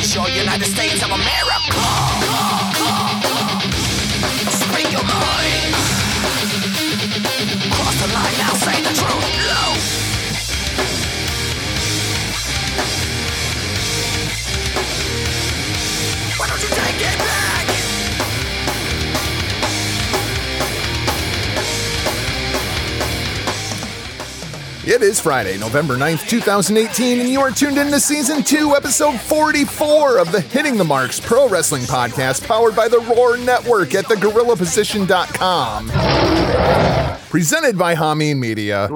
is United States of America. It is Friday, November 9th, 2018, and you are tuned in to Season 2, Episode 44 of the Hitting the Marks Pro Wrestling Podcast, powered by the Roar Network at thegorillaposition.com. Presented by Hameen Media.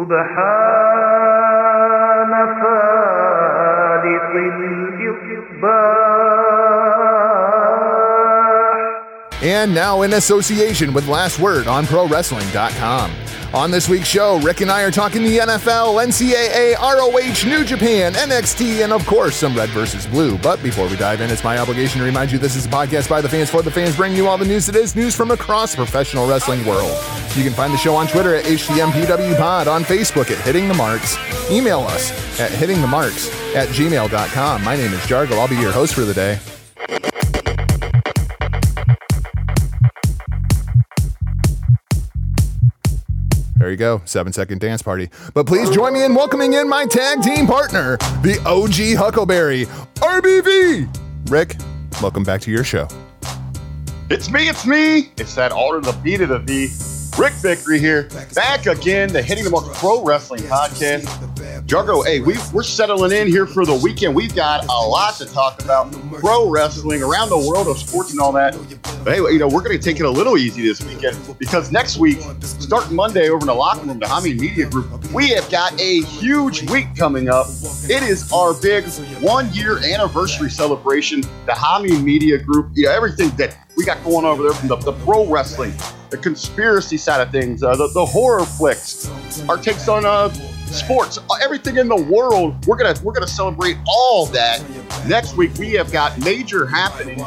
And now in association with Last Word on ProWrestling.com. On this week's show, Rick and I are talking the NFL, NCAA, ROH, New Japan, NXT, and of course, some red versus blue. But before we dive in, it's my obligation to remind you this is a podcast by the fans for the fans, bringing you all the news that is news from across the professional wrestling world. You can find the show on Twitter at HTMPWPod, on Facebook at Hitting the Marks. Email us at hittingthemarks at gmail.com. My name is Jargo. I'll be your host for the day. There you go, seven second dance party. But please join me in welcoming in my tag team partner, the OG Huckleberry, RBV. Rick, welcome back to your show. It's me, it's me. It's that order the beat of the V. Rick Vickery here, back again, the Hitting the Mark Pro Wrestling Podcast. Jargo, hey, we, we're settling in here for the weekend. We've got a lot to talk about pro wrestling around the world of sports and all that. But hey, you know, we're going to take it a little easy this weekend because next week, starting Monday over in the locker room, the Hami Media Group, we have got a huge week coming up. It is our big one year anniversary celebration, the Hami Media Group. You know, everything that we got going over there from the, the pro wrestling, the conspiracy side of things, uh, the, the horror flicks, our takes on uh, sports, everything in the world. We're gonna we're gonna celebrate all that next week. We have got major happenings,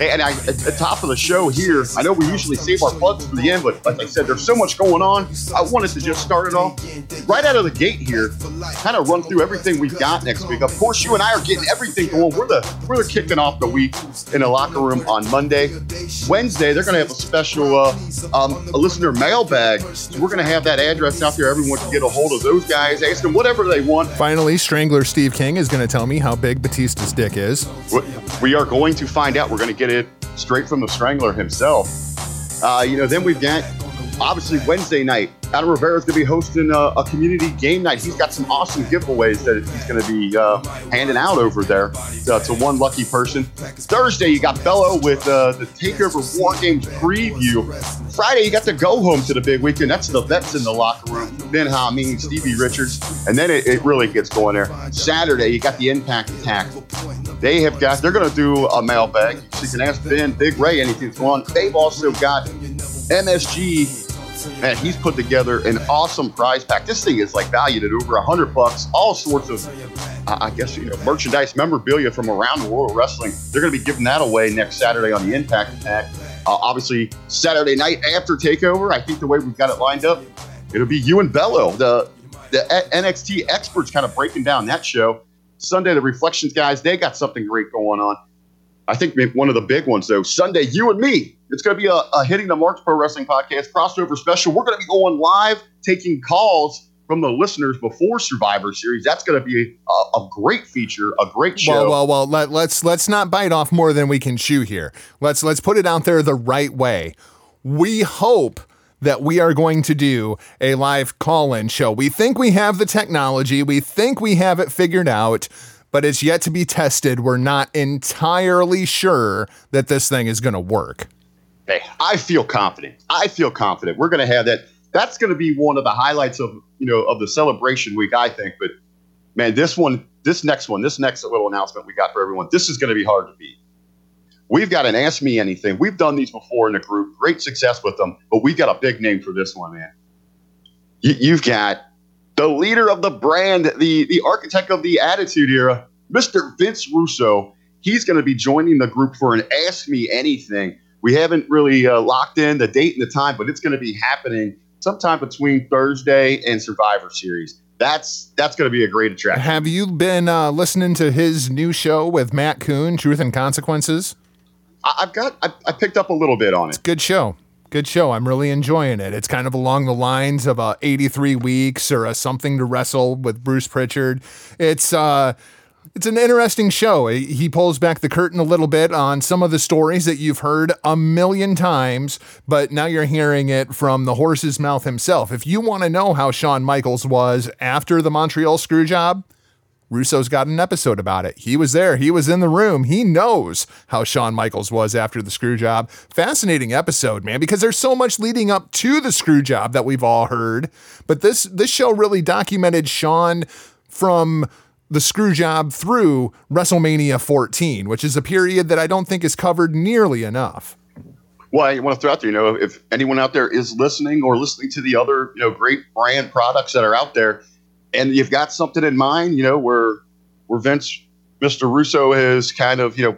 and I, at the top of the show here, I know we usually save our plugs for the end, but like I said, there's so much going on. I wanted to just start it off right out of the gate here, kind of run through everything we've got next week. Of course, you and I are getting everything going. We're the we're the kicking off the week in the locker room on Monday. Wednesday, they're to have a special uh, um, a listener mailbag. So we're to have that address out there. Everyone can get a hold of those guys, ask them whatever they want. Finally, Strangler Steve King is going to tell me how big Batista's dick is. We are going to find out. We're going to get it straight from the Strangler himself. Uh, you know, then we've got obviously Wednesday night. Adam Rivera is going to be hosting a, a community game night. He's got some awesome giveaways that he's going to be uh, handing out over there uh, to one lucky person. Thursday, you got Bello with uh, the Takeover War Games preview. Friday, you got to go home to the big weekend. That's the vets in the locker room. Ben Hameen, Stevie Richards, and then it, it really gets going there. Saturday, you got the Impact Attack. They have got. They're going to do a mailbag. So you can ask Ben, Big Ray, anything going on. They've also got MSG. Man, he's put together an awesome prize pack. This thing is like valued at over a hundred bucks. All sorts of, I guess, you know, merchandise, memorabilia from around the world of wrestling. They're going to be giving that away next Saturday on the Impact Attack. Uh, obviously, Saturday night after Takeover. I think the way we've got it lined up, it'll be you and Bello, the the NXT experts, kind of breaking down that show. Sunday, the Reflections guys, they got something great going on. I think one of the big ones, though, Sunday, you and me. It's going to be a, a Hitting the Marks Pro Wrestling Podcast crossover special. We're going to be going live, taking calls from the listeners before Survivor Series. That's going to be a, a great feature, a great show. Well, well, well. Let, let's let's not bite off more than we can chew here. Let's let's put it out there the right way. We hope that we are going to do a live call-in show. We think we have the technology. We think we have it figured out, but it's yet to be tested. We're not entirely sure that this thing is going to work. Hey, I feel confident. I feel confident. We're going to have that. That's going to be one of the highlights of you know of the celebration week, I think. But man, this one, this next one, this next little announcement we got for everyone, this is going to be hard to beat. We've got an Ask Me Anything. We've done these before in the group, great success with them, but we've got a big name for this one, man. You, you've got the leader of the brand, the the architect of the Attitude Era, Mr. Vince Russo. He's going to be joining the group for an Ask Me Anything. We haven't really uh, locked in the date and the time, but it's going to be happening sometime between Thursday and Survivor Series. That's that's going to be a great attraction. Have you been uh, listening to his new show with Matt Coon, Truth and Consequences? I, I've got I, I picked up a little bit on it. it's Good show. Good show. I'm really enjoying it. It's kind of along the lines of a 83 weeks or a something to wrestle with Bruce Prichard. It's uh it's an interesting show. He pulls back the curtain a little bit on some of the stories that you've heard a million times, but now you're hearing it from the horse's mouth himself. If you want to know how Shawn Michaels was after the Montreal screw job, Russo's got an episode about it. He was there. He was in the room. He knows how Shawn Michaels was after the screw job. Fascinating episode, man, because there's so much leading up to the screw job that we've all heard. But this this show really documented Shawn from the screw job through WrestleMania 14, which is a period that I don't think is covered nearly enough. Well, I want to throw out there, you know, if anyone out there is listening or listening to the other, you know, great brand products that are out there, and you've got something in mind, you know, where where Vince, Mr. Russo has kind of, you know,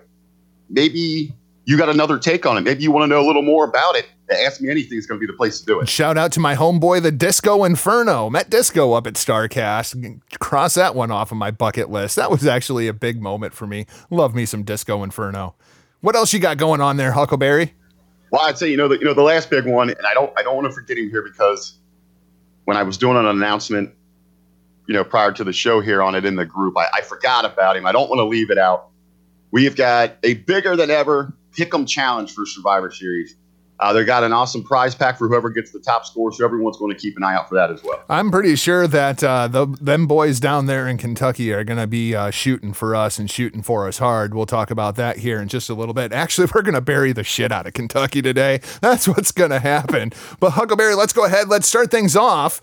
maybe you got another take on it. Maybe you want to know a little more about it. Ask me anything is going to be the place to do it. Shout out to my homeboy, the Disco Inferno. Met Disco up at Starcast. Cross that one off of my bucket list. That was actually a big moment for me. Love me some Disco Inferno. What else you got going on there, Huckleberry? Well, I'd say you know the you know the last big one, and I don't I don't want to forget him here because when I was doing an announcement, you know, prior to the show here on it in the group, I, I forgot about him. I don't want to leave it out. We've got a bigger than ever Pick'em challenge for Survivor Series. Uh, they got an awesome prize pack for whoever gets the top score, so everyone's going to keep an eye out for that as well. I'm pretty sure that uh, the them boys down there in Kentucky are going to be uh, shooting for us and shooting for us hard. We'll talk about that here in just a little bit. Actually, we're going to bury the shit out of Kentucky today. That's what's going to happen. But Huckleberry, let's go ahead. Let's start things off.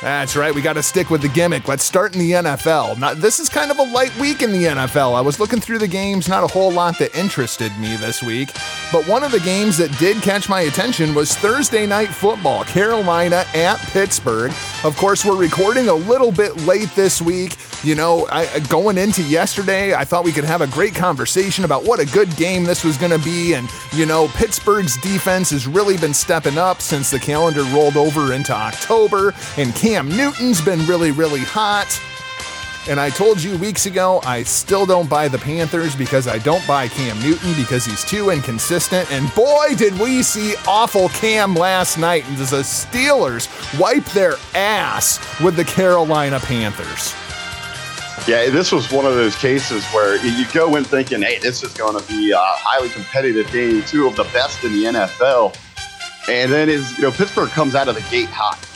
That's right. We got to stick with the gimmick. Let's start in the NFL. Now, this is kind of a light week in the NFL. I was looking through the games, not a whole lot that interested me this week, but one of the games that did catch my attention was Thursday night football, Carolina at Pittsburgh. Of course, we're recording a little bit late this week. You know, I, going into yesterday, I thought we could have a great conversation about what a good game this was going to be. And, you know, Pittsburgh's defense has really been stepping up since the calendar rolled over into October. And Cam Newton's been really, really hot. And I told you weeks ago, I still don't buy the Panthers because I don't buy Cam Newton because he's too inconsistent. And boy, did we see awful Cam last night as the Steelers wipe their ass with the Carolina Panthers. Yeah, this was one of those cases where you go in thinking, hey, this is going to be a highly competitive game, two of the best in the NFL. And then is you know Pittsburgh comes out of the gate hot.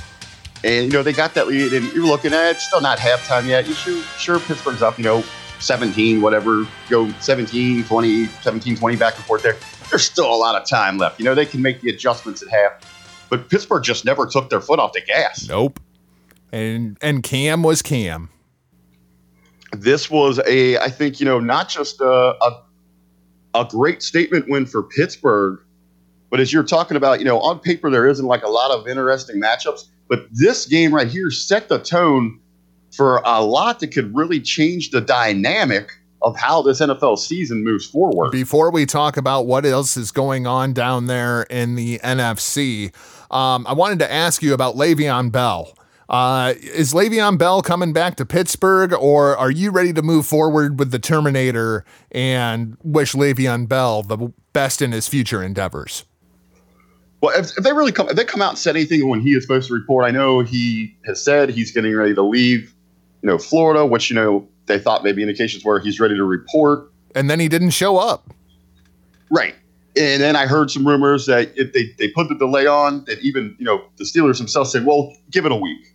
And, you know, they got that lead, and you're looking at it, still not halftime yet. You sure, sure Pittsburgh's up, you know, 17, whatever, go 17, 20, 17, 20 back and forth there. There's still a lot of time left. You know, they can make the adjustments at half. But Pittsburgh just never took their foot off the gas. Nope. And and Cam was Cam. This was a, I think, you know, not just a, a, a great statement win for Pittsburgh, but as you're talking about, you know, on paper, there isn't like a lot of interesting matchups but this game right here set the tone for a lot that could really change the dynamic of how this NFL season moves forward. Before we talk about what else is going on down there in the NFC, um, I wanted to ask you about Le'Veon Bell. Uh, is Le'Veon Bell coming back to Pittsburgh, or are you ready to move forward with the Terminator and wish Le'Veon Bell the best in his future endeavors? Well, if, if, they really come, if they come out and said anything when he is supposed to report, I know he has said he's getting ready to leave, you know, Florida, which you know they thought maybe indications where he's ready to report. And then he didn't show up. Right. And then I heard some rumors that if they, they put the delay on, that even, you know, the Steelers themselves said, well, give it a week.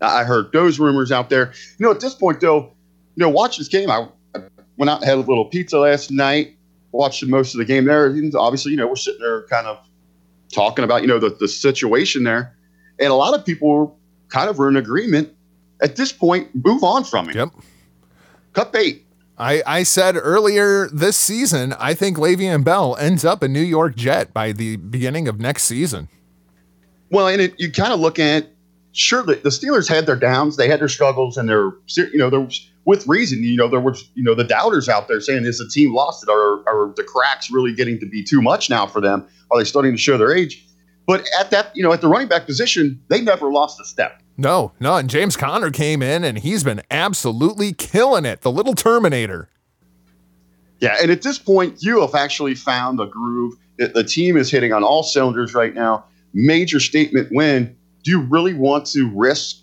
I heard those rumors out there. You know, at this point, though, you know, watch this game. I, I went out and had a little pizza last night, watched most of the game there. And obviously, you know, we're sitting there kind of talking about you know the, the situation there and a lot of people kind of were in agreement at this point move on from him yep cut bait I, I said earlier this season, I think Le'Veon Bell ends up a New York Jet by the beginning of next season. Well, and it, you kind of look at sure the, the Steelers had their downs, they had their struggles, and their you know there was with reason. You know there was you know the doubters out there saying is the team lost it? Are the cracks really getting to be too much now for them? Are they starting to show their age? But at that, you know, at the running back position, they never lost a step. No, no. And James Conner came in and he's been absolutely killing it. The little Terminator. Yeah. And at this point, you have actually found a groove. The team is hitting on all cylinders right now. Major statement win. Do you really want to risk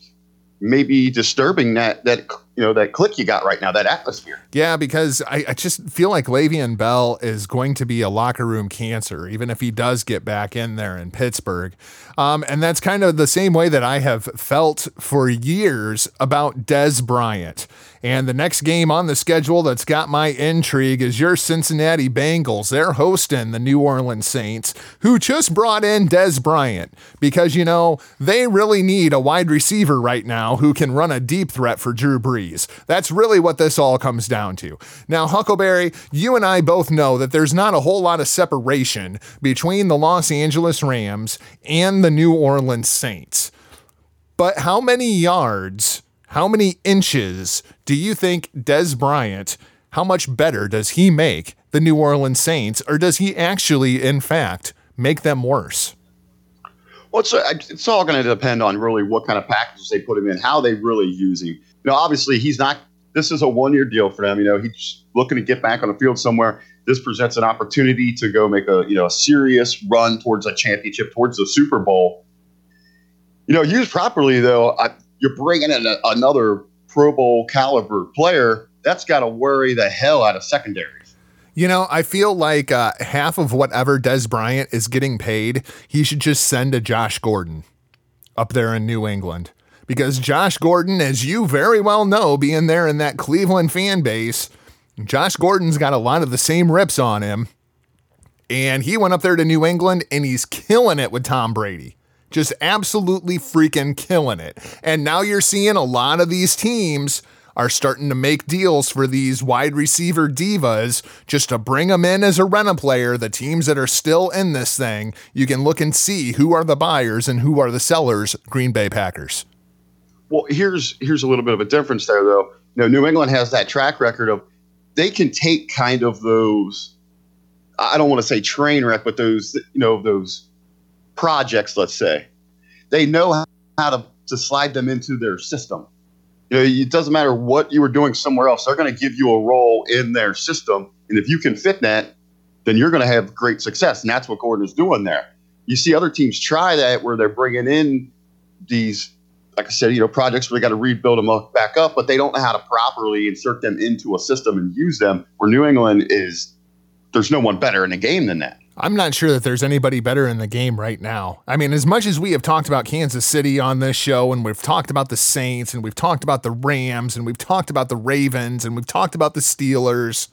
maybe disturbing that that you know that click you got right now, that atmosphere. Yeah, because I, I, just feel like Le'Veon Bell is going to be a locker room cancer, even if he does get back in there in Pittsburgh. Um, and that's kind of the same way that I have felt for years about Dez Bryant. And the next game on the schedule that's got my intrigue is your Cincinnati Bengals. They're hosting the New Orleans Saints, who just brought in Dez Bryant because, you know, they really need a wide receiver right now who can run a deep threat for Drew Brees. That's really what this all comes down to. Now, Huckleberry, you and I both know that there's not a whole lot of separation between the Los Angeles Rams and the New Orleans Saints. But how many yards how many inches do you think Dez Bryant, how much better does he make the New Orleans Saints, or does he actually, in fact, make them worse? Well, it's, uh, it's all going to depend on really what kind of packages they put him in, how they really use him. You know, obviously, he's not. This is a one-year deal for them. You know, he's looking to get back on the field somewhere. This presents an opportunity to go make a you know a serious run towards a championship, towards the Super Bowl. You know, used properly though, I, you're bringing in a, another Pro Bowl caliber player, that's got to worry the hell out of secondaries. You know, I feel like uh, half of whatever Dez Bryant is getting paid, he should just send to Josh Gordon up there in New England. Because Josh Gordon, as you very well know, being there in that Cleveland fan base, Josh Gordon's got a lot of the same rips on him. And he went up there to New England and he's killing it with Tom Brady just absolutely freaking killing it. And now you're seeing a lot of these teams are starting to make deals for these wide receiver divas just to bring them in as a rental player. The teams that are still in this thing, you can look and see who are the buyers and who are the sellers. Green Bay Packers. Well, here's here's a little bit of a difference there, though. You know, New England has that track record of they can take kind of those. I don't want to say train wreck, but those you know those projects, let's say, they know how to, to slide them into their system. You know, it doesn't matter what you were doing somewhere else; they're going to give you a role in their system, and if you can fit that, then you're going to have great success. And that's what Gordon is doing there. You see other teams try that where they're bringing in these, like I said, you know, projects where they got to rebuild them up, back up, but they don't know how to properly insert them into a system and use them. Where New England is, there's no one better in the game than that. I'm not sure that there's anybody better in the game right now. I mean, as much as we have talked about Kansas City on this show, and we've talked about the Saints, and we've talked about the Rams, and we've talked about the Ravens, and we've talked about the Steelers,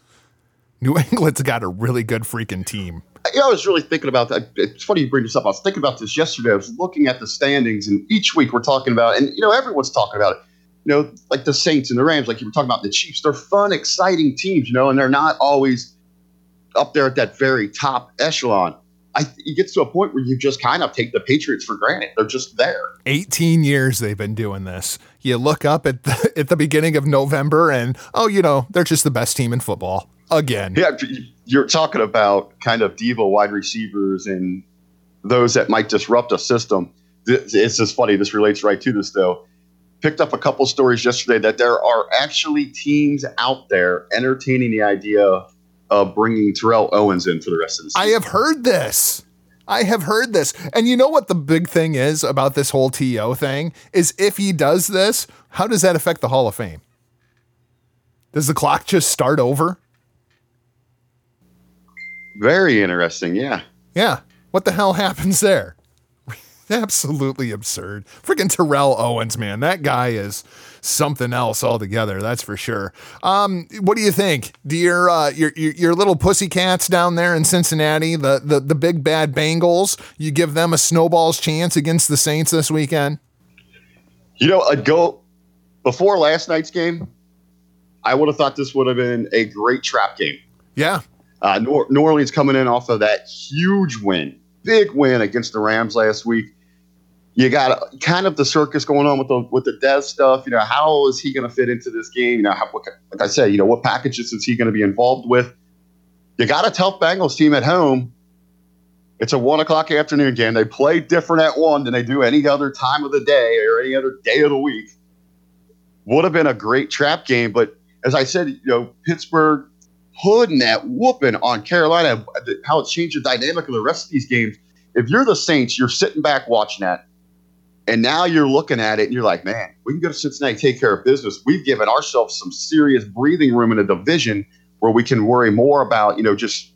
New England's got a really good freaking team. You know, I was really thinking about that. It's funny you bring this up. I was thinking about this yesterday. I was looking at the standings, and each week we're talking about, and you know, everyone's talking about it. You know, like the Saints and the Rams, like you were talking about the Chiefs. They're fun, exciting teams, you know, and they're not always up there at that very top echelon. I, it gets to a point where you just kind of take the Patriots for granted. They're just there. 18 years they've been doing this. You look up at the, at the beginning of November and, oh, you know, they're just the best team in football again. Yeah, you're talking about kind of diva wide receivers and those that might disrupt a system. It's just funny. This relates right to this, though. Picked up a couple stories yesterday that there are actually teams out there entertaining the idea of bringing Terrell Owens in for the rest of the season. I have heard this. I have heard this. And you know what the big thing is about this whole TO thing is if he does this, how does that affect the Hall of Fame? Does the clock just start over? Very interesting, yeah. Yeah. What the hell happens there? Absolutely absurd. Freaking Terrell Owens, man. That guy is something else altogether. That's for sure. Um, what do you think? Do your, uh, your, your your little pussycats down there in Cincinnati, the, the the big bad Bengals, you give them a snowball's chance against the Saints this weekend? You know, I'd go before last night's game. I would have thought this would have been a great trap game. Yeah. Uh, New, New Orleans coming in off of that huge win, big win against the Rams last week you got kind of the circus going on with the with the Dez stuff. You know, how is he going to fit into this game? You know, how, like I said, you know, what packages is he going to be involved with? You got a tough Bengals team at home. It's a one o'clock afternoon game. They play different at one than they do any other time of the day or any other day of the week. Would have been a great trap game, but as I said, you know, Pittsburgh putting that whooping on Carolina, how it changed the dynamic of the rest of these games. If you're the Saints, you're sitting back watching that, and now you're looking at it and you're like, man, we can go to Cincinnati, take care of business. We've given ourselves some serious breathing room in a division where we can worry more about, you know, just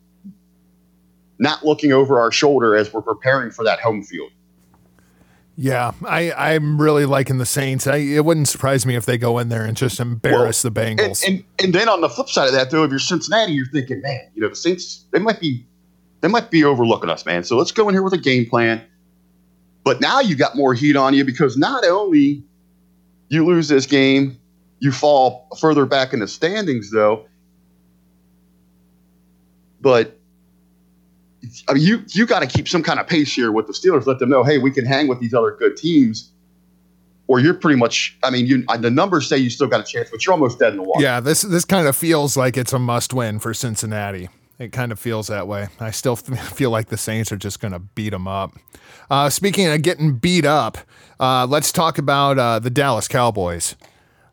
not looking over our shoulder as we're preparing for that home field. Yeah, I, I'm really liking the Saints. I, it wouldn't surprise me if they go in there and just embarrass well, the Bengals. And, and, and then on the flip side of that, though, if you're Cincinnati, you're thinking, man, you know, the Saints they might be they might be overlooking us, man. So let's go in here with a game plan. But now you got more heat on you because not only you lose this game, you fall further back in the standings, though. But I mean, you you got to keep some kind of pace here with the Steelers. Let them know, hey, we can hang with these other good teams, or you're pretty much. I mean, you the numbers say you still got a chance, but you're almost dead in the water. Yeah, this this kind of feels like it's a must win for Cincinnati. It kind of feels that way. I still feel like the Saints are just going to beat them up. Uh, speaking of getting beat up, uh, let's talk about uh, the Dallas Cowboys.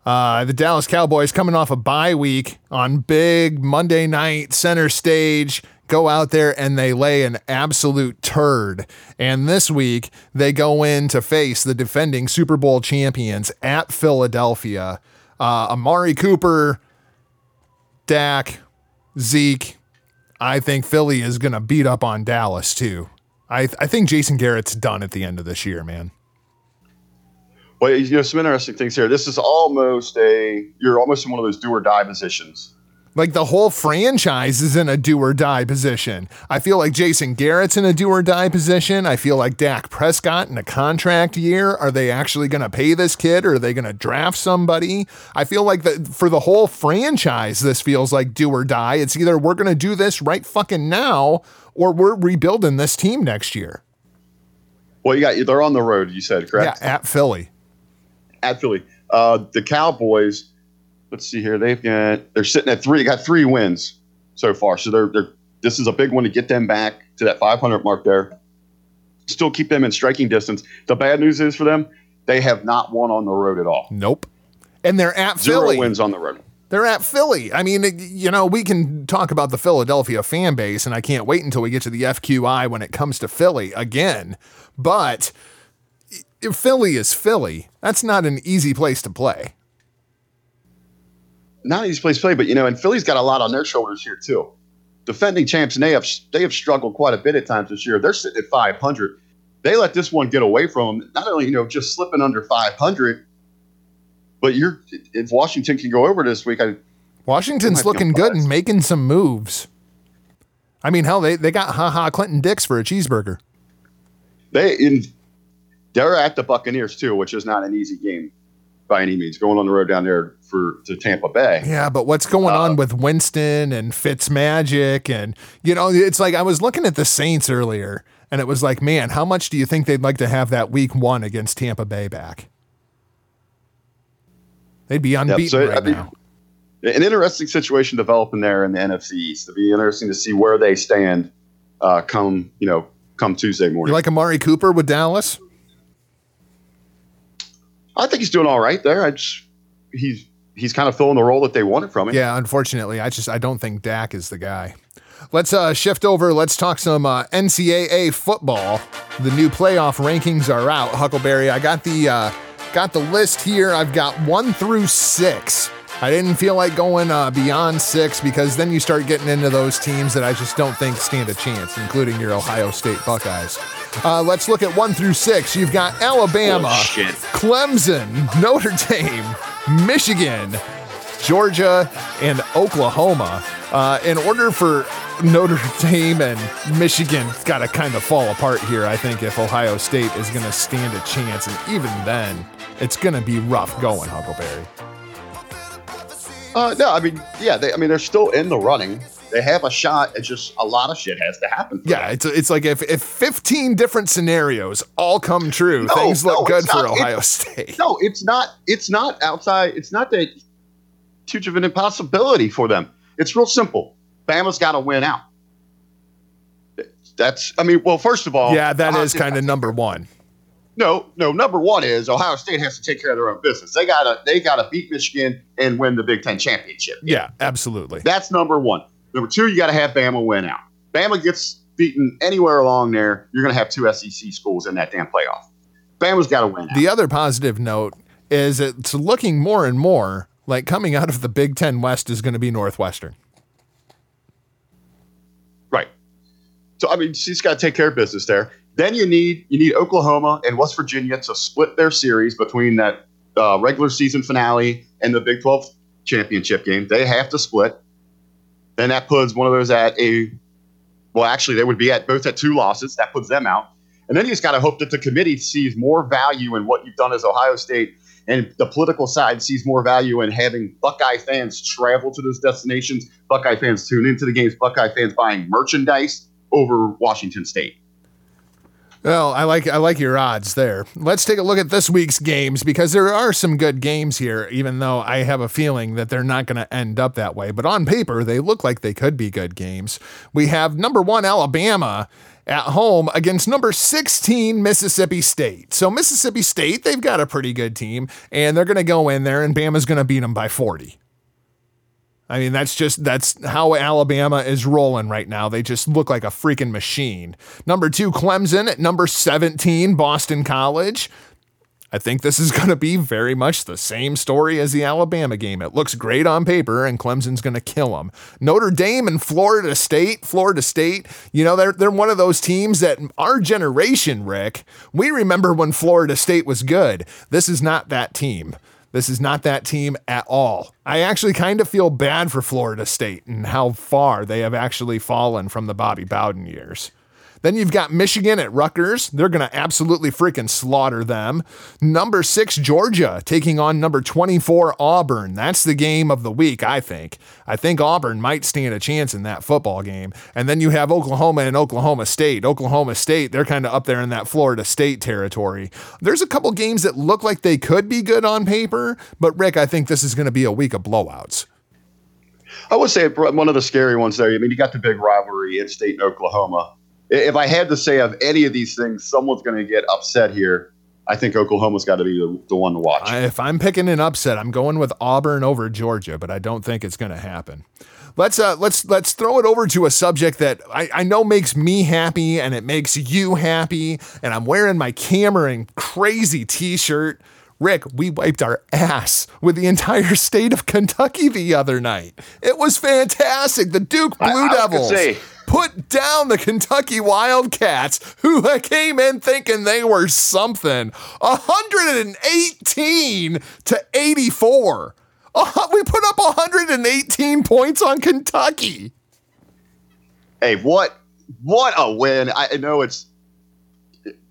Uh, the Dallas Cowboys coming off a bye week on big Monday night center stage go out there and they lay an absolute turd. And this week, they go in to face the defending Super Bowl champions at Philadelphia. Uh, Amari Cooper, Dak, Zeke. I think Philly is going to beat up on Dallas too. I, I think Jason Garrett's done at the end of this year, man. Well, you know, some interesting things here. This is almost a, you're almost in one of those do or die positions like the whole franchise is in a do or die position. I feel like Jason Garrett's in a do or die position. I feel like Dak Prescott in a contract year. Are they actually going to pay this kid or are they going to draft somebody? I feel like that for the whole franchise, this feels like do or die. It's either we're going to do this right fucking now or we're rebuilding this team next year. Well, you got they're on the road. You said correct. Yeah, at Philly. At Philly, uh, the Cowboys let's see here. They've got they're sitting at three. They got three wins so far. So they're they're this is a big one to get them back to that 500 mark there. Still keep them in striking distance. The bad news is for them, they have not won on the road at all. Nope. And they're at Zero Philly. wins on the road. They're at Philly. I mean, you know, we can talk about the Philadelphia fan base, and I can't wait until we get to the FQI when it comes to Philly again. But Philly is Philly. That's not an easy place to play not an easy place to play, but you know, and Philly's got a lot on their shoulders here too. Defending champs, and they have they have struggled quite a bit at times this year. They're sitting at 500. They let this one get away from them. Not only you know just slipping under 500, but you're if Washington can go over this week, I Washington's looking good and making some moves. I mean, hell, they they got Ha Ha Clinton-Dix for a cheeseburger. They in they're at the Buccaneers too, which is not an easy game by any means. Going on the road down there for to Tampa Bay. Yeah, but what's going uh, on with Winston and Fitzmagic and you know, it's like I was looking at the Saints earlier and it was like, man, how much do you think they'd like to have that week one against Tampa Bay back? They'd be unbeaten yep, so, right mean, now. An interesting situation developing there in the NFC East. It'd be interesting to see where they stand uh, come, you know, come Tuesday morning. You like Amari Cooper with Dallas? I think he's doing all right there. I just he's he's kind of filling the role that they wanted from him. Yeah, unfortunately, I just I don't think Dak is the guy. Let's uh, shift over. Let's talk some uh, NCAA football. The new playoff rankings are out. Huckleberry, I got the uh, got the list here. I've got one through six. I didn't feel like going uh, beyond six because then you start getting into those teams that I just don't think stand a chance, including your Ohio State Buckeyes. Uh, let's look at one through six. You've got Alabama, Clemson, Notre Dame, Michigan, Georgia, and Oklahoma. Uh, in order for Notre Dame and Michigan it's got to kind of fall apart here, I think, if Ohio State is going to stand a chance. And even then, it's going to be rough going, Huckleberry. Uh, no, I mean, yeah, they, I mean, they're still in the running. They have a shot. It's just a lot of shit has to happen. yeah, them. it's it's like if, if 15 different scenarios all come true, no, things look no, good for not, Ohio State. No, it's not. It's not outside. It's not that huge of an impossibility for them. It's real simple. Bama's got to win out. That's, I mean, well, first of all, Yeah, that is kind of number one. No, no. Number one is Ohio State has to take care of their own business. They gotta, they gotta beat Michigan and win the Big Ten championship. Yeah, absolutely. That's number one. Number two, you got to have Bama win out. Bama gets beaten anywhere along there, you're going to have two SEC schools in that damn playoff. Bama's got to win out. The other positive note is it's looking more and more like coming out of the Big Ten West is going to be Northwestern. right. So I mean, she's got to take care of business there. Then you need you need Oklahoma and West Virginia to split their series between that uh, regular season finale and the Big 12 championship game. They have to split. Then that puts one of those at a well, actually, they would be at both at two losses. That puts them out. And then you just got to hope that the committee sees more value in what you've done as Ohio State, and the political side sees more value in having Buckeye fans travel to those destinations, Buckeye fans tune into the games, Buckeye fans buying merchandise over Washington State. Well, I like I like your odds there. Let's take a look at this week's games because there are some good games here, even though I have a feeling that they're not going to end up that way. But on paper, they look like they could be good games. We have number one Alabama at home against number 16 Mississippi State. So Mississippi State, they've got a pretty good team, and they're going to go in there, and Bama's going to beat them by 40. I mean, that's just that's how Alabama is rolling right now. They just look like a freaking machine. Number two, Clemson at number 17, Boston College. I think this is going to be very much the same story as the Alabama game. It looks great on paper, and Clemson's going to kill them. Notre Dame and Florida State. Florida State, you know, they're, they're one of those teams that our generation, Rick, we remember when Florida State was good. This is not that team. This is not that team at all. I actually kind of feel bad for Florida State and how far they have actually fallen from the Bobby Bowden years. Then you've got Michigan at Rutgers. They're going to absolutely freaking slaughter them. Number six, Georgia taking on number 24, Auburn. That's the game of the week, I think. I think Auburn might stand a chance in that football game. And then you have Oklahoma and Oklahoma State. Oklahoma State, they're kind of up there in that Florida State territory. There's a couple games that look like they could be good on paper, but Rick, I think this is going to be a week of blowouts. I would say one of the scary ones there. I mean, you got the big rivalry in state and Oklahoma. If I had to say of any of these things, someone's going to get upset here. I think Oklahoma's got to be the, the one to watch. I- If I'm picking an upset, I'm going with Auburn over Georgia, but I don't think it's going to happen. Let's uh, let's let's throw it over to a subject that I, I know makes me happy and it makes you happy, and I'm wearing my Cameron crazy T-shirt. Rick, we wiped our ass with the entire state of Kentucky the other night. It was fantastic. The Duke Blue I gonna Devils. Put down the Kentucky Wildcats, who came in thinking they were something. 118 to 84. Uh, we put up 118 points on Kentucky. hey, what what a win! I I know it's.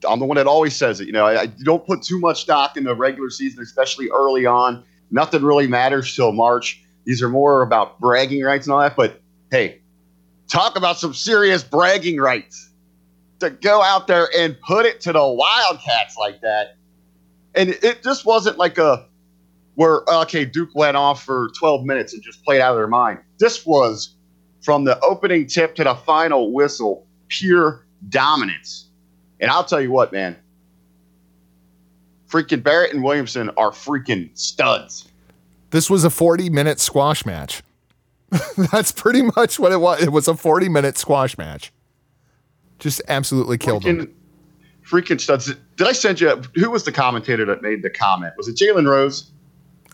I'm the one that always says it. You know, I, I don't put too much stock in the regular season, especially early on. Nothing really matters till March. These are more about bragging rights and all that. But hey, talk about some serious bragging rights to go out there and put it to the Wildcats like that. And it just wasn't like a where okay, Duke went off for 12 minutes and just played out of their mind. This was from the opening tip to the final whistle, pure dominance. And I'll tell you what, man. Freaking Barrett and Williamson are freaking studs. This was a 40 minute squash match. That's pretty much what it was. It was a 40 minute squash match. Just absolutely killed them. Freaking, freaking studs. Did I send you? Who was the commentator that made the comment? Was it Jalen Rose?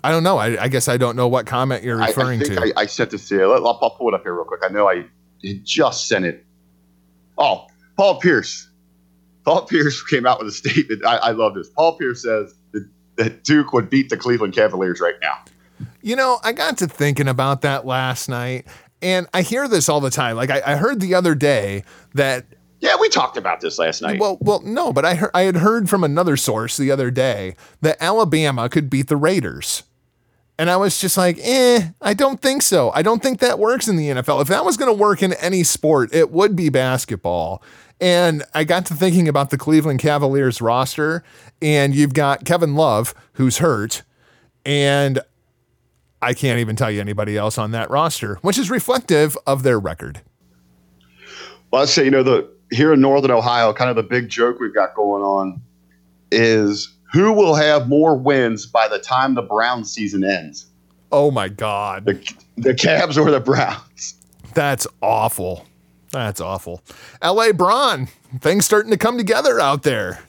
I don't know. I, I guess I don't know what comment you're referring I, think to. I, I sent this to you. Let- I'll, I'll pull it up here real quick. I know I just sent it. Oh, Paul Pierce. Paul Pierce came out with a statement. I, I love this. Paul Pierce says that, that Duke would beat the Cleveland Cavaliers right now. You know, I got to thinking about that last night, and I hear this all the time. Like I, I heard the other day that Yeah, we talked about this last night. well, well, no, but I heard, I had heard from another source the other day that Alabama could beat the Raiders. And I was just like, eh, I don't think so. I don't think that works in the NFL. If that was going to work in any sport, it would be basketball. And I got to thinking about the Cleveland Cavaliers roster, and you've got Kevin Love, who's hurt, and I can't even tell you anybody else on that roster, which is reflective of their record. Well, I say, you know, the here in Northern Ohio, kind of the big joke we've got going on is who will have more wins by the time the Brown season ends? Oh my God. The, the Cavs or the Browns? That's awful. That's awful. LeBron, things starting to come together out there.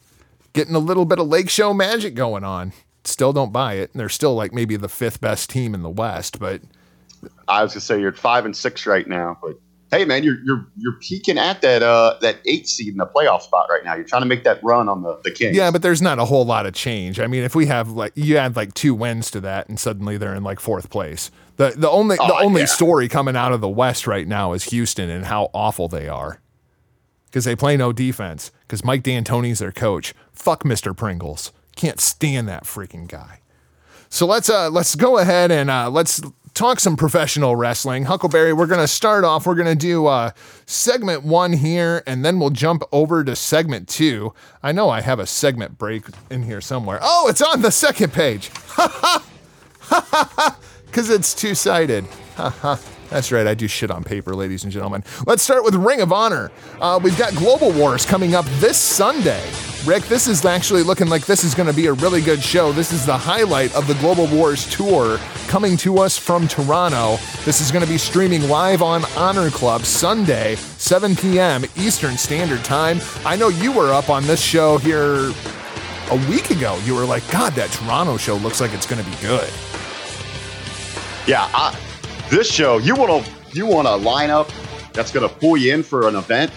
Getting a little bit of Lake Show magic going on. Still don't buy it. And they're still like maybe the fifth best team in the West, but I was gonna say you're at five and six right now, but hey man, you're you're you're peaking at that uh that eight seed in the playoff spot right now. You're trying to make that run on the the Kings. Yeah, but there's not a whole lot of change. I mean, if we have like you add like two wins to that, and suddenly they're in like fourth place. The the only Oh, the only yeah. story coming out of the West right now is Houston and how awful they are. Because they play no defense. Because Mike D'Antoni's their coach. Fuck Mr. Pringles. Can't stand that freaking guy. So let's uh let's go ahead and uh let's talk some professional wrestling. Huckleberry, we're gonna start off. We're gonna do uh segment one here, and then we'll jump over to segment two. I know I have a segment break in here somewhere. Oh, it's on the second page. Ha ha ha Because it's two sided. That's right, I do shit on paper, ladies and gentlemen. Let's start with Ring of Honor. Uh, we've got Global Wars coming up this Sunday. Rick, this is actually looking like this is going to be a really good show. This is the highlight of the Global Wars tour coming to us from Toronto. This is going to be streaming live on Honor Club Sunday, 7 p.m. Eastern Standard Time. I know you were up on this show here a week ago. You were like, God, that Toronto show looks like it's going to be good. Yeah, I, this show you want to you want a lineup that's going to pull you in for an event.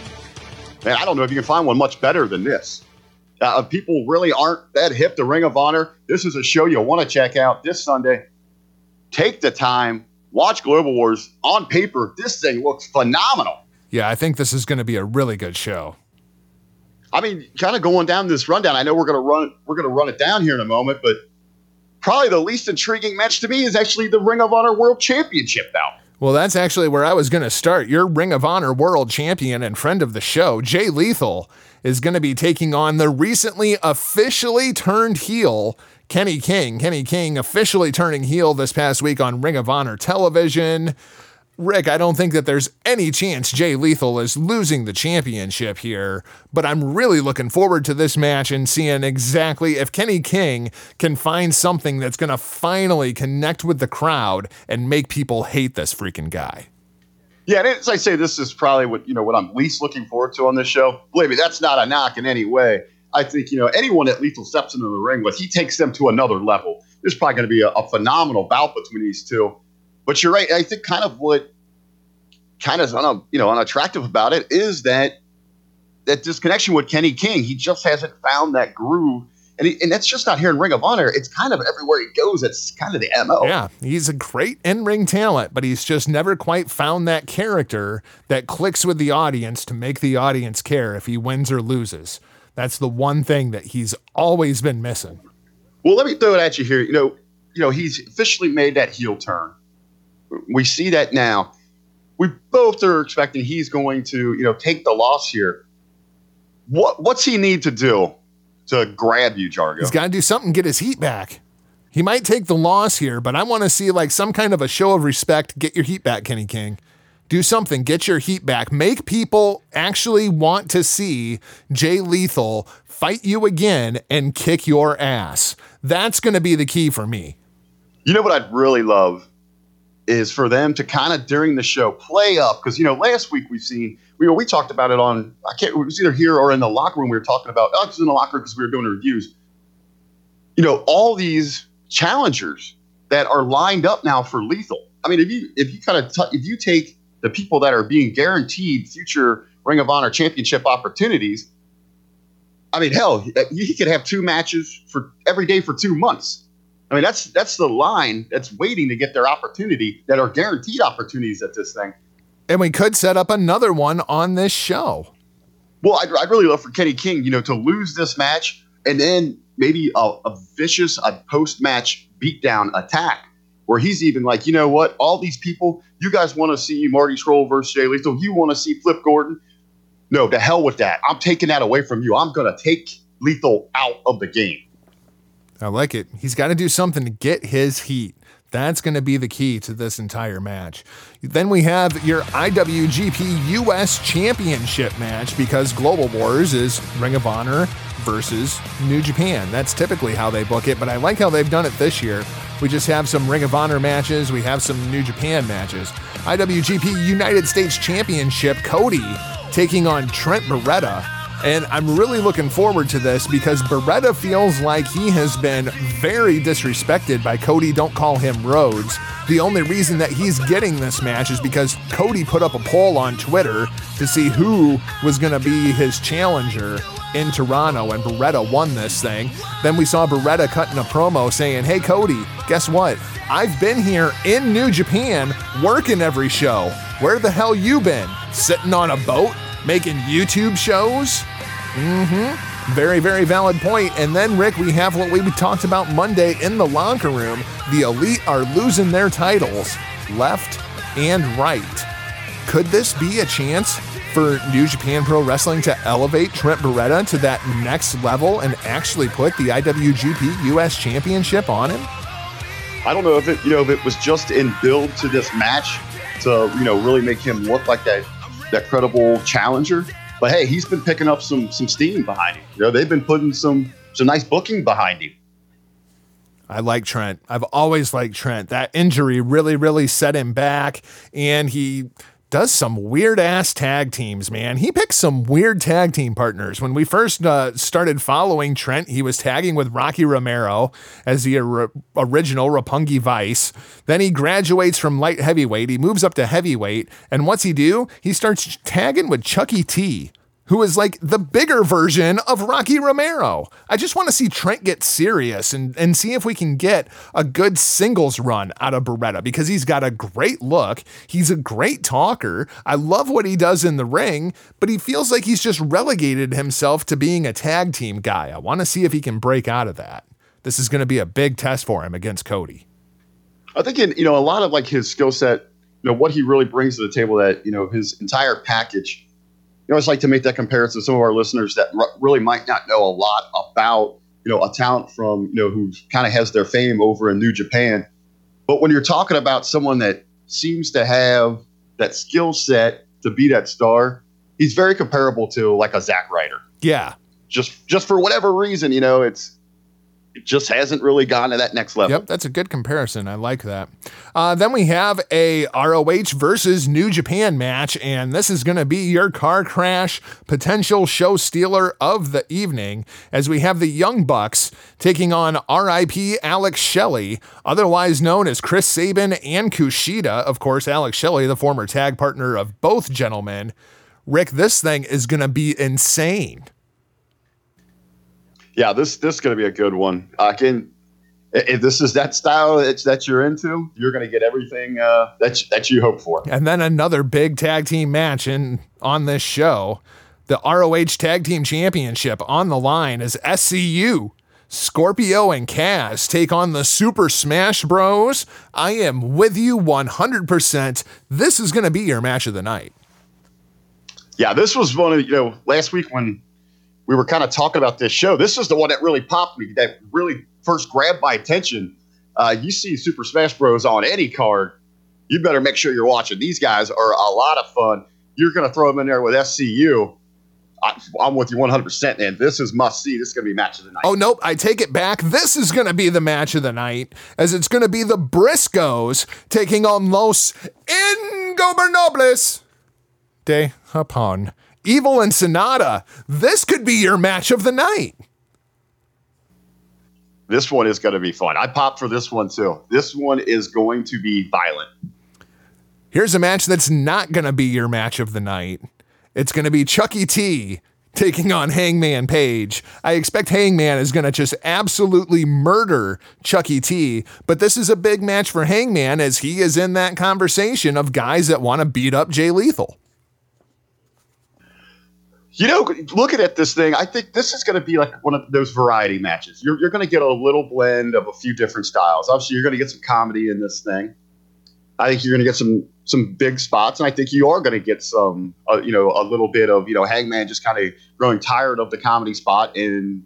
Man, I don't know if you can find one much better than this. Uh, people really aren't that hip to Ring of Honor. This is a show you'll want to check out this Sunday. Take the time, watch Global Wars on paper. This thing looks phenomenal. Yeah, I think this is going to be a really good show. I mean, kind of going down this rundown. I know we're gonna run we're gonna run it down here in a moment, but probably the least intriguing match to me is actually the Ring of Honor World Championship bout. Well, that's actually where I was going to start. Your Ring of Honor World Champion and friend of the show, Jay Lethal, is going to be taking on the recently officially turned heel, Kenny King. Kenny King officially turning heel this past week on Ring of Honor television. Rick, I don't think that there's any chance Jay Lethal is losing the championship here, but I'm really looking forward to this match and seeing exactly if Kenny King can find something that's going to finally connect with the crowd and make people hate this freaking guy. Yeah, and as I say, this is probably what you know what I'm least looking forward to on this show. Believe me, that's not a knock in any way. I think you know anyone that Lethal steps into the ring with, he takes them to another level. There's probably going to be a, a phenomenal bout between these two. But you're right. I think kind of what kind of un, you know unattractive about it is that that disconnection with Kenny King. He just hasn't found that groove. And, he, and that's just not here in Ring of Honor. It's kind of everywhere he goes. It's kind of the MO. Yeah, he's a great in ring talent, but he's just never quite found that character that clicks with the audience to make the audience care if he wins or loses. That's the one thing that he's always been missing. Well, let me throw it at you here. You know, you know, he's officially made that heel turn. We see that now. We both are expecting he's going to, you know, take the loss here. What what's he need to do to grab you, Jargo? He's got to do something, get his heat back. He might take the loss here, but I want to see like some kind of a show of respect. Get your heat back, Kenny King. Do something, get your heat back. Make people actually want to see Jay Lethal fight you again and kick your ass. That's going to be the key for me. You know what I'd really love is for them to kind of during the show play up because you know last week we've seen we we talked about it on I can't it was either here or in the locker room we were talking about oh, it was in the locker room because we were doing reviews. You know all these challengers that are lined up now for lethal. I mean if you if you kind of t- if you take the people that are being guaranteed future Ring of Honor championship opportunities. I mean, hell, he could have two matches for every day for two months. I mean, that's that's the line that's waiting to get their opportunity that are guaranteed opportunities at this thing. And we could set up another one on this show. Well, I'd, I'd really love for Kenny King, you know, to lose this match and then maybe a, a vicious a post match beatdown attack where he's even like, you know what, all these people, you guys want to see Marty Scurll versus Jay Lethal, you want to see Flip Gordon. No, to hell with that. I'm taking that away from you. I'm going to take Lethal out of the game. I like it. He's got to do something to get his heat. That's going to be the key to this entire match. Then we have your IWGP US Championship match because Global Wars is Ring of Honor versus New Japan. That's typically how they book it, but I like how they've done it this year. We just have some Ring of Honor matches, we have some New Japan matches. IWGP United States Championship, Cody taking on Trent Beretta. And I'm really looking forward to this because Beretta feels like he has been very disrespected by Cody. Don't call him Rhodes. The only reason that he's getting this match is because Cody put up a poll on Twitter to see who was going to be his challenger in Toronto, and Beretta won this thing. Then we saw Beretta cutting a promo saying, Hey, Cody, guess what? I've been here in New Japan working every show. Where the hell you been? Sitting on a boat? Making YouTube shows? Mm-hmm. Very, very valid point. And then, Rick, we have what we talked about Monday in the locker room. The elite are losing their titles left and right. Could this be a chance for New Japan Pro Wrestling to elevate Trent Beretta to that next level and actually put the IWGP US Championship on him? I don't know if it, you know, if it was just in build to this match to, you know, really make him look like that that credible challenger. But hey, he's been picking up some some steam behind him. You know, they've been putting some some nice booking behind him. I like Trent. I've always liked Trent. That injury really, really set him back, and he does some weird ass tag teams, man. He picks some weird tag team partners. When we first uh, started following Trent, he was tagging with Rocky Romero as the or- original Roppongi Vice. Then he graduates from light heavyweight, he moves up to heavyweight, and what's he do? He starts tagging with Chuckie T who is like the bigger version of Rocky Romero. I just want to see Trent get serious and, and see if we can get a good singles run out of Beretta because he's got a great look. He's a great talker. I love what he does in the ring, but he feels like he's just relegated himself to being a tag team guy. I want to see if he can break out of that. This is going to be a big test for him against Cody. I think in you know a lot of like his skill set, you know what he really brings to the table that you know his entire package you know, it's like to make that comparison to some of our listeners that r- really might not know a lot about, you know, a talent from, you know, who kind of has their fame over in New Japan. But when you're talking about someone that seems to have that skill set to be that star, he's very comparable to like a Zack Ryder. Yeah. Just just for whatever reason, you know, it's it just hasn't really gone to that next level. Yep, that's a good comparison. I like that. Uh, then we have a ROH versus New Japan match, and this is going to be your car crash potential show stealer of the evening, as we have the Young Bucks taking on RIP Alex Shelley, otherwise known as Chris Sabin and Kushida. Of course, Alex Shelley, the former tag partner of both gentlemen. Rick, this thing is going to be insane yeah, this this is going to be a good one. Uh, again, if this is that style that, that you're into, you're going to get everything uh, that that you hope for. And then another big tag team match in on this show, the ROH Tag Team Championship on the line is SCU. Scorpio and Kaz take on the Super Smash Bros. I am with you 100%. This is going to be your match of the night. Yeah, this was one of, you know, last week when we were kind of talking about this show. This is the one that really popped me, that really first grabbed my attention. Uh, you see Super Smash Bros. on any card, you better make sure you're watching. These guys are a lot of fun. You're going to throw them in there with SCU. I, am with you 100%, man. This is must see. This is going to be match of the night. Oh, nope. I take it back. This is going to be the match of the night, as it's going to be the Briscoes taking on Los Ingobernables de Japón. Evil and Sanada. This could be your match of the night. This one is going to be fun. I popped for this one too. This one is going to be violent. Here's a match that's not going to be your match of the night. It's going to be Chuckie T taking on Hangman Page. I expect Hangman is going to just absolutely murder Chuckie T, but this is a big match for Hangman as he is in that conversation of guys that want to beat up Jay Lethal. You know, looking at this thing, I think this is going to be like one of those variety matches. You're, you're going to get a little blend of a few different styles. Obviously, you're going to get some comedy in this thing. I think you're going to get some some big spots, and I think you are going to get some, uh, you know, a little bit of you know Hangman just kind of growing tired of the comedy spot and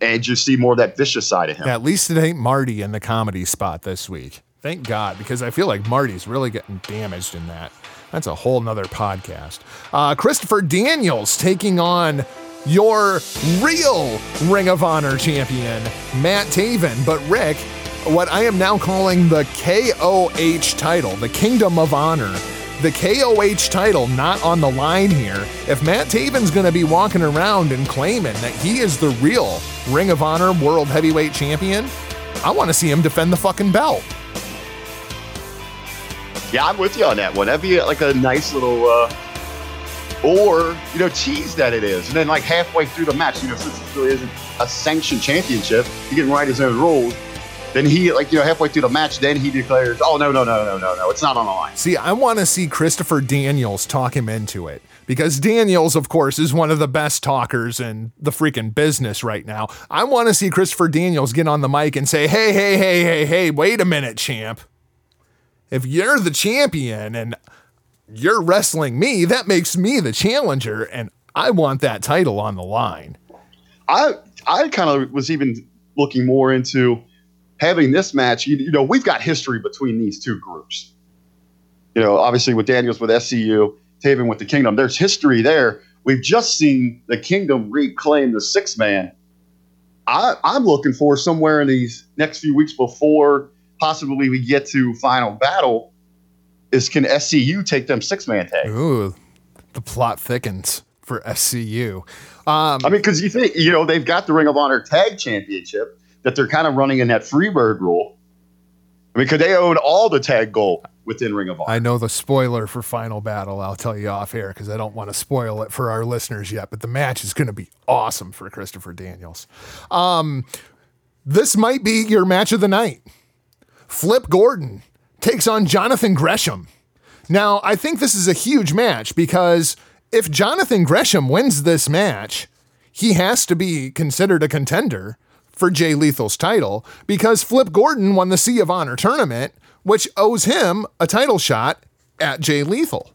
and you see more of that vicious side of him. Yeah, at least it ain't Marty in the comedy spot this week. Thank God, because I feel like Marty's really getting damaged in that. That's a whole nother podcast. Uh, Christopher Daniels taking on your real Ring of Honor champion, Matt Taven. But Rick, what I am now calling the KOH title, the Kingdom of Honor, the KOH title not on the line here. If Matt Taven's going to be walking around and claiming that he is the real Ring of Honor World Heavyweight Champion, I want to see him defend the fucking belt. Yeah, I'm with you on that one. That'd be like a nice little, uh, or you know, tease that it is, and then like halfway through the match, you know, since this really isn't a sanctioned championship, he can write his own rules. Then he, like, you know, halfway through the match, then he declares, oh, no, no, no, no, no, no, it's not on the line. See, I want to see Christopher Daniels talk him into it because Daniels, of course, is one of the best talkers in the freaking business right now. I want to see Christopher Daniels get on the mic and say, hey, hey, hey, hey, hey, wait a minute, champ. If you're the champion and you're wrestling me, that makes me the challenger, and I want that title on the line. I I kind of was even looking more into having this match, you, you, know, we've got history between these two groups. You know, obviously with Daniels with SCU, Taven with the Kingdom, there's history there. We've just seen the Kingdom reclaim the six man. I, I'm looking for somewhere in these next few weeks before possibly we get to final battle is can SCU take them six man tag? Ooh, the plot thickens for SCU. Um, I mean, because you think you know they've got the Ring of Honor Tag Championship that they're kind of running in that Freebird rule. I mean, could they own all the tag gold within Ring of Honor? I know the spoiler for Final Battle. I'll tell you off air because I don't want to spoil it for our listeners yet. But the match is going to be awesome for Christopher Daniels. Um, this might be your match of the night. Flip Gordon takes on Jonathan Gresham. Now, I think this is a huge match because if Jonathan Gresham wins this match, he has to be considered a contender for Jay Lethal's title because Flip Gordon won the Sea of Honor tournament, which owes him a title shot at Jay Lethal.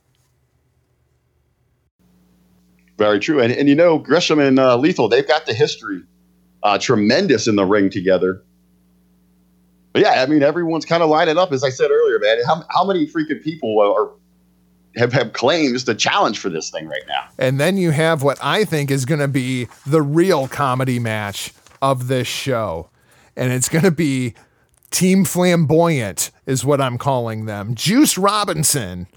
Very true. And, and you know, Gresham and uh, Lethal, they've got the history uh, tremendous in the ring together. But yeah, I mean, everyone's kind of lining up, as I said earlier, man. How, how many freaking people uh, are have, have claims to challenge for this thing right now? And then you have what I think is going to be the real comedy match of this show. And it's going to be Team Flamboyant, is what I'm calling them. Juice Robinson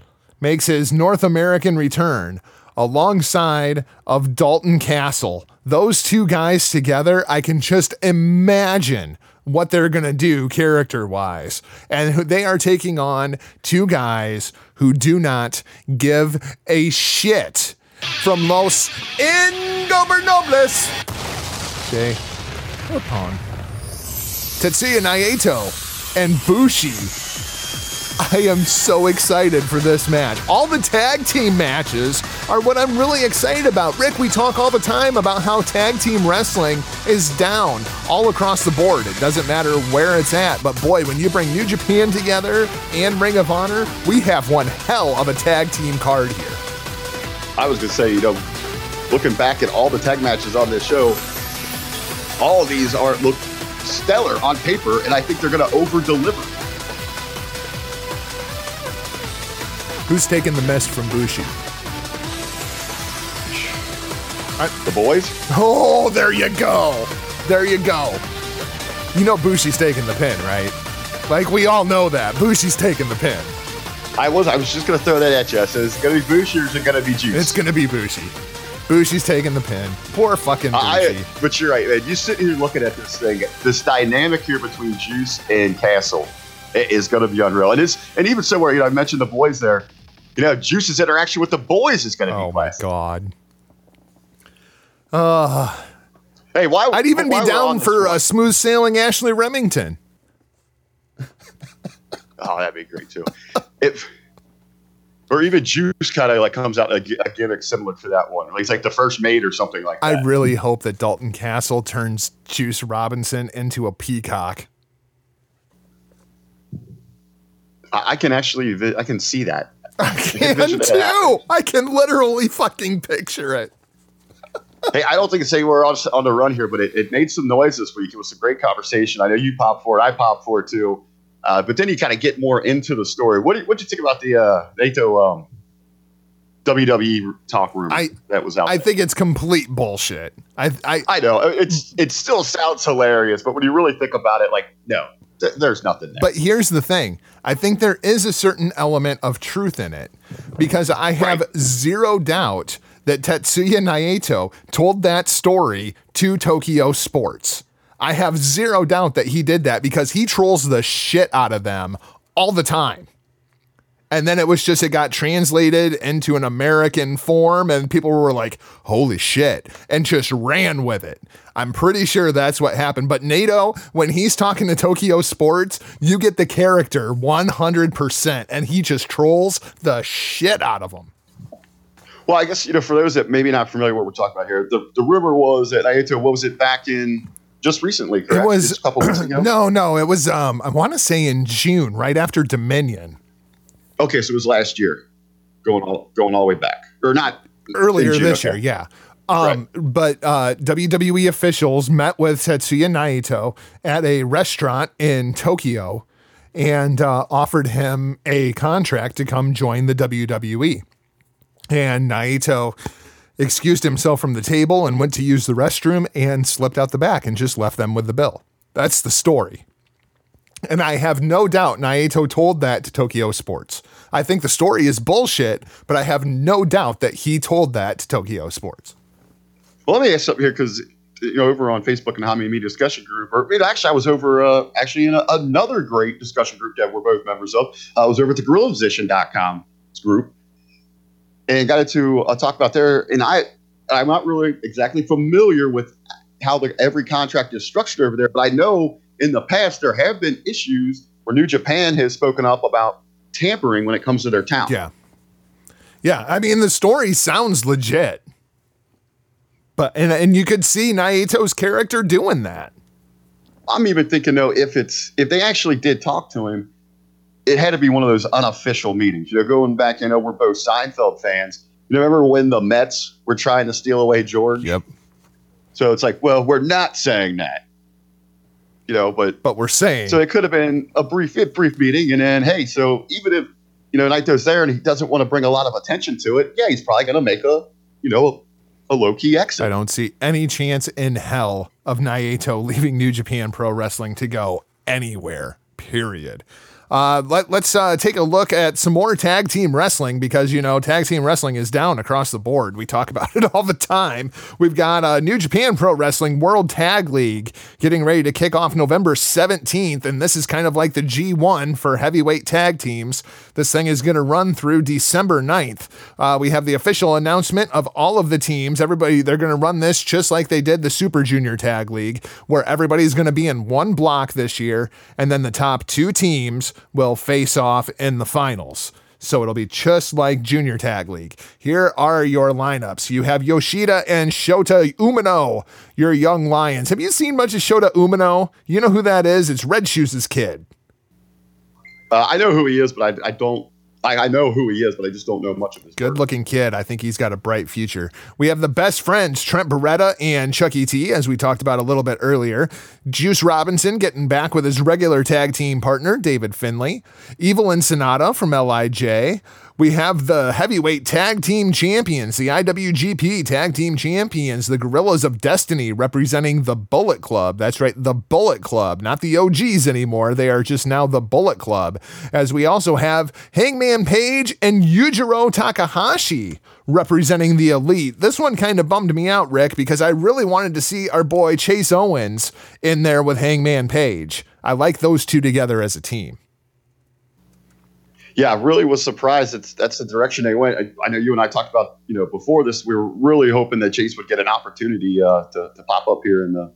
makes his North American return alongside of Dalton Castle. Those two guys together, I can just imagine what they're going to do character wise. And they are taking on two guys who do not give a shit from Los Ingobernables. Okay. Upon Tetsuya Naito and Bushi. I am so excited for this match. All the tag team matches are what I'm really excited about. Rick, we talk all the time about how tag team wrestling is down all across the board. It doesn't matter where it's at, but boy, when you bring New Japan together and Ring of Honor, we have one hell of a tag team card here. I was going to say, you know, looking back at all the tag matches on this show, all of these are look stellar on paper, and I think they're going to over deliver. Who's taking the mess from Bushi? The boys? Oh, there you go. There you go. You know Bushi's taking the pin, right? Like we all know that. Bushi's taking the pin. I was I was just gonna throw that at you. So it's gonna be Bushi or is it gonna be Juice? It's gonna be Bushi. Bushi's taking the pin. Poor fucking Bushi. I, but you're right, man. You sitting here looking at this thing, this dynamic here between Juice and Castle is going to be unreal. And it's and even somewhere, you know, I mentioned the boys there. You know, Juice's interaction with the boys is going to be. Oh my god. Uh, hey, why? I'd even why be down for a smooth sailing Ashley Remington. oh, that'd be great too. if or even Juice kind of like comes out a, a, gimmick similar to that one. Like he's like the first mate or something like that. I really hope that Dalton Castle turns Juice Robinson into a peacock. I, I can actually, I can see that. I can, I can too. I can literally fucking picture it hey, I don't think it's anywhere on, on the run here, but it, it made some noise this week. It was a great conversation. I know you popped for it. I popped for it too. Uh, but then you kind of get more into the story. What do you, think about the uh, Naito um, WWE talk room I- that was out? I there? think it's complete bullshit. I, I, I know it's it still sounds hilarious, but when you really think about it, like no, th- there's nothing there. But here's the thing. I think there is a certain element of truth in it because I have Right. zero doubt that Tetsuya Naito told that story to Tokyo Sports. I have zero doubt that he did that because he trolls the shit out of them all the time. And then it was just, it got translated into an American form, and people were like, holy shit, and just ran with it. I'm pretty sure that's what happened. But Naito, when he's talking to Tokyo Sports, you get the character 100%, and he just trolls the shit out of them. well, I guess you know for those that maybe not familiar with what we're talking about here, the the rumor was that Naito what was it back in just recently? Correct? It was Just a couple weeks ago. no, no, it was, um, I want to say in June, right after Dominion. Okay, so it was last year, going all going all the way back, or not earlier June, this okay. year, yeah. Um, But uh, WWE officials met with Tetsuya Naito at a restaurant in Tokyo and uh, offered him a contract to come join the WWE. And Naito excused himself from the table and went to use the restroom and slipped out the back and just left them with the bill. That's the story. And I have no doubt Naito told that to Tokyo Sports. I think the story is bullshit, but I have no doubt that he told that to Tokyo Sports. Well, let me ask something here because you know over on Facebook and Many Media discussion group, or actually I was over uh, actually in a, another great discussion group that we're both members of. I was over at the GorillaPosition.com group and got into a talk about there. And I I'm not really exactly familiar with how the, every contract is structured over there, but I know in the past there have been issues where New Japan has spoken up about tampering when it comes to their talent. Yeah. Yeah. I mean, the story sounds legit. But, and, and you could see Naito's character doing that. I'm even thinking though, if it's if they actually did talk to him, it had to be one of those unofficial meetings. You know, going back, you know, we're both Seinfeld fans. You know, remember when the Mets were trying to steal away George? Yep. So it's like, well, we're not saying that. You know, but But we're saying, so it could have been a brief a brief meeting, and then hey, so even if you know Naito's there and he doesn't want to bring a lot of attention to it, yeah, he's probably going to make a you know a low key exit. I don't see any chance in hell of Naito leaving New Japan Pro Wrestling to go anywhere, period. Uh, let, let's uh, take a look at some more tag team wrestling because, you know, tag team wrestling is down across the board. We talk about it all the time. We've got uh, New Japan Pro Wrestling World Tag League getting ready to kick off November 17th. And this is kind of like the G1 for heavyweight tag teams. This thing is going to run through December 9th. Uh, we have the official announcement of all of the teams. Everybody, they're going to run this just like they did the Super Junior Tag League, where everybody's going to be in one block this year. And then the top two teams will face off in the finals. So it'll be just like Junior Tag League. Here are your lineups. You have Yoshida and Shota Umino, your young lions. Have you seen much of Shota Umino? You know who that is? It's Red Shoes' kid. Uh, I know who he is, but I, I don't. I, I know who he is, but I just don't know much of his. Good looking kid. I think he's got a bright future. We have the best friends, Trent Beretta and Chuckie T, as we talked about a little bit earlier. Juice Robinson getting back with his regular tag team partner, David Finlay. Evil and Sanada from LIJ. We have the heavyweight tag team champions, the IWGP tag team champions, the Guerrillas of Destiny, representing the Bullet Club. That's right, the Bullet Club, not the OGs anymore. They are just now the Bullet Club. As we also have Hangman Page and Yujiro Takahashi representing the Elite. This one kind of bummed me out, Rick, because I really wanted to see our boy Chase Owens in there with Hangman Page. I like those two together as a team. Yeah, really was surprised. That's that's the direction they went. I, I know you and I talked about you know before this. We were really hoping that Chase would get an opportunity uh, to, to pop up here in the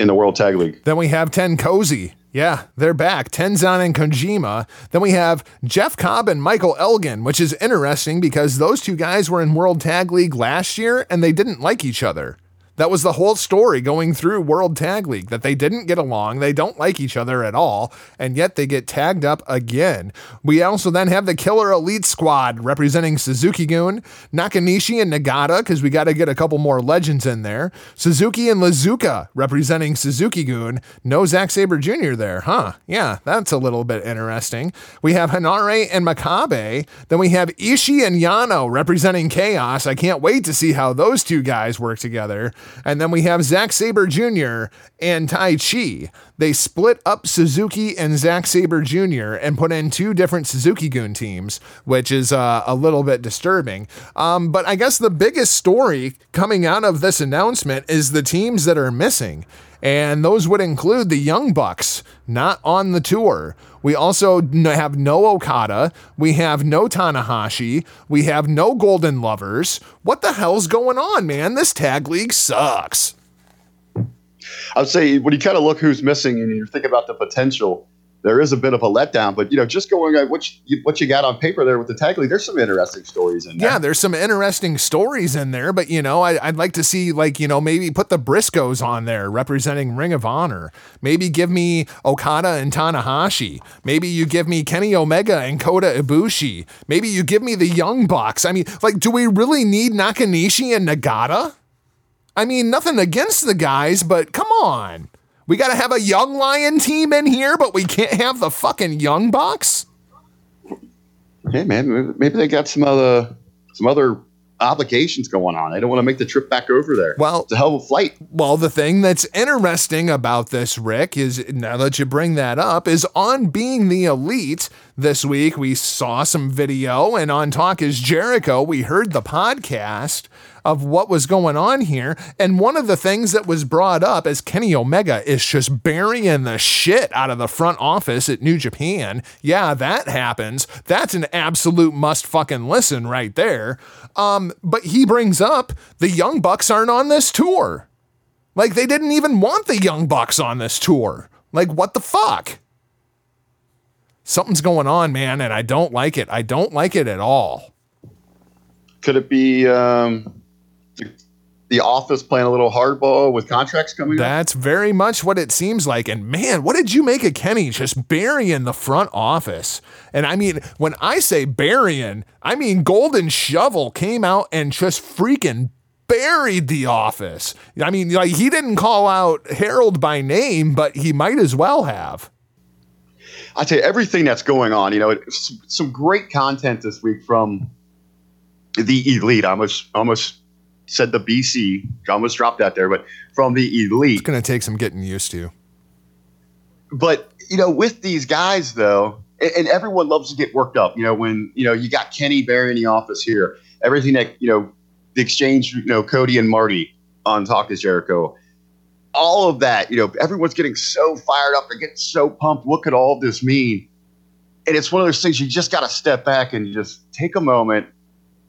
in the World Tag League. Then we have TenKoji. Yeah, they're back. Tenzan and Kojima. Then we have Jeff Cobb and Michael Elgin, which is interesting because those two guys were in World Tag League last year and they didn't like each other. That was the whole story going through World Tag League that they didn't get along, they don't like each other at all, and yet they get tagged up again. We also then have the Killer Elite Squad representing Suzuki Gun, Nakanishi and Nagata because we got to get a couple more legends in there. Suzuki and Iizuka representing Suzuki Gun. No Zack Sabre Jr. there, huh? Yeah, that's a little bit interesting. We have Henare and Makabe. Then we have Ishii and Yano representing Chaos. I can't wait to see how those two guys work together. And then we have Zack Sabre Jr. and Taichi. They split up Suzuki and Zack Sabre Jr. and put in two different Suzuki Gun teams, which is uh, a little bit disturbing. Um, but I guess the biggest story coming out of this announcement is the teams that are missing. And those would include the Young Bucks, not on the tour. We also have no Okada. We have no Tanahashi. We have no Golden Lovers. What the hell's going on, man? This tag league sucks. I would say when you kind of look who's missing and you think about the potential, there is a bit of a letdown. But you know, just going at what you, what you got on paper there with the tag league, there's some interesting stories in there. Yeah, there's some interesting stories in there. But you know, I, would like to see like you know maybe put the Briscoes on there representing Ring of Honor. Maybe give me Okada and Tanahashi. Maybe you give me Kenny Omega and Kota Ibushi. Maybe you give me the Young Bucks. I mean, like, do we really need Nakanishi and Nagata? I mean, nothing against the guys, but come on. We got to have a young lion team in here, but we can't have the fucking young bucks. Hey man, maybe they got some other some other obligations going on. They don't want to make the trip back over there. Well, it's a hell of a flight. Well, the thing that's interesting about this, Rick, is now that you bring that up, is on being the elite this week, we saw some video, and on Talk is Jericho, we heard the podcast of what was going on here. And one of the things that was brought up as Kenny Omega is just burying the shit out of the front office at New Japan. Yeah, that happens. That's an absolute must fucking listen right there. Um, but he brings up the Young Bucks aren't on this tour. Like they didn't even want the Young Bucks on this tour. Like what the fuck? Something's going on, man, and I don't like it. I don't like it at all. Could it be um, the office playing a little hardball with contracts coming That's up? very much what it seems like. And man, what did you make of Kenny just burying the front office? And I mean, when I say burying, I mean Golden Shovel came out and just freaking buried the office. I mean, like he didn't call out Harold by name, but he might as well have. I tell you, everything that's going on, you know, some great content this week from the elite. I almost almost said the BC. John was dropped out there, but from the elite. It's going to take some getting used to. But you know, with these guys though, and, and everyone loves to get worked up. You know, when you know you got Kenny Barry in the office here, everything that you know, the exchange. You know, Cody and Marty on Talk is Jericho. All of that, you know, everyone's getting so fired up. They're getting so pumped. What could all this mean? And it's one of those things you just got to step back and just take a moment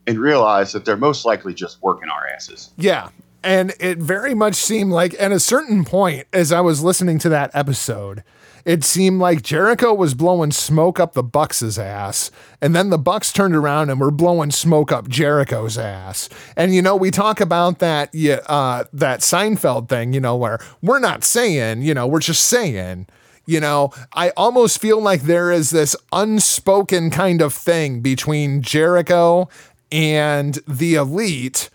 and realize that they're most likely just working our asses. Yeah. And it very much seemed like at a certain point, as I was listening to that episode, it seemed like Jericho was blowing smoke up the Bucks' ass, and then the Bucks turned around and were blowing smoke up Jericho's ass. And you know, we talk about that, uh, that Seinfeld thing, you know, where we're not saying, you know, we're just saying. You know, I almost feel like there is this unspoken kind of thing between Jericho and the elite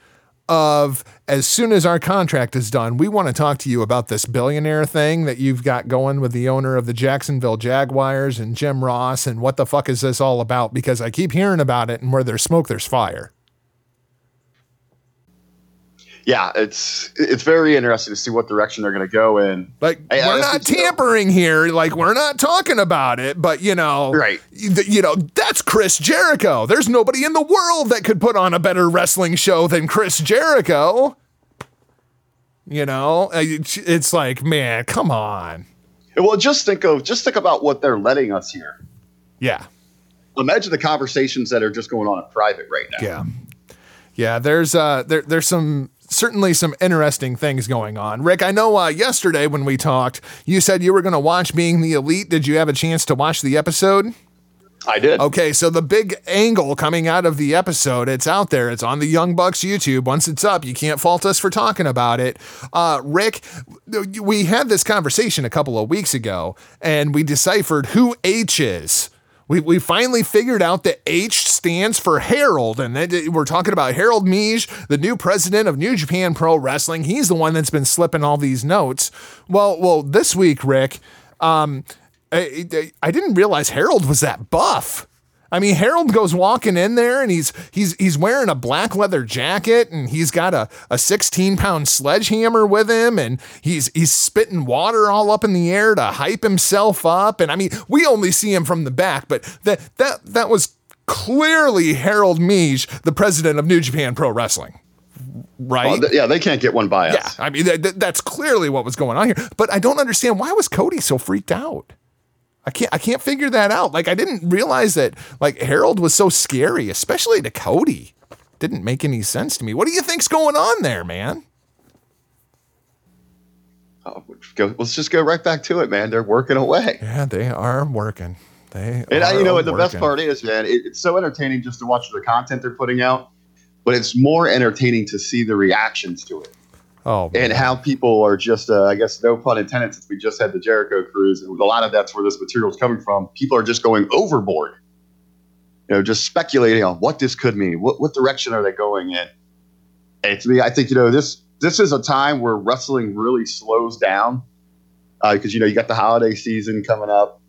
of as soon as our contract is done, we want to talk to you about this billionaire thing that you've got going with the owner of the Jacksonville Jaguars and Jim Ross and what the fuck is this all about? Because I keep hearing about it and where there's smoke there's fire yeah, it's it's very interesting to see what direction they're going to go in. Like I, we're not tampering here, like we're not talking about it, but you know, right? You know, that's Chris Jericho. There's nobody in the world that could put on a better wrestling show than Chris Jericho. You know, it's like, man, come on. Well, just think of just think about what they're letting us hear. Yeah. Imagine the conversations that are just going on in private right now. Yeah. Yeah, there's uh there there's some certainly some interesting things going on. Rick, I know uh, yesterday when we talked, you said you were going to watch Being the Elite. Did you have a chance to watch the episode? I did. Okay, so the big angle coming out of the episode, it's out there. It's on the Young Bucks YouTube. Once it's up, you can't fault us for talking about it. Uh, Rick, we had this conversation a couple of weeks ago, and we deciphered who H is. We, we finally figured out that H stands for Harold, and we're talking about Harold Meij, the new president of New Japan Pro Wrestling. He's the one that's been slipping all these notes. Well, well, this week, Rick, um, I, I didn't realize Harold was that buff. I mean, Harold goes walking in there and he's he's he's wearing a black leather jacket and he's got a, a 16 pound sledgehammer with him and he's he's spitting water all up in the air to hype himself up. And I mean, we only see him from the back, but that that that was clearly Harold Meij, the president of New Japan Pro Wrestling. Right? th- yeah, they can't get one by us. Yeah, I mean that, that's clearly what was going on here. But I don't understand why was Cody so freaked out. I can't I can't figure that out. Like I didn't realize that like Harold was so scary, especially to Cody. Didn't make any sense to me. What do you think's going on there, man? Oh, go, let's just go right back to it, man. They're working away. Yeah, they are working. They and I, you know what the best part is, man. It, it's so entertaining just to watch the content they're putting out, but it's more entertaining to see the reactions to it. Oh, and how people are just, uh, I guess, no pun intended, since we just had the Jericho cruise, and a lot of that's where this material is coming from. People are just going overboard, you know, just speculating on what this could mean. What, what direction are they going in? And to me, I think you know this. This is a time where wrestling really slows down because uh, you know you got the holiday season coming up.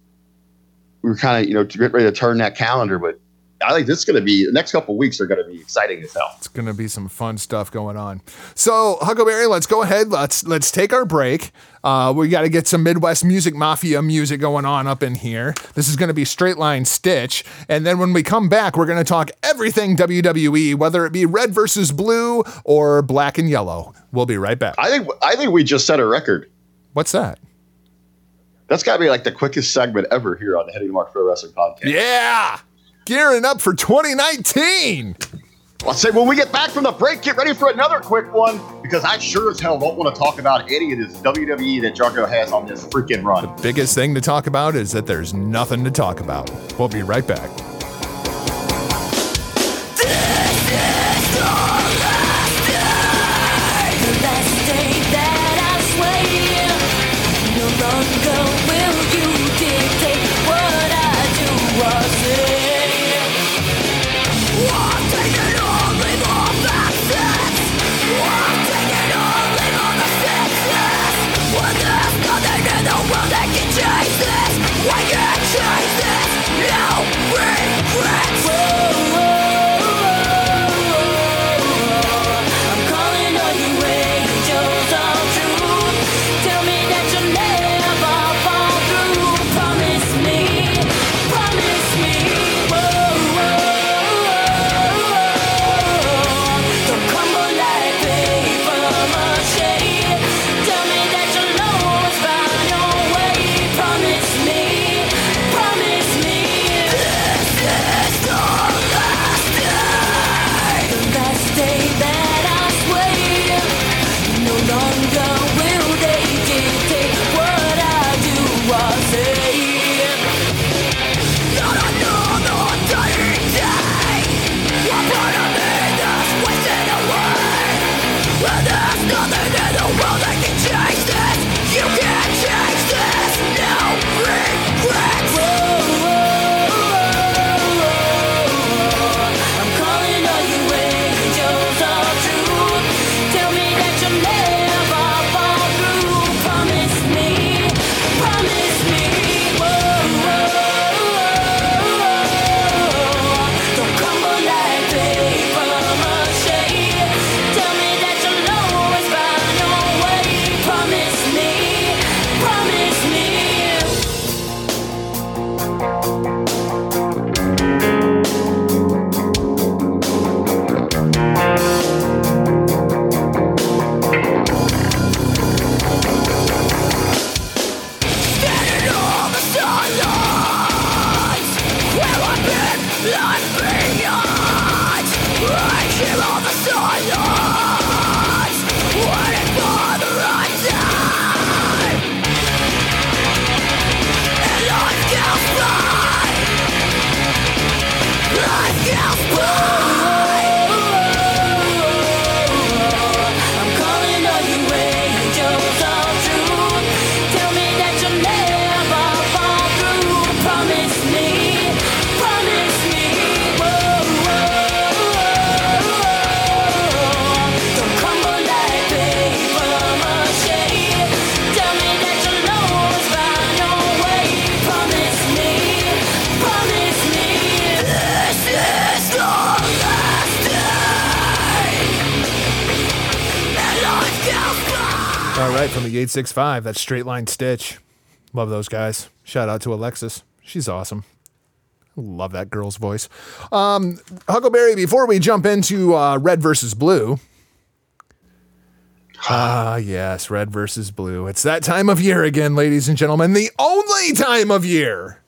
We are kind of you know to get ready to turn that calendar, but I think this is going to be the next couple weeks are going to be exciting as hell. It's going to be some fun stuff going on. So Huckleberry, let's go ahead. Let's let's take our break. Uh, we got to get some Midwest Music Mafia music going on up in here. This is going to be Straight Line Stitch, and then when we come back, we're going to talk everything WWE, whether it be red versus blue or black and yellow. We'll be right back. I think I think we just set a record. What's that? That's got to be like the quickest segment ever here on the Heading Mark Pro Wrestling Podcast. Yeah gearing up for 2019. I'll say when we get back from the break, get ready for another quick one because I sure as hell don't want to talk about any of this WWE that Jargo has on this freaking run. The biggest thing to talk about is that there's nothing to talk about. We'll be right back. Right, from the 865, that Straight Line Stitch. Love those guys. Shout out to Alexis. She's awesome. Love that girl's voice. Um, Huckleberry, before we jump into uh, red versus blue. Ah, yes, red versus blue. It's that time of year again, ladies and gentlemen. The only time of year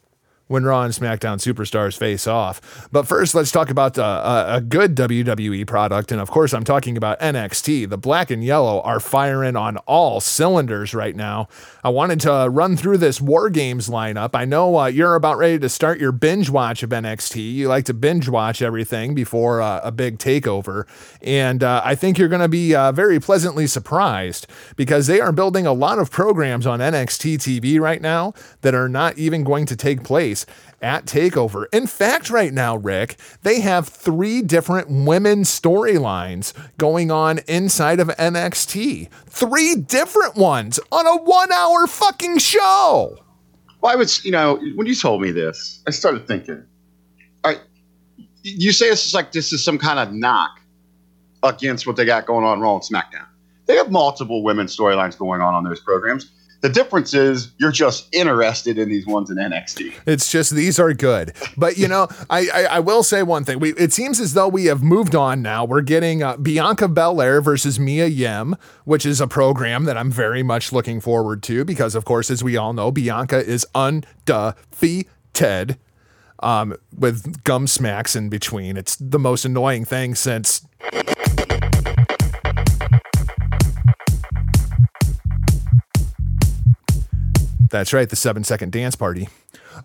when Raw and SmackDown superstars face off. But first, let's talk about uh, a, good WWE product. And of course, I'm talking about NXT. The black and yellow are firing on all cylinders right now. I wanted to run through this War Games lineup. I know uh, you're about ready to start your binge watch of NXT. You like to binge watch everything before uh, a big takeover. And uh, I think you're going to be uh, very pleasantly surprised because they are building a lot of programs on NXT TV right now that are not even going to take place at TakeOver. In fact, right now, Rick, they have three different women storylines going on inside of NXT. Three different ones on a one hour fucking show. Well, I was, you know, when you told me this, I started thinking, all right, you say this is like this is some kind of knock against what they got going on Raw SmackDown. They have multiple women storylines going on on those programs. The difference is you're just interested in these ones in NXT. It's just these are good, but you know, I, I, I will say one thing. We it seems as though we have moved on now. We're getting uh, Bianca Belair versus Mia Yim, which is a program that I'm very much looking forward to because, of course, as we all know, Bianca is undefeated. Um, with gum smacks in between. It's the most annoying thing since That's right, the seven second dance party.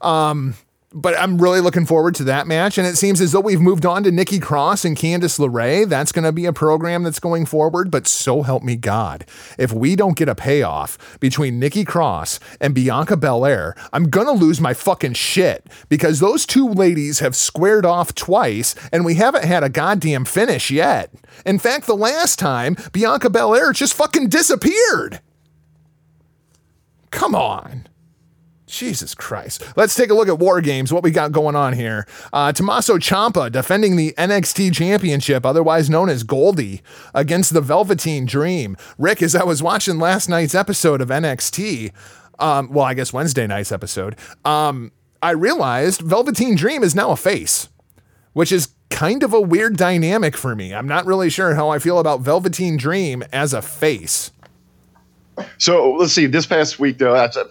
Um, but I'm really looking forward to that match. And it seems as though we've moved on to Nikki Cross and Candice LeRae. That's going to be a program that's going forward. But so help me God, if we don't get a payoff between Nikki Cross and Bianca Belair, I'm going to lose my fucking shit because those two ladies have squared off twice and we haven't had a goddamn finish yet. In fact, the last time, Bianca Belair just fucking disappeared. Come on. Jesus Christ. Let's take a look at War Games, what we got going on here. Uh, Tommaso Ciampa defending the NXT Championship, otherwise known as Goldie, against the Velveteen Dream. Rick, as I was watching last night's episode of NXT, um, well, I guess Wednesday night's episode, um, I realized Velveteen Dream is now a face, which is kind of a weird dynamic for me. I'm not really sure how I feel about Velveteen Dream as a face. So let's see. This past week, though, that's a,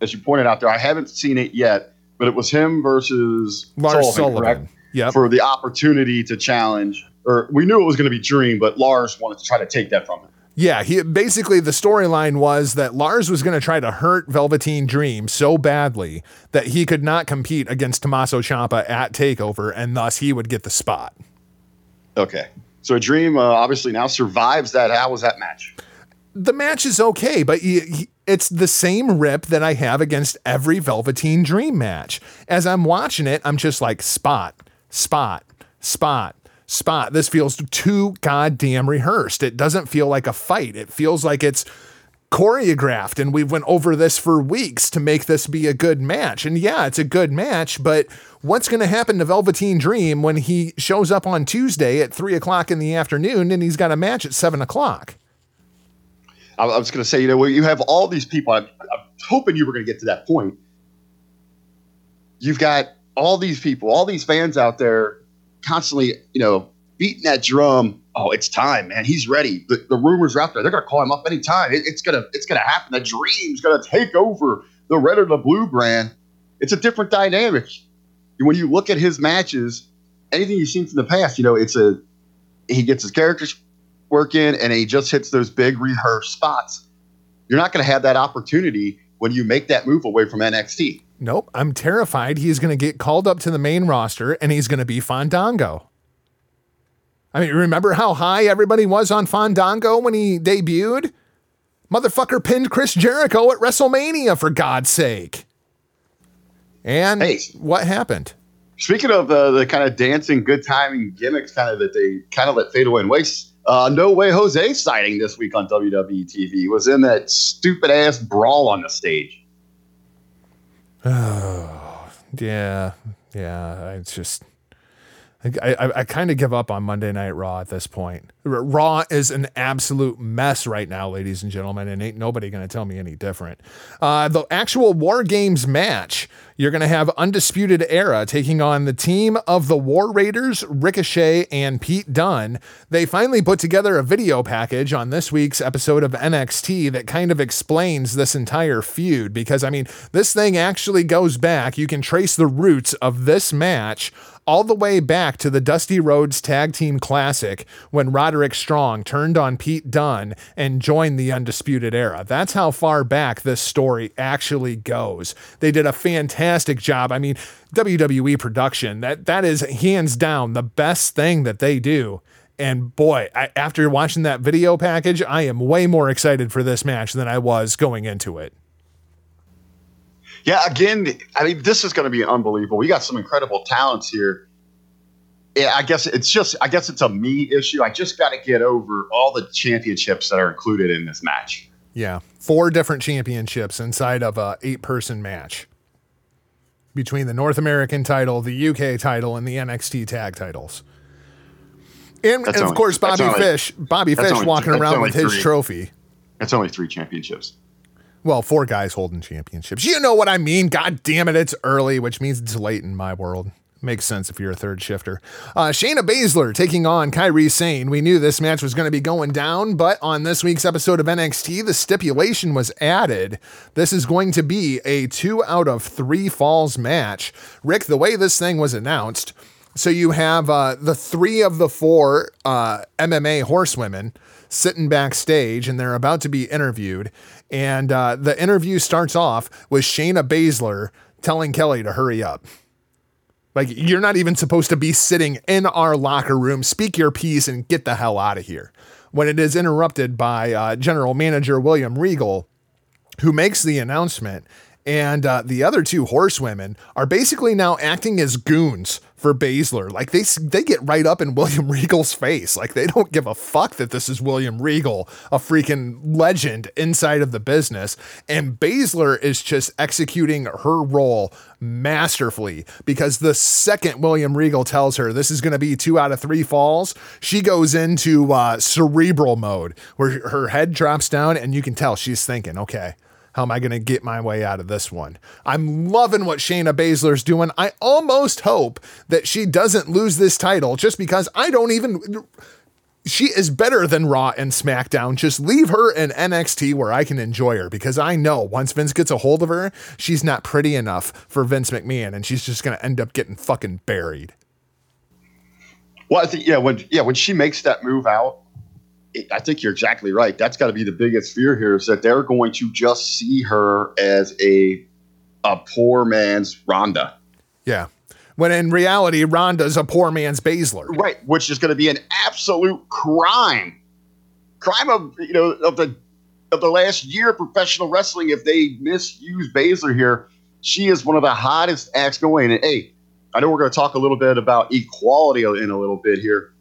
as you pointed out there, I haven't seen it yet, but it was him versus Lars Sullivan, Sullivan. Yep. For the opportunity to challenge, or we knew it was going to be Dream, but Lars wanted to try to take that from him. Yeah, he basically the storyline was that Lars was going to try to hurt Velveteen Dream so badly that he could not compete against Tommaso Ciampa at Takeover, and thus he would get the spot. Okay. So Dream uh, obviously now survives that. How was that match? The match is okay, but it's the same rip that I have against every Velveteen Dream match. As I'm watching it, I'm just like spot, spot, spot, spot. This feels too goddamn rehearsed. It doesn't feel like a fight. It feels like it's choreographed and we went over this for weeks to make this be a good match. And yeah, it's a good match, but what's going to happen to Velveteen Dream when he shows up on Tuesday at three o'clock in the afternoon and he's got a match at seven o'clock? I, I was going to say, you know, you have all these people. I'm, I'm hoping you were going to get to that point. You've got all these people, all these fans out there, constantly, you know, beating that drum. Oh, it's time, man. He's ready. The, the rumors are out there. They're going to call him up anytime. It, it's gonna, it's gonna happen. The dream's going to take over the red or the blue brand. It's a different dynamic. When you look at his matches, anything you've seen from the past, you know, it's a he gets his characters work in and he just hits those big rehearsed spots. You're not going to have that opportunity when you make that move away from NXT. Nope. I'm terrified he's going to get called up to the main roster and he's going to be Fandango. I mean, remember how high everybody was on Fandango when he debuted? Motherfucker pinned Chris Jericho at WrestleMania, for God's sake. And Hey. what happened? Speaking of uh, the kind of dancing, good timing gimmicks, kind of that they kind of let fade away and waste. Uh, no way, Jose sighting this week on WWE TV was in that stupid ass brawl on the stage. Oh, yeah, yeah. It's just I, I, I kind of give up on Monday Night Raw at this point. Raw is an absolute mess right now, ladies and gentlemen, and ain't nobody going to tell me any different. Uh, the actual War Games match, you're going to have Undisputed Era taking on the team of the War Raiders, Ricochet, and Pete Dunne. They finally put together a video package on this week's episode of NXT that kind of explains this entire feud because, I mean, this thing actually goes back. You can trace the roots of this match all the way back to the Dusty Rhodes Tag Team Classic when Roderick Strong turned on Pete Dunne and joined the Undisputed Era. That's how far back this story actually goes. They did a fantastic job. I mean, WWE production, that that is hands down the best thing that they do. And boy, I, after watching that video package, I am way more excited for this match than I was going into it. Yeah, again, I mean, this is going to be unbelievable. We got some incredible talents here. Yeah, I guess it's just, I guess it's a me issue. I just got to get over all the championships that are included in this match. Yeah, four different championships inside of a eight-person match between the North American title, the UK title, and the NXT tag titles. And, and of only- course, Bobby only- Fish, Bobby Fish only- walking around with his trophy. That's only three championships. Well, four guys holding championships. You know what I mean? God damn it, it's early, which means it's late in my world. Makes sense if you're a third shifter. Uh, Shayna Baszler taking on Kairi Sane. We knew this match was going to be going down, but on this week's episode of NXT, the stipulation was added. This is going to be a two out of three falls match. Rick, the way this thing was announced, so you have uh, the three of the four uh, MMA horsewomen sitting backstage and they're about to be interviewed. And uh, the interview starts off with Shayna Baszler telling Kelly to hurry up. Like, you're not even supposed to be sitting in our locker room. Speak your piece and get the hell out of here. When it is interrupted by uh, General Manager William Regal, who makes the announcement. And uh, the other two horsewomen are basically now acting as goons for Baszler. Like they they get right up in William Regal's face. Like they don't give a fuck that this is William Regal, a freaking legend inside of the business. And Baszler is just executing her role masterfully because the second William Regal tells her this is going to be two out of three falls, she goes into uh, cerebral mode where her head drops down and you can tell she's thinking, okay. How am I going to get my way out of this one? I'm loving what Shayna Baszler's doing. I almost hope that she doesn't lose this title just because I don't even. She is better than Raw and SmackDown. Just leave her in NXT where I can enjoy her because I know once Vince gets a hold of her, she's not pretty enough for Vince McMahon and she's just going to end up getting fucking buried. Well, I think yeah, when yeah, when she makes that move out, it, I think you're exactly right. That's got to be the biggest fear here is that they're going to just see her as a a poor man's Ronda, Yeah. When in reality, Ronda's a poor man's Baszler. right? Which is going to be an absolute crime, crime of you know of the of the last year of professional wrestling. If they misuse Baszler here, she is one of the hottest acts going. And hey, I know we're going to talk a little bit about equality in a little bit here.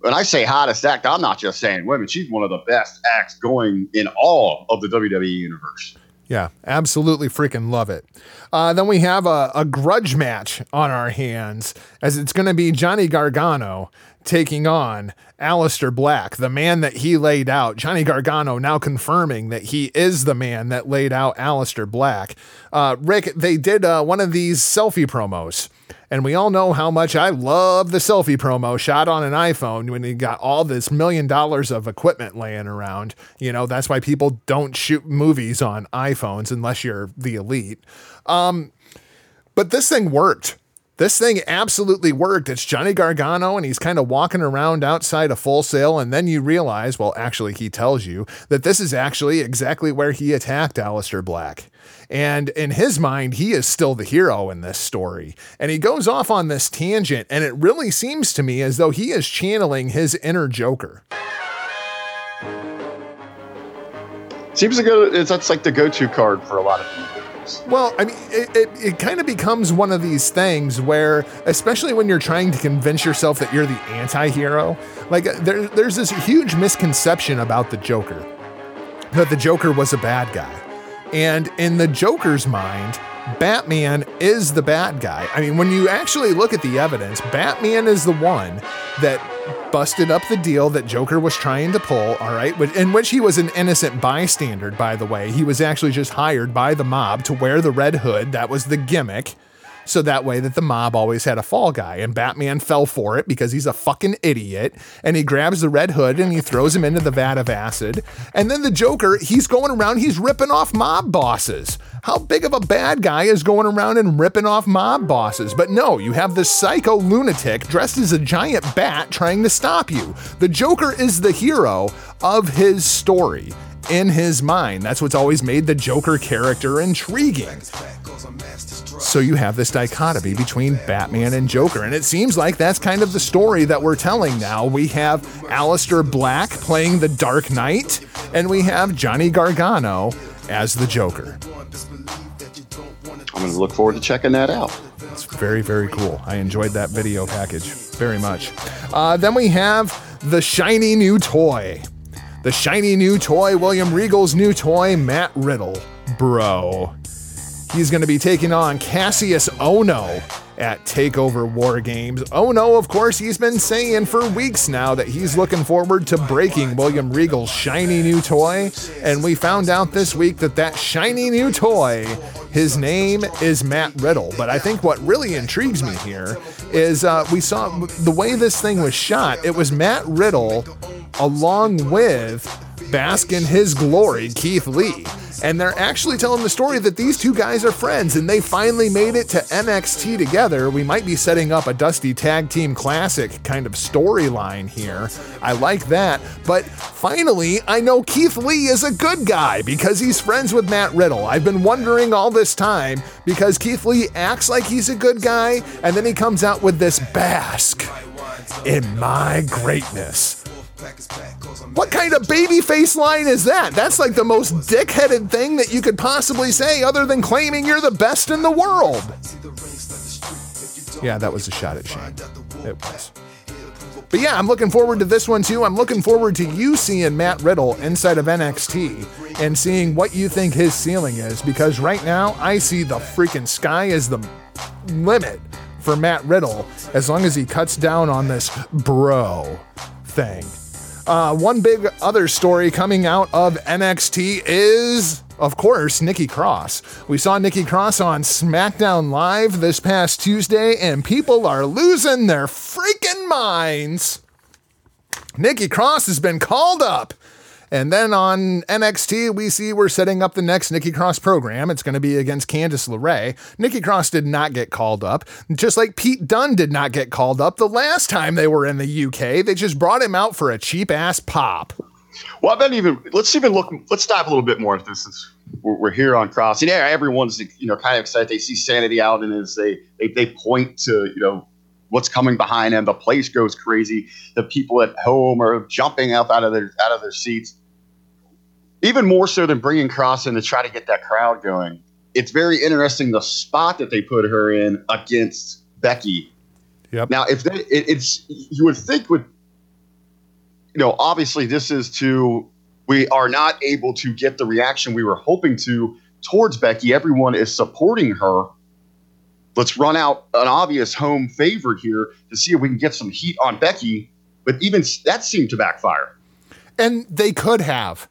When I say hottest act, I'm not just saying women. She's one of the best acts going in all of the WWE universe. Yeah, absolutely freaking love it. Uh, then we have a, a grudge match on our hands as it's going to be Johnny Gargano taking on Aleister Black, the man that he laid out. Johnny Gargano now confirming that he is the man that laid out Aleister Black. Uh, Rick, they did uh, one of these selfie promos. And we all know how much I love the selfie promo shot on an iPhone when you got all this million dollars of equipment laying around. You know, that's why people don't shoot movies on iPhones unless you're the elite. Um, but this thing worked. This thing absolutely worked. It's Johnny Gargano, and he's kind of walking around outside a full sail. And then you realize, well, actually, he tells you that this is actually exactly where he attacked Aleister Black. And in his mind, he is still the hero in this story. And he goes off on this tangent, and it really seems to me as though he is channeling his inner Joker. Seems like a, it's, that's like the go-to card for a lot of people. Well, I mean, it, it, it kind of becomes one of these things where, especially when you're trying to convince yourself that you're the anti hero, like uh, there, there's this huge misconception about the Joker that the Joker was a bad guy. And in the Joker's mind, Batman is the bad guy. I mean, when you actually look at the evidence, Batman is the one that busted up the deal that Joker was trying to pull, all right, in which he was an innocent bystander, by the way. He was actually just hired by the mob to wear the red hood. That was the gimmick so that way that the mob always had a fall guy. And Batman fell for it because he's a fucking idiot. And he grabs the Red Hood and he throws him into the vat of acid. And then the Joker, he's going around, he's ripping off mob bosses. How big of a bad guy is going around and ripping off mob bosses? But no, you have this psycho lunatic dressed as a giant bat trying to stop you. The Joker is the hero of his story in his mind. That's what's always made the Joker character intriguing. So you have this dichotomy between Batman and Joker, and it seems like that's kind of the story that we're telling now. We have Aleister Black playing the Dark Knight, and we have Johnny Gargano as the Joker. I'm going to look forward to checking that out. It's very, very cool. I enjoyed that video package very much. Uh, then we have the shiny new toy. The shiny new toy, William Regal's new toy, Matt Riddle. Bro. He's going to be taking on Kassius Ohno at TakeOver War Games. Ohno, of course, he's been saying for weeks now that he's looking forward to breaking William Regal's shiny new toy. And we found out this week that that shiny new toy, his name is Matt Riddle. But I think what really intrigues me here is uh, we saw the way this thing was shot, it was Matt Riddle along with bask in his glory, Keith Lee. And they're actually telling the story that these two guys are friends and they finally made it to NXT together. We might be setting up a Dusty Tag Team Classic kind of storyline here. I like that. But finally, I know Keith Lee is a good guy because he's friends with Matt Riddle. I've been wondering all this time because Keith Lee acts like he's a good guy and then he comes out with this bask in my greatness. What kind of babyface line is that? That's like the most dickheaded thing that you could possibly say, other than claiming you're the best in the world. Yeah, that was a shot at Shane. It was. But yeah, I'm looking forward to this one too. I'm looking forward to you seeing Matt Riddle inside of NXT and seeing what you think his ceiling is because right now I see the freaking sky as the limit for Matt Riddle as long as he cuts down on this bro thing. Uh, one big other story coming out of NXT is, of course, Nikki Cross. We saw Nikki Cross on SmackDown Live this past Tuesday, and people are losing their freaking minds. Nikki Cross has been called up and then on NXT, we see we're setting up the next Nikki Cross program. It's going to be against Candice LeRae. Nikki Cross did not get called up, just like Pete Dunne did not get called up the last time they were in the UK. They just brought him out for a cheap ass pop. Well, I bet even let's even look. Let's dive a little bit more into this since we're, we're here on Cross. Know, everyone's you know kind of excited. They see Sanity out, and as they they they point to you know what's coming behind him. The place goes crazy. The people at home are jumping up out of their out of their seats even more so than bringing Cross in to try to get that crowd going. It's very interesting the spot that they put her in against Becky. Yep. Now, if they, it, it's you would think with you know obviously this is to we are not able to get the reaction we were hoping to towards Becky. Everyone is supporting her. Let's run out an obvious home favorite here to see if we can get some heat on Becky. But even that seemed to backfire. And they could have.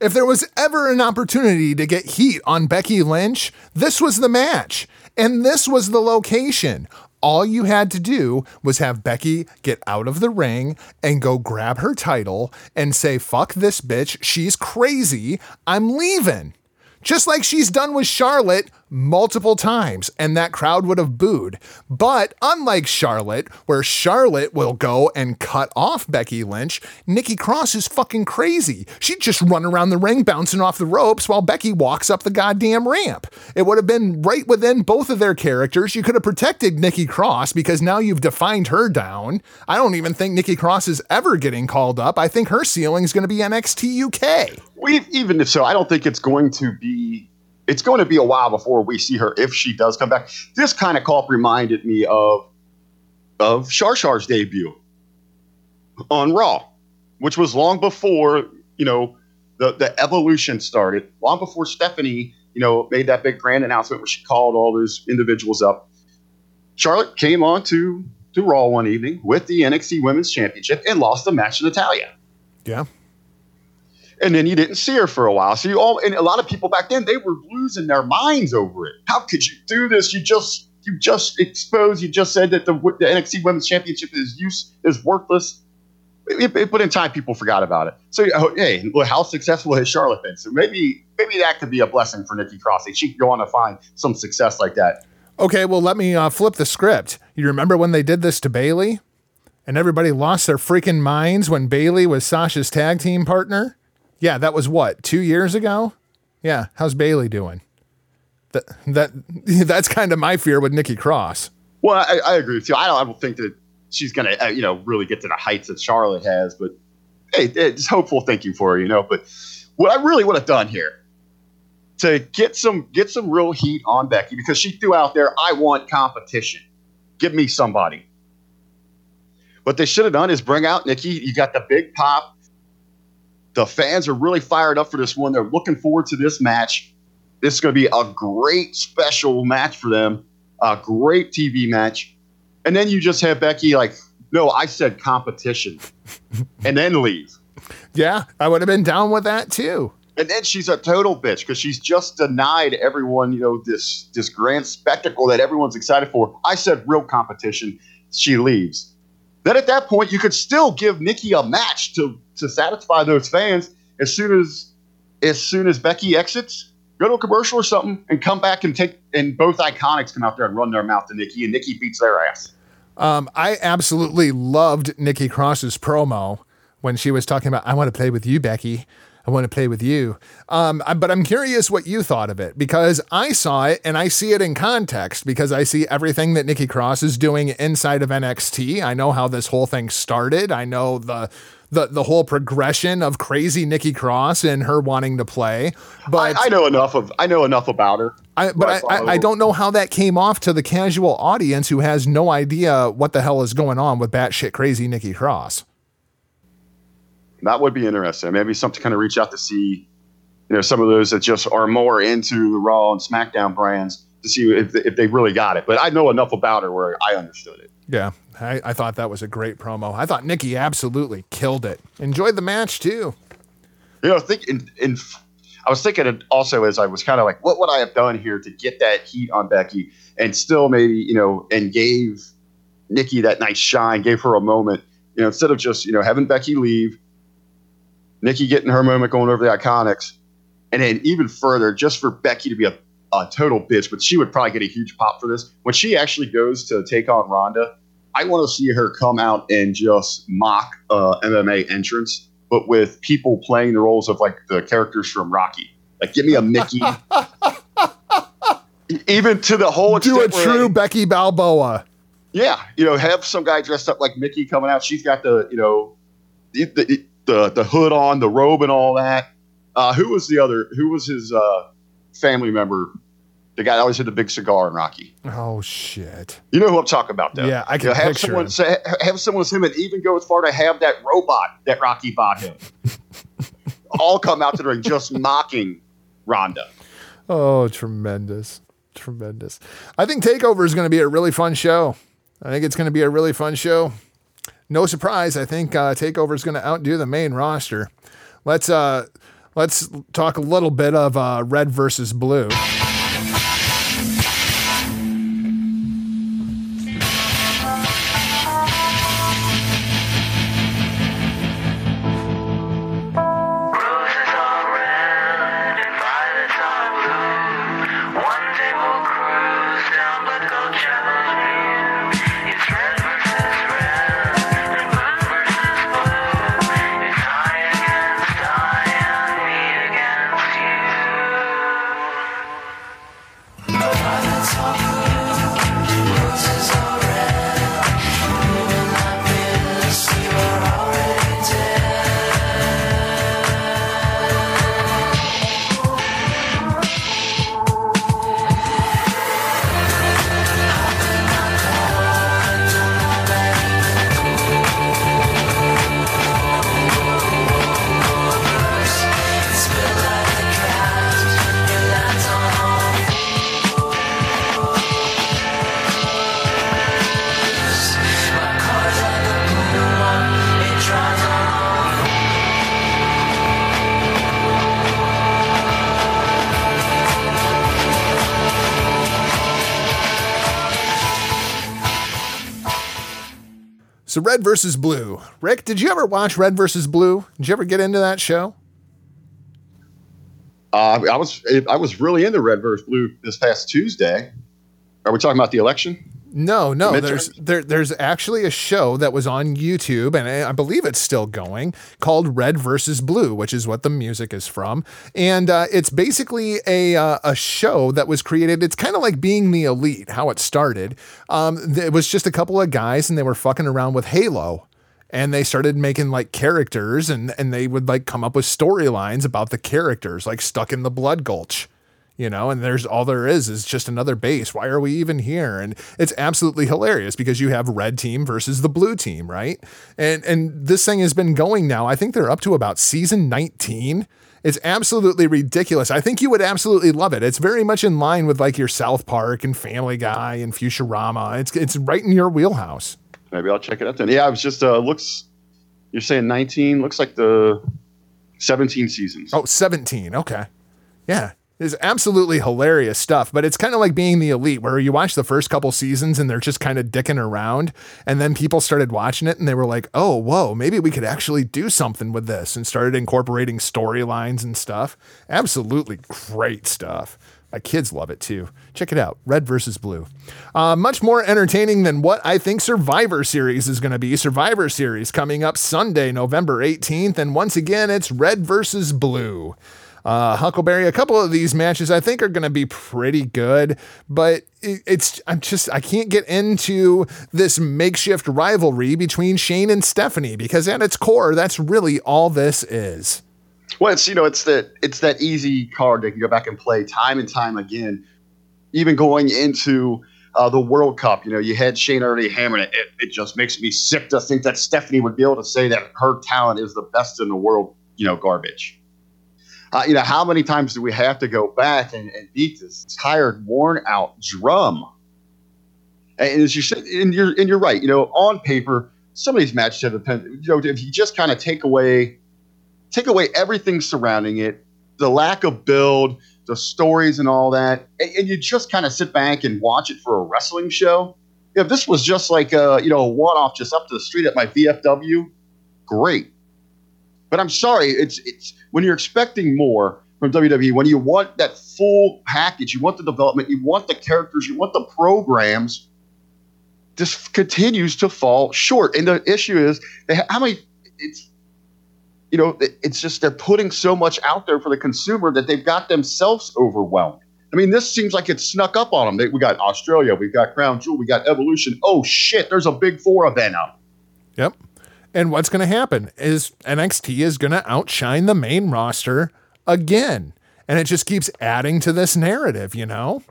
If there was ever an opportunity to get heat on Becky Lynch, this was the match. And this was the location. All you had to do was have Becky get out of the ring and go grab her title and say, fuck this bitch. She's crazy. I'm leaving. Just like she's done with Charlotte multiple times, and that crowd would have booed. But unlike Charlotte, where Charlotte will go and cut off Becky Lynch, Nikki Cross is fucking crazy. She'd just run around the ring bouncing off the ropes while Becky walks up the goddamn ramp. It would have been right within both of their characters. You could have protected Nikki Cross because now you've defined her down. I don't even think Nikki Cross is ever getting called up. I think her ceiling is going to be NXT UK. Even if so, I don't think it's going to be it's going to be a while before we see her if she does come back. This kind of call reminded me of of Char Char's debut on Raw, which was long before you know the the evolution started, long before Stephanie you know, made that big grand announcement where she called all those individuals up. Charlotte came on to to Raw one evening with the NXT Women's Championship and lost the match to Natalya. Yeah. And then you didn't see her for a while. So you all and a lot of people back then they were losing their minds over it. How could you do this? You just you just exposed. You just said that the, the NXT Women's Championship is use is worthless. It, it, but in time, people forgot about it. So, oh, hey, how successful has Charlotte been? So maybe maybe that could be a blessing for Nikki Cross. She could go on to find some success like that. Okay, well, let me uh, flip the script. You remember when they did this to Bayley, and everybody lost their freaking minds when Bayley was Sasha's tag team partner? Yeah, that was what two years ago. Yeah, how's Bayley doing? That that that's kind of my fear with Nikki Cross. Well, I, I agree with you. I don't, I don't think that she's going to, uh, you know, really get to the heights that Charlotte has. But hey, it's hopeful thinking for her, you know. But what I really would have done here to get some get some real heat on Becky because she threw out there, "I want competition. Give me somebody." What they should have done is bring out Nikki. You got the big pop. The fans are really fired up for this one. They're looking forward to this match. This is going to be a great special match for them, a great TV match. And then you just have Becky like, no, I said competition, and then leave. Yeah, I would have been down with that too. And then she's a total bitch because she's just denied everyone, you know, this this grand spectacle that everyone's excited for. I said real competition. She leaves. Then at that point, you could still give Nikki a match to to satisfy those fans. As soon as as soon as Becky exits, go to a commercial or something, and come back and take and both iconics come out there and run their mouth to Nikki, and Nikki beats their ass. Um, I absolutely loved Nikki Cross's promo when she was talking about, I want to play with you, Becky. I want to play with you. Um, but I'm curious what you thought of it because I saw it and I see it in context because I see everything that Nikki Cross is doing inside of NXT. I know how this whole thing started. I know the the the whole progression of crazy Nikki Cross and her wanting to play. But I, I know enough of I know enough about her. I, but I, I, I, don't know how that came off to the casual audience who has no idea what the hell is going on with batshit crazy Nikki Cross. That would be interesting. Maybe something to kind of reach out to see, you know, some of those that just are more into the Raw and SmackDown brands to see if, if they really got it. But I know enough about her where I understood it. Yeah, I, I thought that was a great promo. I thought Nikki absolutely killed it. Enjoyed the match too. You know, think in, in I was thinking also as I was kind of like, what would I have done here to get that heat on Becky and still maybe, you know, and gave Nikki that nice shine, gave her a moment, you know, instead of just, you know, having Becky leave, Nikki getting her moment going over the Iconics, and then even further, just for Becky to be a, a total bitch, but she would probably get a huge pop for this. When she actually goes to take on Ronda, I want to see her come out and just mock uh, MMA entrance, but with people playing the roles of like the characters from Rocky. Like, give me a Mickey. even to the whole do a true Becky Balboa. Yeah, you know, have some guy dressed up like Mickey coming out. She's got the you know the, the, the the hood on, the robe, and all that. Uh, who was the other? Who was his uh, family member? The guy that always had the big cigar in Rocky. Oh shit! You know who I'm talking about, though. Yeah, I can you know, have picture someone him. say, have someone with him, and even go as far to have that robot that Rocky bought him. all come out to the ring just mocking Ronda. Oh, tremendous. Tremendous. I think Takeover is going to be a really fun show. I think it's going to be a really fun show. No surprise, I think uh, Takeover is going to outdo the main roster. Let's uh, let's talk a little bit of uh, red versus blue. So Red versus Blue. Rick, did you ever watch Red versus Blue? Did you ever get into that show? Uh, I was I was really into Red versus Blue this past Tuesday. Are we talking about the election? No, no. The There's there there's actually a show that was on YouTube, and I believe it's still going, called Red versus Blue, which is what the music is from, and uh, it's basically a uh, a show that was created. It's kind of like being the elite, how it started. Um, it was just a couple of guys, and they were fucking around with Halo. And they started making like characters, and and they would like come up with storylines about the characters, like stuck in the blood gulch you know and there's all there is is just another base why are we even here and it's absolutely hilarious because you have red team versus the blue team right and and this thing has been going now i think they're up to about season 19 it's absolutely ridiculous. I think you would absolutely love it. It's very much in line with like your South Park and Family Guy and Futurama. It's it's right in your wheelhouse. Maybe I'll check it out then. Yeah, I was just uh, looks. You're saying 19? Looks like the 17 seasons. Oh, 17. Okay. Yeah. It's absolutely hilarious stuff, but it's kind of like being the elite where you watch the first couple seasons and they're just kind of dicking around. And then people started watching it and they were like, oh, whoa, maybe we could actually do something with this and started incorporating storylines and stuff. Absolutely great stuff. My kids love it too. Check it out Red versus Blue. Uh, much more entertaining than what I think Survivor Series is going to be. Survivor Series coming up Sunday, November 18th. And once again, it's Red versus Blue. Uh, Huckleberry, a couple of these matches I think are going to be pretty good, but it, it's, I'm just, I can't get into this makeshift rivalry between Shane and Stephanie because at its core, that's really all this is. Well, it's you know, it's that it's that easy card they can go back and play time and time again. Even going into uh, the World Cup, you know, you had Shane already hammering it. it. It just makes me sick to think that Stephanie would be able to say that her talent is the best in the world. You know, garbage. Uh, you know, how many times do we have to go back and, and beat this tired, worn out drum? And as you said, and you're and you're right. You know, on paper, some of these matches have depend. You know, if you just kind of take away, take away everything surrounding it, the lack of build, the stories, and all that, and, and you just kind of sit back and watch it for a wrestling show. If this was just like a you know a one off, just up to the street at my VFW, great. But I'm sorry, it's it's when you're expecting more from WWE, when you want that full package, you want the development, you want the characters, you want the programs. This continues to fall short, and the issue is ha- how many? It's you know it's just they're putting so much out there for the consumer that they've got themselves overwhelmed. I mean, this seems like it snuck up on them. They, we got Australia, we've got Crown Jewel, we got Evolution. Oh shit, there's a big four event up. Yep. And what's going to happen is NXT is going to outshine the main roster again. And it just keeps adding to this narrative, you know?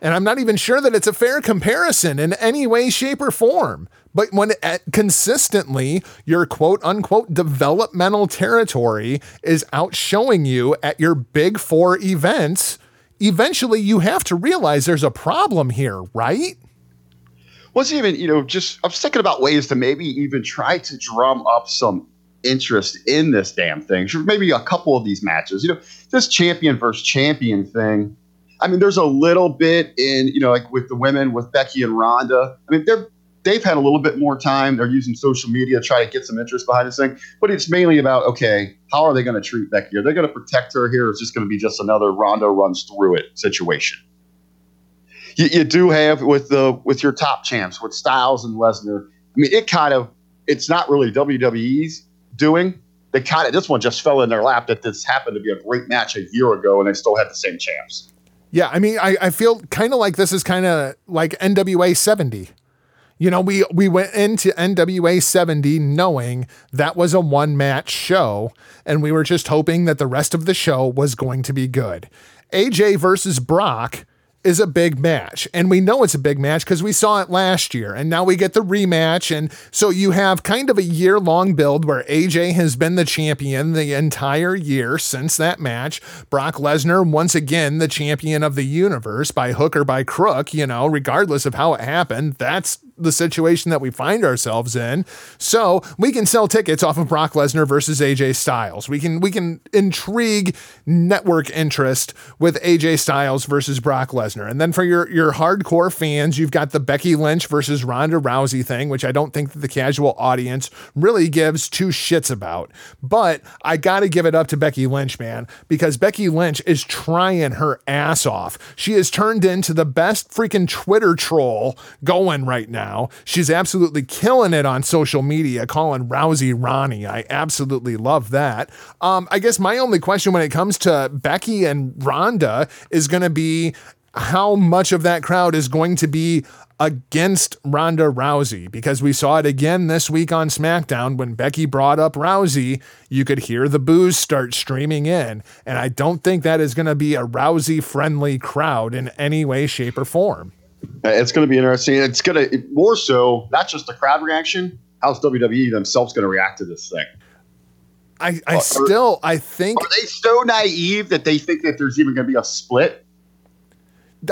And I'm not even sure that it's a fair comparison in any way, shape, or form. But when uh, consistently your quote unquote developmental territory is outshowing you at your big four events, eventually you have to realize there's a problem here, right? Wasn't even you know just i was thinking about ways to maybe even try to drum up some interest in this damn thing. Maybe a couple of these matches you know this champion versus champion thing. I mean there's a little bit in you know like with the women with becky and ronda. I mean they're they've had a little bit more time. They're using social media to try to get some interest behind this thing. But it's mainly about okay how are they going to treat becky? Are they going to protect her here? Or is this going to be just another ronda runs through it situation you, you do have with the with your top champs with Styles and Lesnar. I mean, it kind of it's not really WWE's doing. They kind of this one just fell in their lap that this happened to be a great match a year ago, and they still had the same champs. Yeah, I mean, I, I feel kind of like this is kind of like NWA 70. You know, we we went into NWA 70 knowing that was a one match show, and we were just hoping that the rest of the show was going to be good. AJ versus Brock is a big match, and we know it's a big match because we saw it last year, and now we get the rematch. And so you have kind of a year long build where AJ has been the champion the entire year since that match. Brock Lesnar, once again, the champion of the universe by hook or by crook, you know, regardless of how it happened. That's the situation that we find ourselves in. So we can sell tickets off of Brock Lesnar versus AJ Styles. We can we can intrigue network interest with AJ Styles versus Brock Lesnar. And then for your your hardcore fans, you've got the Becky Lynch versus Ronda Rousey thing, which I don't think that the casual audience really gives two shits about. But I got to give it up to Becky Lynch, man, because Becky Lynch is trying her ass off. She has turned into the best freaking Twitter troll going right now. She's absolutely killing it on social media, calling Rousey Ronnie. I absolutely love that. Um, I guess my only question when it comes to Becky and Ronda is going to be how much of that crowd is going to be against Ronda Rousey because we saw it again this week on SmackDown when Becky brought up Rousey. You could hear the boos start streaming in, and I don't think that is going to be a Rousey friendly crowd in any way, shape, or form. Uh, It's going to be interesting. It's going to more so not just the crowd reaction. How's WWE themselves going to react to this thing? I, I Are- still I think Are they so naive that they think that there's even going to be a split?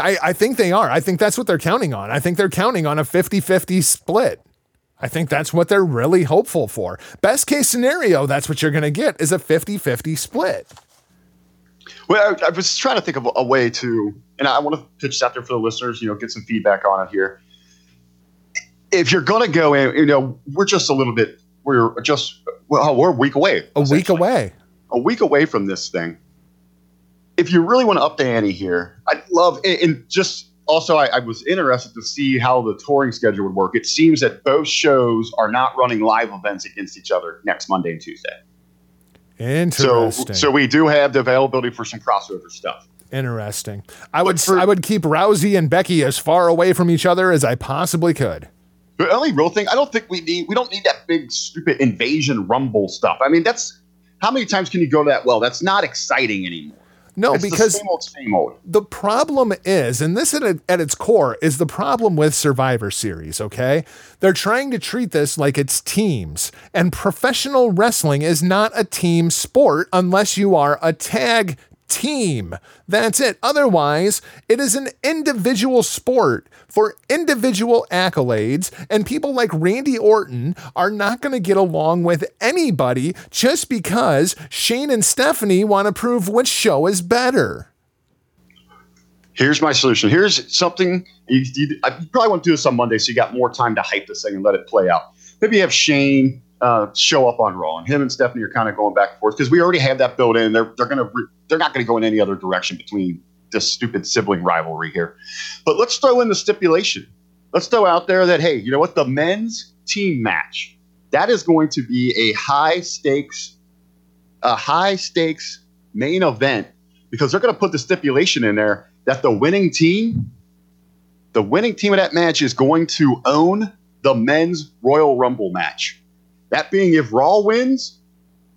I, I think they are. I think that's what they're counting on. I think they're counting on a 50-50 split. I think that's what they're really hopeful for. Best case scenario, that's what you're going to get is a 50-50 split. Well, I, I was trying to think of a, way to, and I want to pitch this out there for the listeners. You know, get some feedback on it here. If you're going to go in, you know, we're just a little bit. We're just well, we're a week away. A week away. a week away from this thing. If you really want to up the ante here, I'd love and, and just also I, I was interested to see how the touring schedule would work. It seems that both shows are not running live events against each other next Monday and Tuesday. So Interesting. so we do have the availability for some crossover stuff. Interesting. I would for- I would keep Rousey and Becky as far away from each other as I possibly could. The only real thing, I don't think we need we don't need that big stupid invasion rumble stuff. I mean, that's how many times can you go to that well? That's not exciting anymore. No, It's the because same old, same old. the problem is, and this at, at its core is the problem with Survivor Series, okay? They're trying to treat this like it's teams, and professional wrestling is not a team sport unless you are a tag team. That's it. Otherwise, it is an individual sport for individual accolades, and people like Randy Orton are not going to get along with anybody just because Shane and Stephanie want to prove which show is better. Here's my solution. Here's something you, you, I probably want to do this on Monday, so you got more time to hype this thing and let it play out. Maybe you have Shane uh, show up on Raw, and him and Stephanie are kind of going back and forth because we already have that built in. They're they're gonna re- they're not to go in any other direction between this stupid sibling rivalry here. But let's throw in the stipulation. Let's throw out there that hey, you know what? The men's team match that is going to be a high stakes, a high stakes main event because they're to put the stipulation in there that the winning team, the winning team of that match is going to own the men's Royal Rumble match. That being if Raw wins,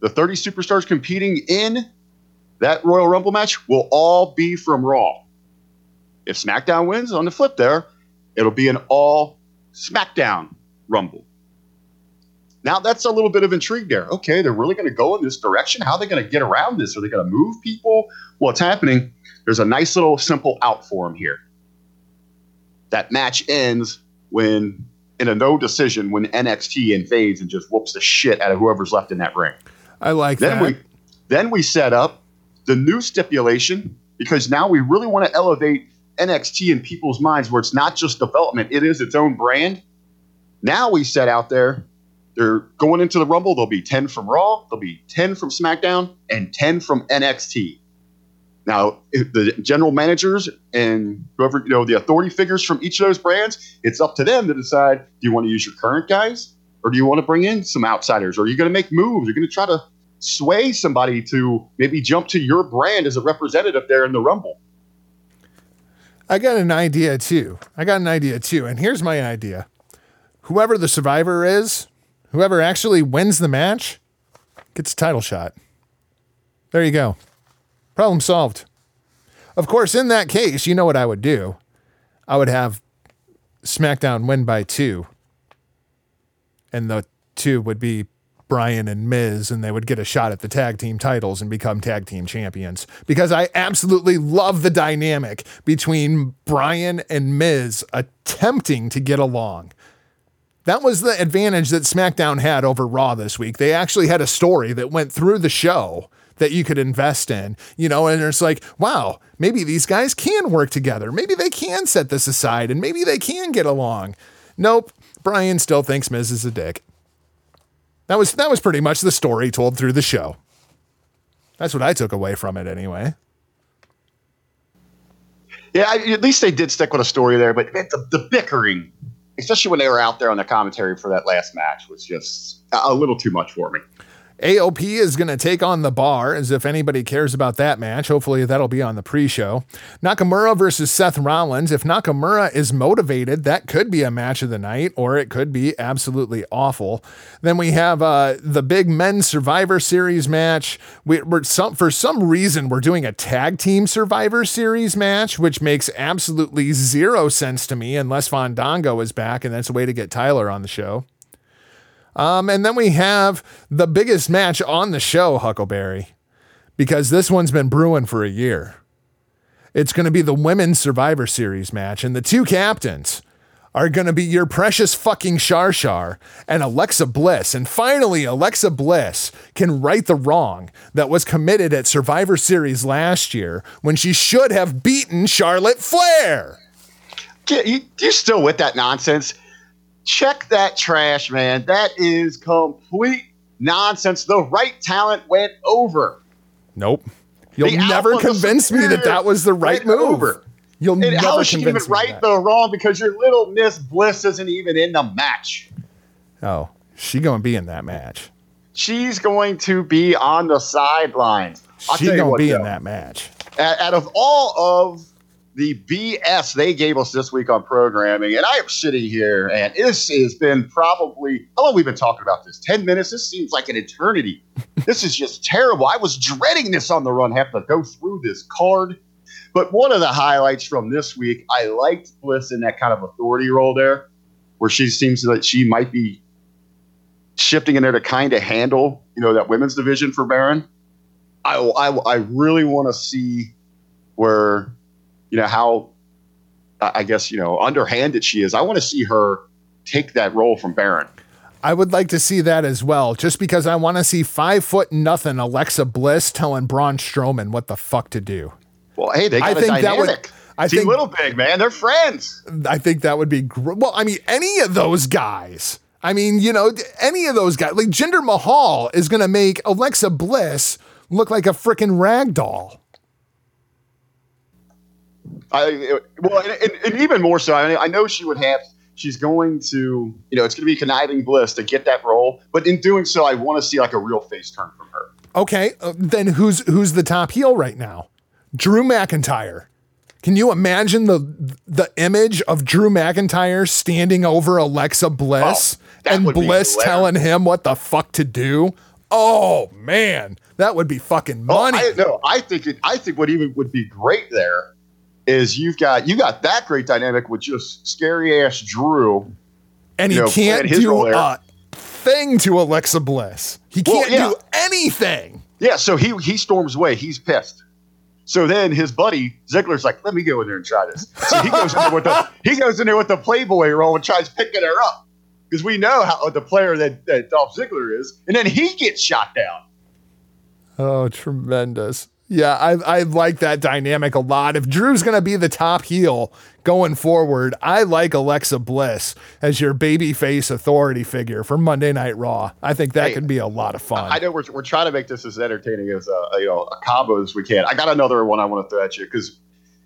the 30 superstars competing in that Royal Rumble match will all be from Raw. If SmackDown wins on the flip there, it'll be an all SmackDown Rumble. Now that's a little bit of intrigue there. Okay, they're really going to go in this direction. How are they going to get around this? Are they going to move people? What's happening? There's a nice little simple out for them here. That match ends when in a no decision when NXT invades and just whoops the shit out of whoever's left in that ring. I like Then that. we then we set up the new stipulation because now we really want to elevate NXT in people's minds where it's not just development, it is its own brand. Now we set out there, they're going into the Rumble, there'll be 10 from Raw, there'll be 10 from SmackDown, and 10 from NXT. Now, the general managers and whoever, you know, the authority figures from each of those brands, it's up to them to decide do you want to use your current guys or do you want to bring in some outsiders? Or are you going to make moves? You're going to try to sway somebody to maybe jump to your brand as a representative there in the Rumble. I got an idea too. I got an idea too. And here's my idea whoever the survivor is, whoever actually wins the match, gets a title shot. There you go. Problem solved. Of course, in that case, you know what I would do? I would have SmackDown win by two. And the two would be Bryan and Miz, and they would get a shot at the tag team titles and become tag team champions. Because I absolutely love the dynamic between Bryan and Miz attempting to get along. That was the advantage that SmackDown had over Raw this week. They actually had a story that went through the show that you could invest in, you know, and it's like, wow, maybe these guys can work together. Maybe they can set this aside and maybe they can get along. Nope. Bryan still thinks Miz is a dick. That was that was pretty much the story told through the show. That's what I took away from it anyway. Yeah, I, at least they did stick with a story there, but the, the bickering, especially when they were out there on the commentary for that last match, was just a, a little too much for me. AOP is going to take on the bar as if anybody cares about that match. Hopefully, that'll be on the pre show. Nakamura versus Seth Rollins. If Nakamura is motivated, that could be a match of the night, or it could be absolutely awful. Then we have uh, the big men's Survivor Series match. We, are some, for some reason, we're doing a tag team Survivor Series match, which makes absolutely zero sense to me unless Fandango is back, and that's a way to get Tyler on the show. Um, and then we have the biggest match on the show, Huckleberry, because this one's been brewing for a year. It's going to be the Women's Survivor Series match, and the two captains are going to be your precious fucking Shar Shar and Alexa Bliss. And finally, Alexa Bliss can right the wrong that was committed at Survivor Series last year when she should have beaten Charlotte Flair. You, you're still with that nonsense check that trash, man. That is complete nonsense. The right talent went over. Nope. You'll The never convince me that that was the right move. over. You'll And never how is she even convince me. of right the wrong? Because your little Miss Bliss isn't even in the match. Oh, she gonna be in that match. She's going to be on the sidelines. I'll She tell gonna what, be in that match. out of all of the BS they gave us this week on programming, and I am sitting here, and this has been probably how long we've been talking about this? Ten minutes. This seems like an eternity. this is just terrible. I was dreading this on the run, have to go through this card. But one of the highlights from this week, I liked Bliss in that kind of authority role there, where she seems that she might be shifting in there to kind of handle, you know, that women's division for Baron. I, I, I really want to see where, you know, how, I guess, you know, underhanded she is. I want to see her take that role from Baron. I would like to see that as well, just because I want to see five foot nothing Alexa Bliss telling Braun Strowman what the fuck to do. Well, hey, they got I a think that dynamic. would- I See, think- little big man, they're friends. I think that would be gr- well. I mean, any of those guys. I mean, you know, any of those guys. Like Jinder Mahal is going to make Alexa Bliss look like a freaking rag doll. I well, and, and, and even more so. I, mean, I know she would have. She's going to, you know, it's going to be conniving bliss to get that role. But in doing so, I want to see like a real face turn from her. Okay, uh, then who's who's the top heel right now? Drew McIntyre. Can you imagine the the image of Drew McIntyre standing over Alexa Bliss Oh, and Bliss telling him what the fuck to do? Oh man, that would be fucking Oh, money. I, no, I think it, I think what even would be great there is you've got you got that great dynamic with just scary ass Drew. and he know, can't do a thing to Alexa Bliss. He can't yeah. do anything. Yeah, so he he storms away. He's pissed. So then his buddy Ziggler's like, "Let me go in there and try this." So he goes in there with the he goes in there with the Playboy role and tries picking her up because we know how the player that, that Dolph Ziggler is, and then he gets shot down. Oh, tremendous. Yeah, I, I like that dynamic a lot. If Drew's going to be the top heel going forward, I like Alexa Bliss as your babyface authority figure for Monday Night Raw. I think that Hey, could be a lot of fun. I know we're, we're trying to make this as entertaining as a, a, you know a combo as we can. I got another one I want to throw at you because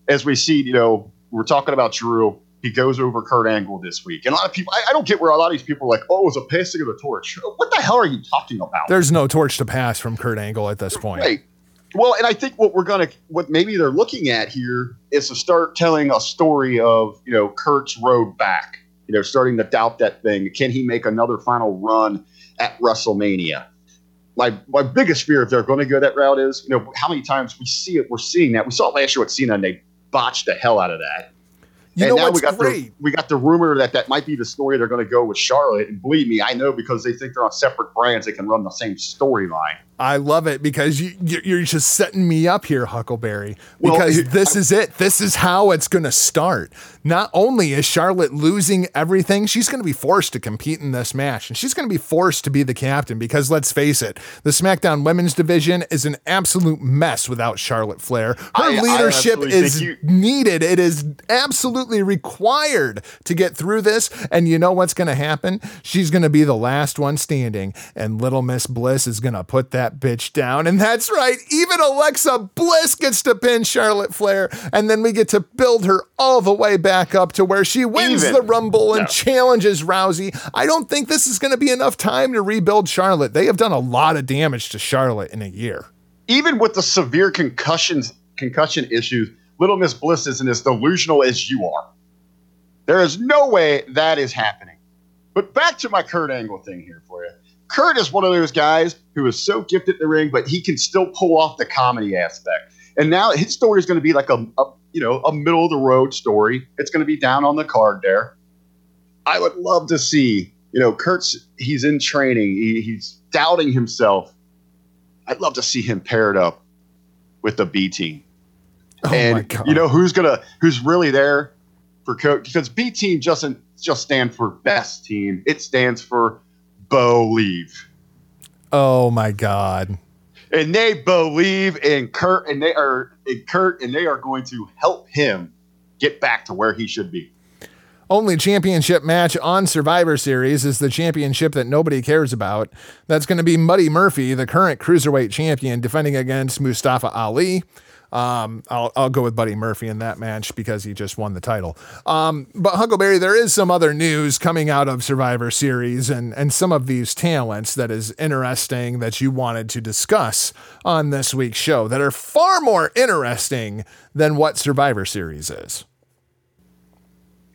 as we see, you know, we're talking about Drew. He goes over Kurt Angle this week, and a lot of people. I, I don't get where a lot of these people are like, "Oh, it was a passing of the torch." What the hell are you talking about? There's no torch to pass from Kurt Angle at this point. Right. Well, and I think what we're gonna, what maybe they're looking at here is to start telling a story of you know Kurt's road back. You know, starting to doubt that thing. Can he make another final run at WrestleMania? My my biggest fear if they're going to go that route is you know how many times we see it. We're seeing that. We saw it last year with Cena, and they botched the hell out of that. You and know now what's we got great? the we got the rumor that that might be the story they're going to go with Charlotte. And believe me, I know because they think they're on separate brands, they can run the same storyline. I love it because you, you- you're just setting me up here, Huckleberry. Because it- this is it. This is how it's going to start. Not only is Charlotte losing everything, she's going to be forced to compete in this match, and she's going to be forced to be the captain. Because let's face it, the SmackDown Women's Division is an absolute mess without Charlotte Flair. Her I- I leadership absolutely is you- needed. It is absolutely required to get through this. And you know what's going to happen? She's going to be the last one standing, and Little Miss Bliss is going to put that bitch down. And that's right. Even Alexa Bliss gets to pin Charlotte Flair. And then we get to build her all the way back up to where she wins Even. the Rumble and No. challenges Rousey. I don't think this is going to be enough time to rebuild Charlotte. They have done a lot of damage to Charlotte in a year. even with the severe concussions concussion issues, Little Miss Bliss isn't as delusional as you are. There is no way that is happening. But back to my Kurt Angle thing here for you. Kurt is one of those guys who is so gifted in the ring, but he can still pull off the comedy aspect. And now his story is going to be like a, a you know a middle of the road story. It's going to be down on the card there. I would love to see you know Kurt's he's in training. He, he's doubting himself. I'd love to see him paired up with the B team. Oh and you know who's gonna who's really there for coach because B team doesn't just stand for best team. It stands for believe. oh my God. And they believe in Kurt and they are in Kurt and they are going to help him get back to where he should be. only championship match on Survivor Series is the championship that nobody cares about. That's going to be Buddy Murphy, the current cruiserweight champion, defending against Mustafa Ali. Um, I'll, I'll go with Buddy Murphy in that match because he just won the title. Um, but Huckleberry, there is some other news coming out of Survivor Series and, and some of these talents that is interesting that you wanted to discuss on this week's show that are far more interesting than what Survivor Series is.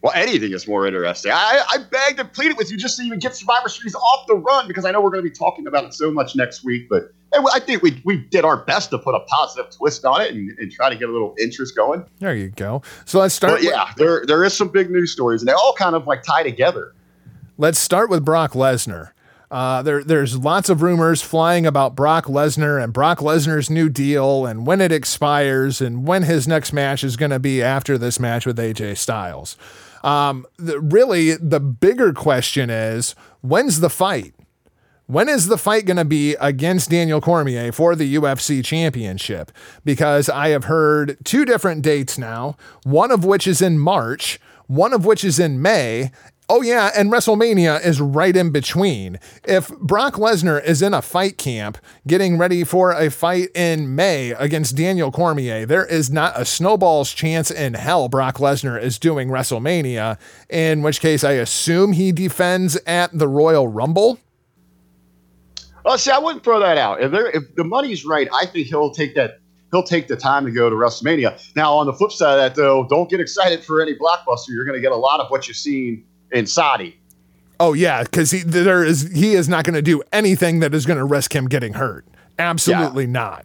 Well, anything is more interesting. I, I begged and pleaded with you just to even get Survivor Series off the run because I know we're going to be talking about it so much next week. But and I think we, we did our best to put a positive twist on it and, and try to get a little interest going. There you go. So let's start. Yeah, there there is some big news stories, and they all kind of like tie together. Let's start with Brock Lesnar. Uh, there, there's lots of rumors flying about Brock Lesnar and Brock Lesnar's new deal and when it expires and when his next match is going to be after this match with AJ Styles. Um, the, really, the bigger question is when's the fight? When is the fight going to be against Daniel Cormier for the UFC championship? Because I have heard two different dates now, one of which is in March, one of which is in May. Oh, yeah, and WrestleMania is right in between. If Brock Lesnar is in a fight camp getting ready for a fight in May against Daniel Cormier, there is not a snowball's chance in hell Brock Lesnar is doing WrestleMania, in which case I assume he defends at the Royal Rumble. Oh, see, I wouldn't throw that out. If if the money's right, I think he'll take that. He'll take the time to go to WrestleMania. Now, on the flip side of that, though, don't get excited for any blockbuster. You're going to get a lot of what you've seen in Saudi. Oh yeah, because he there is he is not going to do anything that is going to risk him getting hurt. Absolutely not.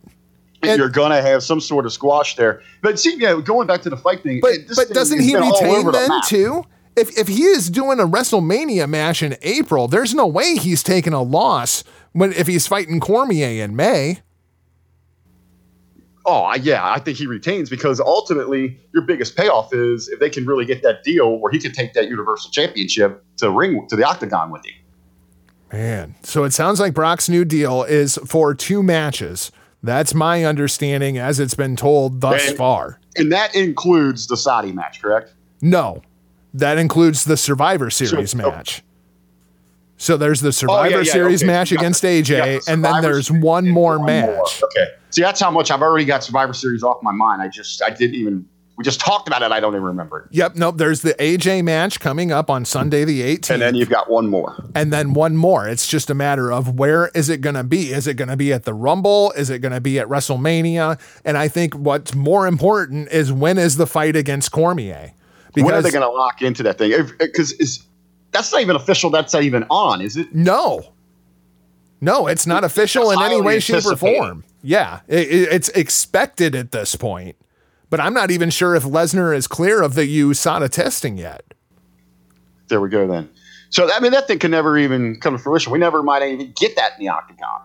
And- You're going to have some sort of squash there. But see, yeah, going back to the fight thing. But but thing doesn't he retain the then map. too? If if he is doing a WrestleMania match in April, there's no way he's taking a loss when if he's fighting Cormier in May. Oh, yeah, I think he retains because ultimately your biggest payoff is if they can really get that deal where he can take that Universal Championship to ring to the Octagon with him. Man, so it sounds like Brock's new deal is for two matches. That's my understanding as it's been told thus And- far. And that includes the Saudi match, correct? No, that includes the Survivor Series So- match. So there's the oh, Survivor yeah, Series okay. match against the- AJ, the and then there's Series one more one match. Okay. See, that's how much I've already got Survivor Series off my mind. I just, I didn't even, we just talked about it. I don't even remember it. Yep, nope. There's the AJ match coming up on Sunday the 18th, And then you've got one more. and then one more. It's just a matter of where is it going to be? Is it going to be at the Rumble? Is it going to be at WrestleMania? And I think what's more important is when is the fight against Cormier? Because when are they going to lock into that thing? Because is that's not even official. That's not even on, is it? No. No, it's not official in any way, shape, or form. Yeah, it, it- it's expected at this point. But I'm not even sure if Lesnar is clear of the USADA testing yet. There we go then. So I mean, that thing can never even come to fruition. We never might even get that in the octagon.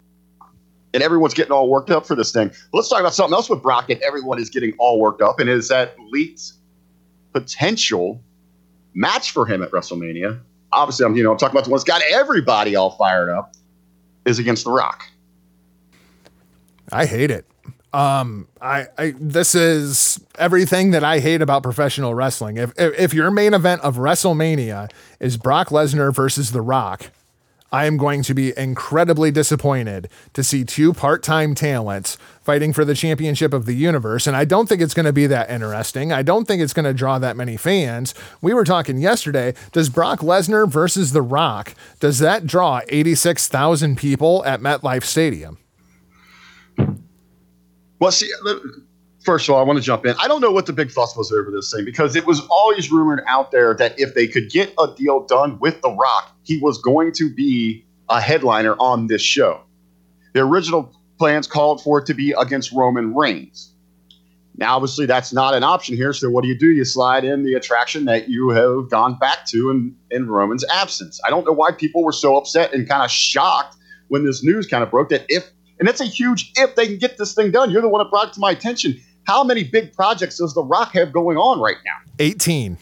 and everyone's getting all worked up for this thing. Let's talk about something else with Brock and everyone is getting all worked up, and is that leaked potential match for him at WrestleMania. Obviously, I'm you know I'm talking about the one's got everybody all fired up. Is against The Rock. I hate it. Um, I, I this is everything that I hate about professional wrestling. If, if if your main event of WrestleMania is Brock Lesnar versus The Rock, I am going to be incredibly disappointed to see two part-time talents fighting for the championship of the universe and I don't think it's going to be that interesting. I don't think it's going to draw that many fans. We were talking yesterday, does Brock Lesnar versus The Rock, does that draw 86,000 people at MetLife Stadium? Well, see, first of all, I want to jump in. I don't know what the big fuss was over this thing because it was always rumored out there that if they could get a deal done with The Rock, he was going to be a headliner on this show. The original plans called for it to be against Roman Reigns. Now, obviously, that's not an option here. So, what do you do? You slide in the attraction that you have gone back to in, in Roman's absence. I don't know why people were so upset and kind of shocked when this news kind of broke that if and it's a huge if they can get this thing done. You're the one that brought it to my attention. How many big projects does The Rock have going on right now? 18.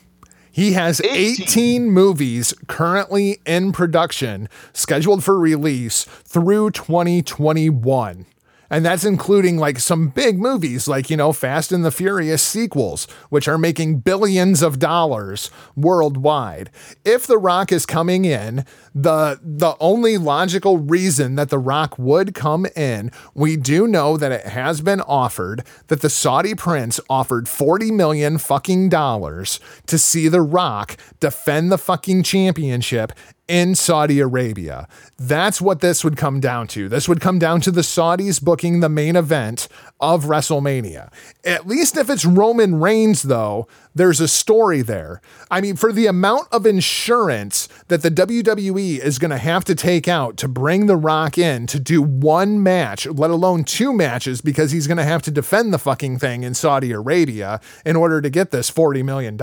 He has 18. 18. movies currently in production, scheduled for release through 2021. And that's including like some big movies like, you know, Fast and the Furious sequels, which are making billions of dollars worldwide. If The Rock is coming in, the the only logical reason that The Rock would come in, we do know that it has been offered that the Saudi prince offered 40 million fucking dollars to see The Rock defend the fucking championship in Saudi Arabia. That's what this would come down to. This would come down to the Saudis booking the main event of WrestleMania. At least if it's Roman Reigns, though, there's a story there. I mean, for the amount of insurance that the WWE is going to have to take out to bring The Rock in to do one match, let alone two matches, because he's going to have to defend the fucking thing in Saudi Arabia in order to get this $40 million.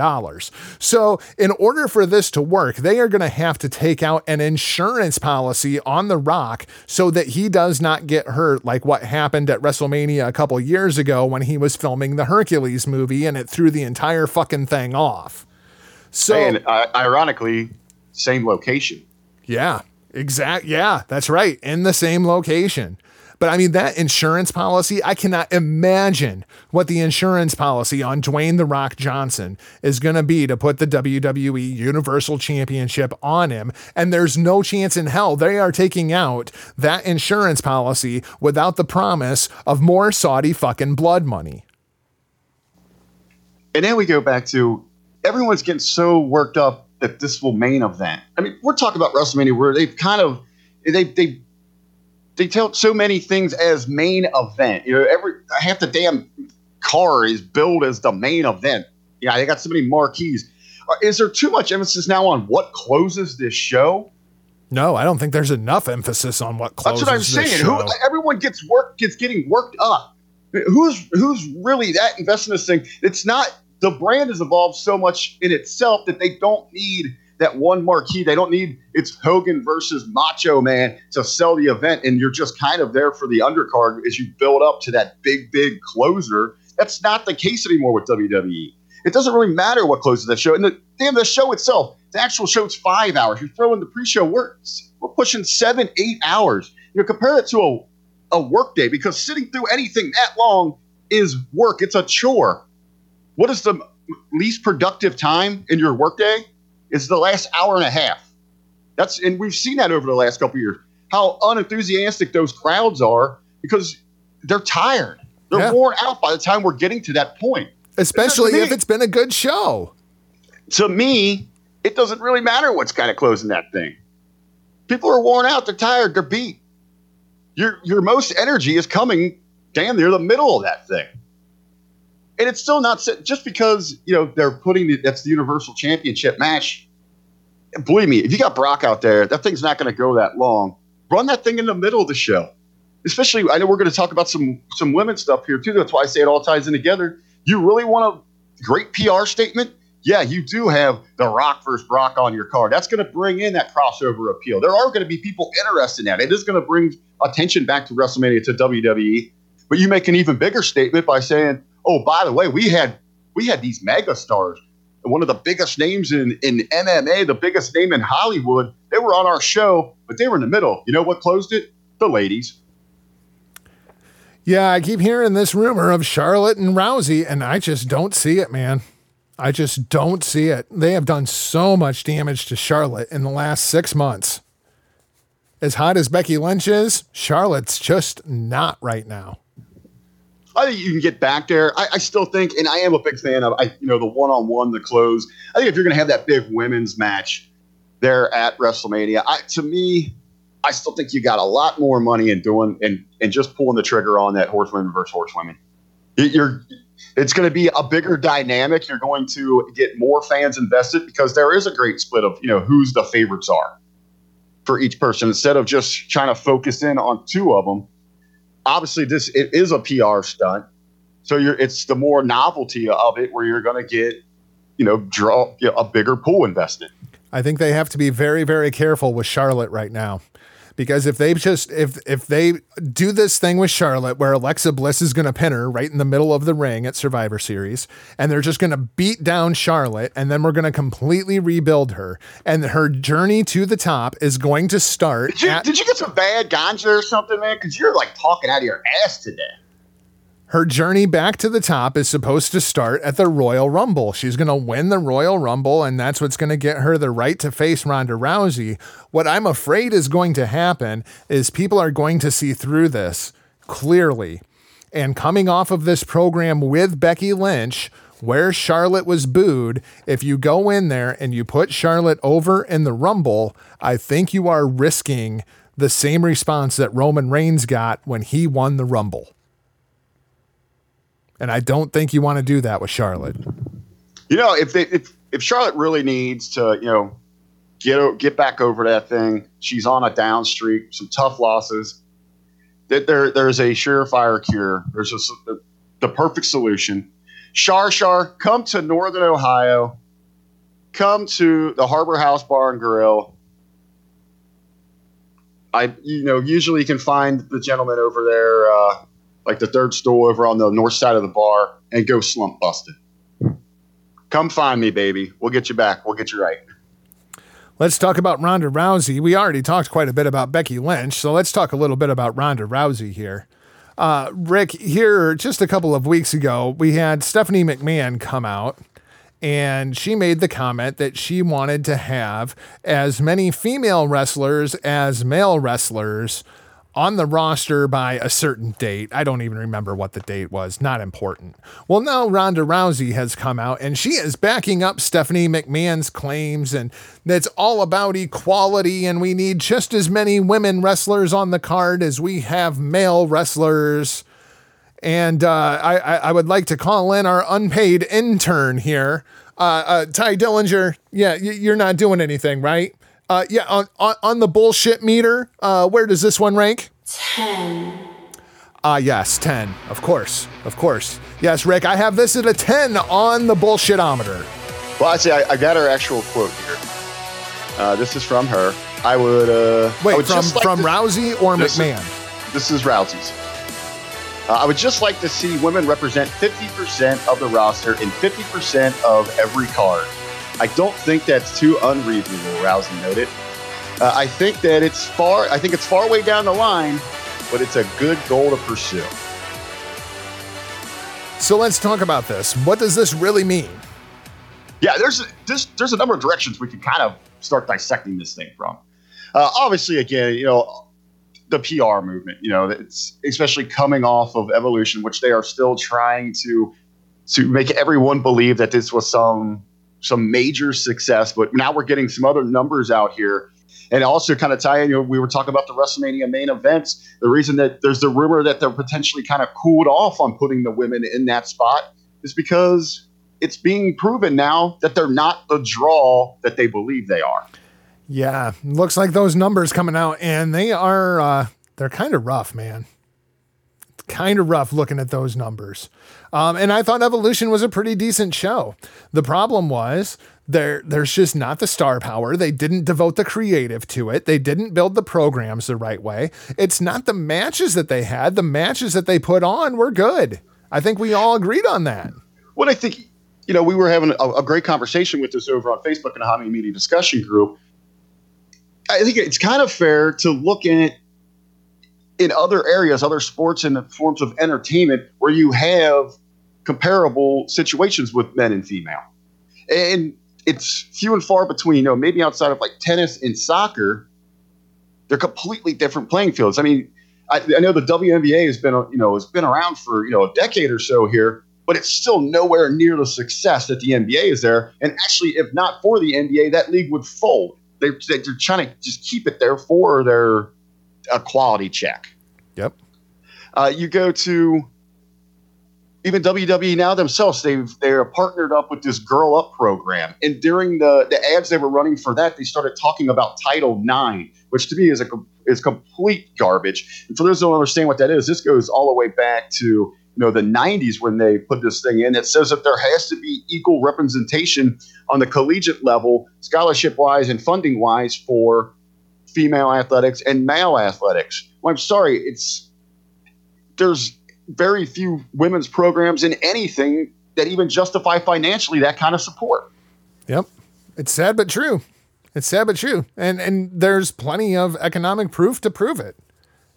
So, in order for this to work, they are going to have to take out an insurance policy on The Rock so that he does not get hurt like what happened at WrestleMania a couple years ago when he was filming the Hercules movie and it threw the entire fucking thing off. So, and uh, ironically, same location. Yeah, exact. Yeah, that's right. In the same location. But I mean, that insurance policy, I cannot imagine what the insurance policy on Dwayne The Rock Johnson is going to be to put the WWE Universal Championship on him. And there's no chance in hell they are taking out that insurance policy without the promise of more Saudi fucking blood money. And then we go back to everyone's getting so worked up that this will main event. I mean, we're talking about WrestleMania where they've kind of they they they tell so many things as main event. You know, every half the damn car is billed as the main event. Yeah, they got so many marquees. Uh, Is there too much emphasis now on what closes this show? No, I don't think there's enough emphasis on what closes That's what I'm saying. Who, everyone gets work gets getting worked up. Who's who's really that invested in this thing? It's not the brand has evolved so much in itself that they don't need that one marquee. They don't need it's Hogan versus Macho Man to sell the event, and you're just kind of there for the undercard as you build up to that big, big closer. That's not the case anymore with WWE. It doesn't really matter what closes the show. And the damn the show itself, the actual show's five hours. You throw in the pre-show works. We're pushing seven, eight hours. You know, compare it to a a work day because sitting through anything that long is work. It's a chore. What is the least productive time in your workday? Is the last hour and a half. That's and we've seen that over the last couple of years. How unenthusiastic those crowds are because they're tired. They're Yeah. worn out by the time we're getting to that point. Especially me- if it's been a good show. To me, it doesn't really matter what's kind of closing that thing. People are worn out. They're tired. They're beat. Your your most energy is coming damn near the middle of that thing. And it's still not set- just because you know they're putting the, that's the Universal Championship match. Believe me, if you got Brock out there, that thing's not going to go that long. Run that thing in the middle of the show. Especially, I know we're going to talk about some some women stuff here too. That's why I say it all ties in together. You really want a great PR statement? yeah, you do have The Rock versus Brock on your card. That's going to bring in that crossover appeal. There are going to be people interested in that. It is going to bring attention back to WrestleMania to WWE. But you make an even bigger statement by saying, "Oh, by the way, we had we had these mega stars, one of the biggest names in in MMA, the biggest name in Hollywood. They were on our show, but they were in the middle. You know what closed it? The ladies." Yeah, I keep hearing this rumor of Charlotte and Rousey, and I just don't see it, man. I just don't see it. They have done so much damage to Charlotte in the last six months. As hot as Becky Lynch is, Charlotte's just not right now. I think you can get back there. I, I still think, and I am a big fan of, I, you know, the one-on-one, the close. I think if you're going to have that big women's match there at WrestleMania, I, to me, I still think you got a lot more money in doing and and just pulling the trigger on that horsewomen versus horsewomen. You're, it's going to be a bigger dynamic. You're going to get more fans invested because there is a great split of you know who's the favorites are for each person instead of just trying to focus in on two of them. Obviously, this it is a PR stunt, so you're it's the more novelty of it where you're going to get you know draw you know, a bigger pool invested. I think they have to be very, very careful with Charlotte right now. Because if they just if if they do this thing with Charlotte where Alexa Bliss is going to pin her right in the middle of the ring at Survivor Series and they're just going to beat down Charlotte and then we're going to completely rebuild her and her journey to the top is going to start Did you, at, did you get some bad ganja or something, man? Because you're like talking out of your ass today. Her journey back to the top is supposed to start at the Royal Rumble. She's going to win the Royal Rumble, and that's what's going to get her the right to face Ronda Rousey. What I'm afraid is going to happen is people are going to see through this clearly. And coming off of this program with Becky Lynch, where Charlotte was booed, if you go in there and you put Charlotte over in the Rumble, I think you are risking the same response that Roman Reigns got when he won the Rumble. And I don't think you want to do that with Charlotte. You know, if they if if Charlotte really needs to, you know, get get back over that thing, she's on a down streak, some tough losses. That there there's a surefire cure. There's the, the perfect solution. Shar Shar, come to Northern Ohio. Come to the Harbor House Bar and Grill. I, you know, usually you can find the gentleman over there, uh, like the third stool over on the north side of the bar, and go slump busted. Come find me, baby. We'll get you back. We'll get you right. Let's talk about Ronda Rousey. We already talked quite a bit about Becky Lynch, so let's talk a little bit about Ronda Rousey here. Uh, Rick, here just a couple of weeks ago, we had Stephanie McMahon come out and she made the comment that she wanted to have as many female wrestlers as male wrestlers on the roster by a certain date. I don't even remember what the date was, not important. Well, now Ronda Rousey has come out and she is backing up Stephanie McMahon's claims and that's all about equality and we need just as many women wrestlers on the card as we have male wrestlers. And uh, I, I would like to call in our unpaid intern here, uh, uh, Tye Dillinger. Yeah, you're not doing anything, right? Uh, yeah, on, on on the bullshit meter. Uh, where does this one rank? Ten. Ah, yes, ten. Of course, of course. Yes, Rick, I have this at a ten on the bullshitometer. Well, I say I, I got her actual quote here. Uh, this is from her. I would. Uh, I Wait, would from just like from to- Rousey or This is- McMahon? This is Rousey's. Uh, I would just like to see women represent 50% of the roster in 50% of every card. I don't think that's too unreasonable, Rousey noted. Uh, I think that it's far. I think it's far way down the line, but it's a good goal to pursue. So let's talk about this. What does this really mean? Yeah, there's there's there's a number of directions we can kind of start dissecting this thing from. Uh, obviously, again, you know, the PR movement. You know, it's especially coming off of Evolution, which they are still trying to to make everyone believe that this was some some major success. But now we're getting some other numbers out here. And also kind of tie in, you know, we were talking about the WrestleMania main events. The reason that there's the rumor that they're potentially kind of cooled off on putting the women in that spot is because it's being proven now that they're not the draw that they believe they are. Yeah, looks like those numbers coming out, and they are uh, they're kind of rough, man. Kind of rough looking at those numbers. Um, and I thought Evolution was a pretty decent show. The problem was there there's just not the star power. They didn't devote the creative to it. They didn't build the programs the right way. It's not the matches that they had. The matches that they put on were good. I think we all agreed on that. What I think, you know, we were having a, a great conversation with this over on Facebook in a Hami Media discussion group. I think it's kind of fair to look at in other areas, other sports and forms of entertainment where you have comparable situations with men and female. And it's few and far between, you know, maybe outside of like tennis and soccer, they're completely different playing fields. I mean, I, I know the WNBA has been, you know, has been around for, you know, a decade or so here, but it's still nowhere near the success that the NBA is there. And actually, if not for the NBA, that league would fold. They're, they're trying to just keep it there for their a quality check. Yep. Uh, you go to even WWE now themselves. They've they're partnered up with this Girl Up program, and during the the ads they were running for that, they started talking about Title Nine, which to me is a is complete garbage. And for those who don't understand what that is, this goes all the way back to you know the 90s when they put this thing in. It says that there has to be equal representation on the collegiate level, scholarship wise and funding wise for female athletics and male athletics. Well, I'm sorry, it's there's very few women's programs in anything that even justify financially that kind of support. Yep. It's sad but true. It's sad but true. And and there's plenty of economic proof to prove it.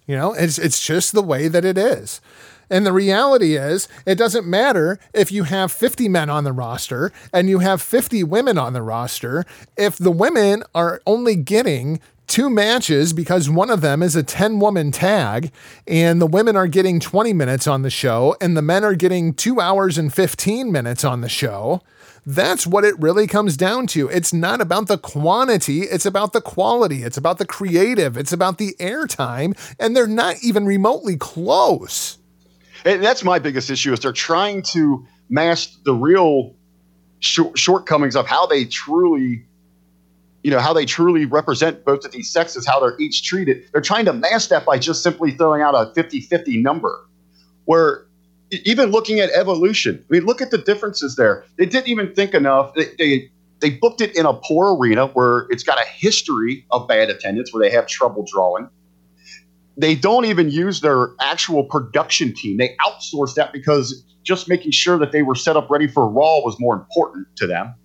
You know, it's it's just the way that it is. And the reality is, it doesn't matter if you have 50 men on the roster and you have 50 women on the roster. If the women are only getting two matches because one of them is a 10 woman tag and the women are getting 20 minutes on the show and the men are getting two hours and 15 minutes on the show. That's what it really comes down to. It's not about the quantity, it's about the quality, it's about the creative, it's about the airtime, and they're not even remotely close. And that's my biggest issue is they're trying to mask the real short- shortcomings of how they truly you know how they truly represent both of these sexes how they're each treated. They're trying to mask that by just simply throwing out a 50-50 number. Where even looking at evolution i mean look at the differences there. They didn't even think enough. They, they they booked it in a poor arena where it's got a history of bad attendance where they have trouble drawing. They don't even use their actual production team. They outsourced that because just making sure that they were set up ready for raw was more important to them.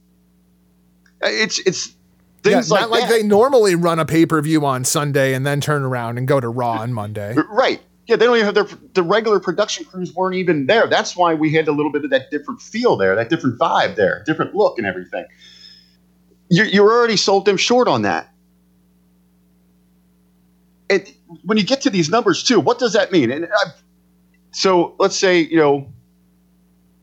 Uh, it's it's Yeah, things like not like that. they normally run a pay per view on Sunday and then turn around and go to Raw on Monday. Right. Yeah, they don't even have their the regular production crews weren't even there. That's why we had a little bit of that different feel there, that different vibe there, different look and everything. You you're already sold them short on that. And when you get to these numbers too, what does that mean? And i so let's say you know,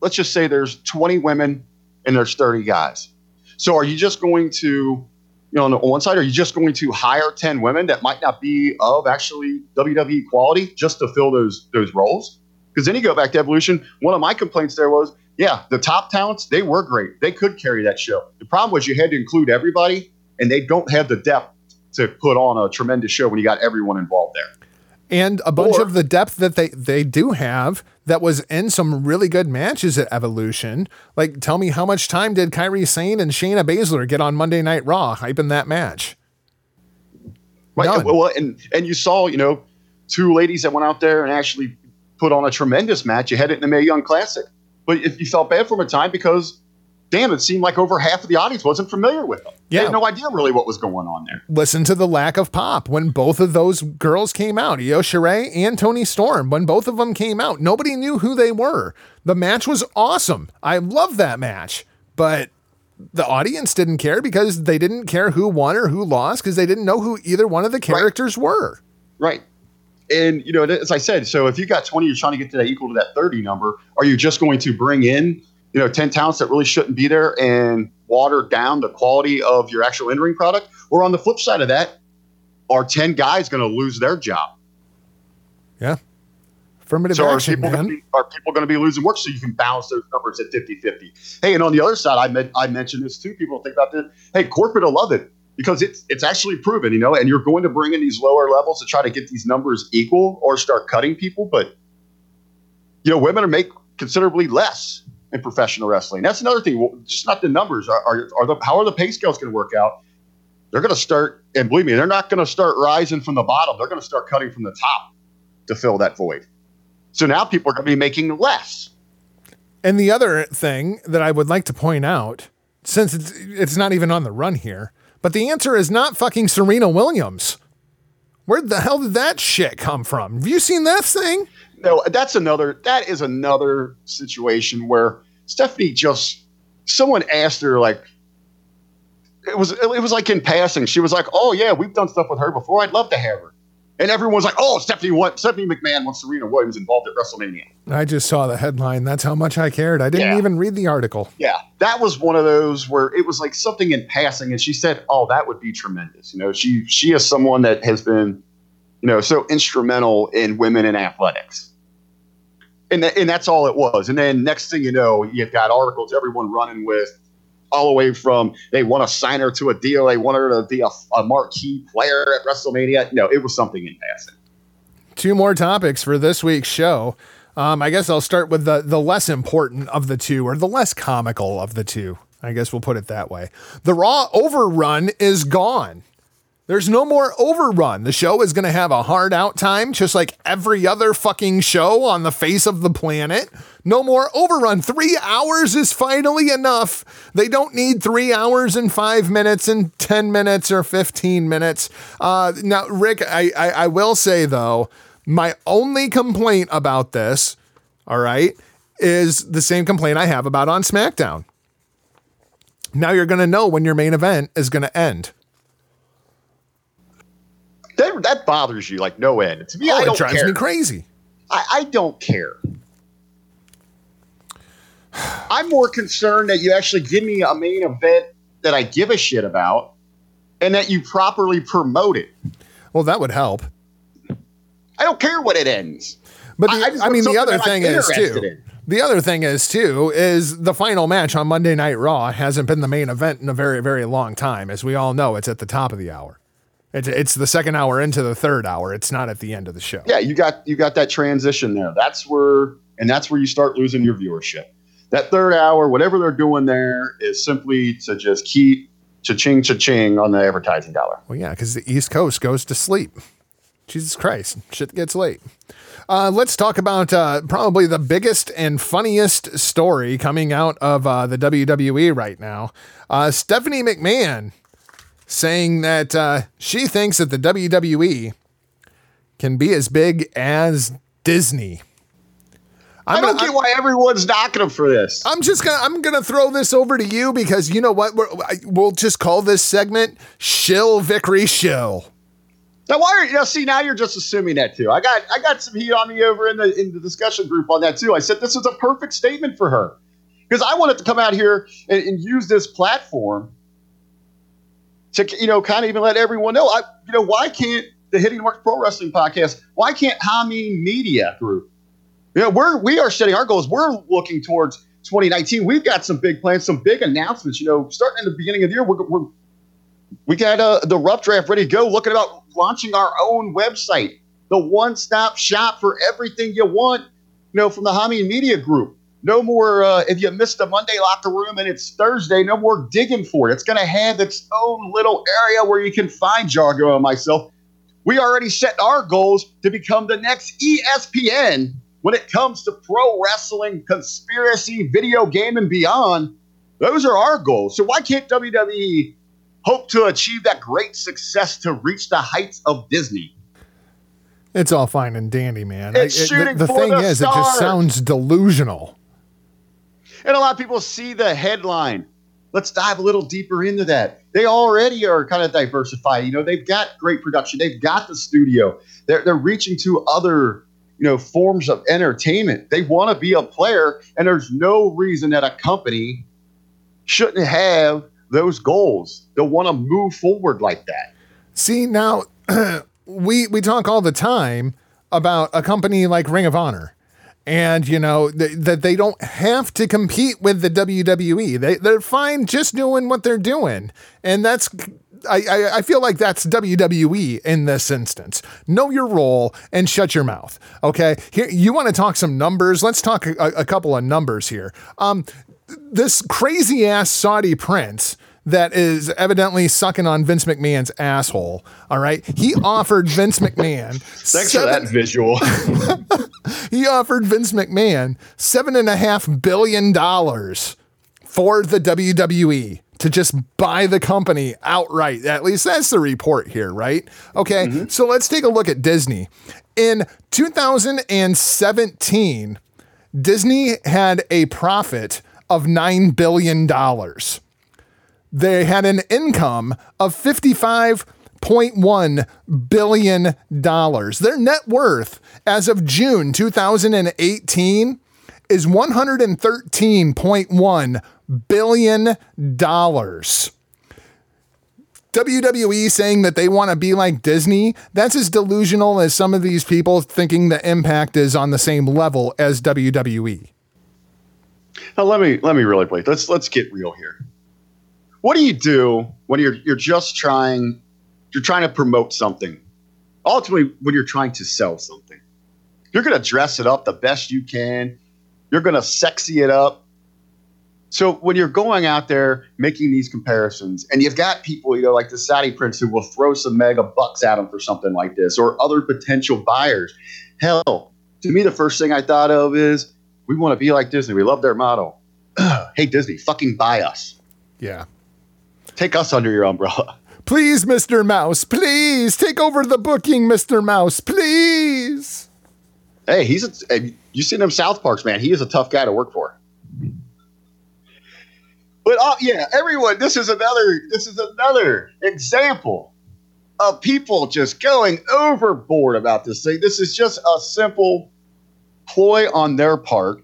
let's just say there's 20 women and there's 30 guys. So are you just going to you know, on the- on one side, are you just going to hire 10 women that might not be of actually WWE quality just to fill those those roles? Because then you go back to Evolution. One of my complaints there was, yeah, the top talents, they were great. They could carry that show. The problem was you had to include everybody, and they don't have the depth to put on a tremendous show when you got everyone involved there. and a bunch Or- of the depth that they they do have that was in some really good matches at Evolution. Like, tell me how much time did Kairi Sane and Shayna Baszler get on Monday Night Raw hyping that match? Right. None. Well, and and you saw, you know, two ladies that went out there and actually put on a tremendous match. You had it in the Mae Young Classic, but if you felt bad for them at time because, damn, it seemed like over half of the audience wasn't familiar with them. They Yeah. had no idea really what was going on there. Listen to the lack of pop when both of those girls came out, Io Shirai and Toni Storm. When both of them came out, nobody knew who they were. The match was awesome. I love that match, but the audience didn't care because they didn't care who won or who lost because they didn't know who either one of the characters were. Right. And you know, as I said, so if you got 20, you're trying to get to that equal to that 30 number. Are you just going to bring in, you know, 10 talents that really shouldn't be there and water down the quality of your actual in-ring product? Or on the flip side of that, are 10 guys going to lose their job? Yeah. Affirmative So are action, people, man. be, are people going to be losing work so you can balance those numbers at 50-50? Hey, and on the other side, I, meant, I mentioned this too. People think about this. Hey, corporate will love it because it's it's actually proven, you know, and you're going to bring in these lower levels to try to get these numbers equal or start cutting people. But you know, women are make considerably less in professional wrestling. That's another thing. Well, just not the numbers. Are, are, are the how are the pay scales going to work out? They're going to start, and believe me, they're not going to start rising from the bottom. They're going to start cutting from the top to fill that void. So now people are going to be making less. And the other thing that I would like to point out, since it's it's not even on the run here, but the answer is not fucking Serena Williams. Where the hell did that shit come from? Have you seen that thing? No, that's another. That is another situation where Stephanie just someone asked her like it was it was like in passing. She was like, "Oh yeah, we've done stuff with her before. I'd love to have her." And everyone's like, "Oh, Stephanie wants Stephanie McMahon wants Serena Williams involved at WrestleMania." I just saw the headline. That's how much I cared. I didn't Yeah. even read the article. Yeah, that was one of those where it was like something in passing, and she said, "Oh, that would be tremendous." You know, she she is someone that has been, you know, so instrumental in women in athletics, and tha- and that's all it was. And then next thing you know, you've got articles everyone running with, all the way from they want to sign her to a deal, they want her to be a, a marquee player at WrestleMania. No, it was something in passing. Two more topics for this week's show. Um, I guess I'll start with the the less important of the two, or the less comical of the two. I guess we'll put it that way. The Raw overrun is gone. There's no more overrun. The show is going to have a hard out time, just like every other fucking show on the face of the planet. No more overrun. Three hours is finally enough. They don't need three hours and five minutes and 10 minutes or 15 minutes. Uh, now, Rick, I, I, I will say, though, my only complaint about this, all right, is the same complaint I have about on SmackDown. Now you're going to know when your main event is going to end. That that bothers you like no end. To me, oh, I it don't drives care. me crazy. I, I don't care. I'm more concerned that you actually give me a main event that I give a shit about and that you properly promote it. Well, that would help. I don't care what it ends. But I- the, I I, mean, the other thing is too. in. The other thing is too is the final match on Monday Night Raw hasn't been the main event in a very very long time. As we all know, it's at the top of the hour. It's it's the second hour into the third hour. It's not at the end of the show. Yeah, you got you got that transition there. That's where and that's where you start losing your viewership. That third hour, whatever they're doing there, is simply to just keep cha-ching cha-ching on the advertising dollar. Well, yeah, because the East Coast goes to sleep. Jesus Christ, shit gets late. Uh, let's talk about uh, probably the biggest and funniest story coming out of uh, the WWE right now. Uh, Stephanie McMahon saying that uh, she thinks that the WWE can be as big as Disney. I I'm don't gonna- get why everyone's knocking them for this. I'm just gonna I'm gonna throw this over to you because you know what We're, I, we'll just call this segment "Shill Vickery Shill." Now, why are you now? See, now you're just assuming that too. I got I got some heat on me over in the in the discussion group on that too. I said this is a perfect statement for her because I wanted to come out here and, and use this platform to you know kind of even let everyone know. I you know why can't the Hitting Marks Pro Wrestling Podcast? Why can't Hami Media Group? You know we're we are setting our goals. We're looking towards 2019. We've got some big plans, some big announcements. You know, starting in the beginning of the year, we're, we're we got uh, the rough draft ready to go. Looking about launching our own website, the one-stop shop for everything you want. You know, from the Hami Media Group. No more. Uh, if you missed the Monday locker room and it's Thursday, no more digging for it. It's going to have its own little area where you can find Jargo and myself. We already set our goals to become the next ESPN when it comes to pro wrestling, conspiracy, video game, and beyond. Those are our goals. So why can't WWE hope to achieve that great success to reach the heights of Disney? It's all fine and dandy, man. It's I- it- shooting the, the for thing the is, it just sounds delusional. And a lot of people see the headline. Let's dive a little deeper into that. They already are kind of diversified. You know, they've got great production. They've got the studio. They're, they're reaching to other, you know, forms of entertainment. They want to be a player, and there's no reason that a company shouldn't have those goals. They'll want to move forward like that. See, now we we talk all the time about a company like Ring of Honor. And you know th- that they don't have to compete with the WWE. They they're fine just doing what they're doing, and that's I, I, I feel like that's WWE in this instance. Know your role and shut your mouth. Okay. Here, you want to talk some numbers? Let's talk a, a couple of numbers here. Um, this crazy ass Saudi prince that is evidently sucking on Vince McMahon's asshole. All right. He offered Vince McMahon. Thanks for that visual. He offered Vince McMahon seven and a half billion dollars for the WWE to just buy the company outright. At least that's the report here, right? Okay. Mm-hmm. So let's take a look at Disney. In 2017, Disney had a profit of $9 billion. They had an income of $55.1 billion. Their net worth as of June 2018 is $113.1 billion. WWE saying that they want to be like Disney, that's as delusional as some of these people thinking the impact is on the same level as. WWE. Now let me let me really play. Let's let's get real here. What do you do when you're you're just trying you're trying to promote something? Ultimately, when you're trying to sell something, you're going to dress it up the best you can. You're going to sexy it up. So when you're going out there making these comparisons, and you've got people, you know, like the Saudi prince who will throw some mega bucks at them for something like this, or other potential buyers. Hell, to me, the first thing I thought of is we want to be like Disney. We love their model. hey, Disney, fucking buy us. Yeah. Take us under your umbrella. Please, Mr. Mouse, please take over the booking, Mr. Mouse, please. Hey, he's a, you seen him South Parks, man. He is a tough guy to work for. But uh, yeah, everyone, this is another this is another example of people just going overboard about this thing. This is just a simple ploy on their part,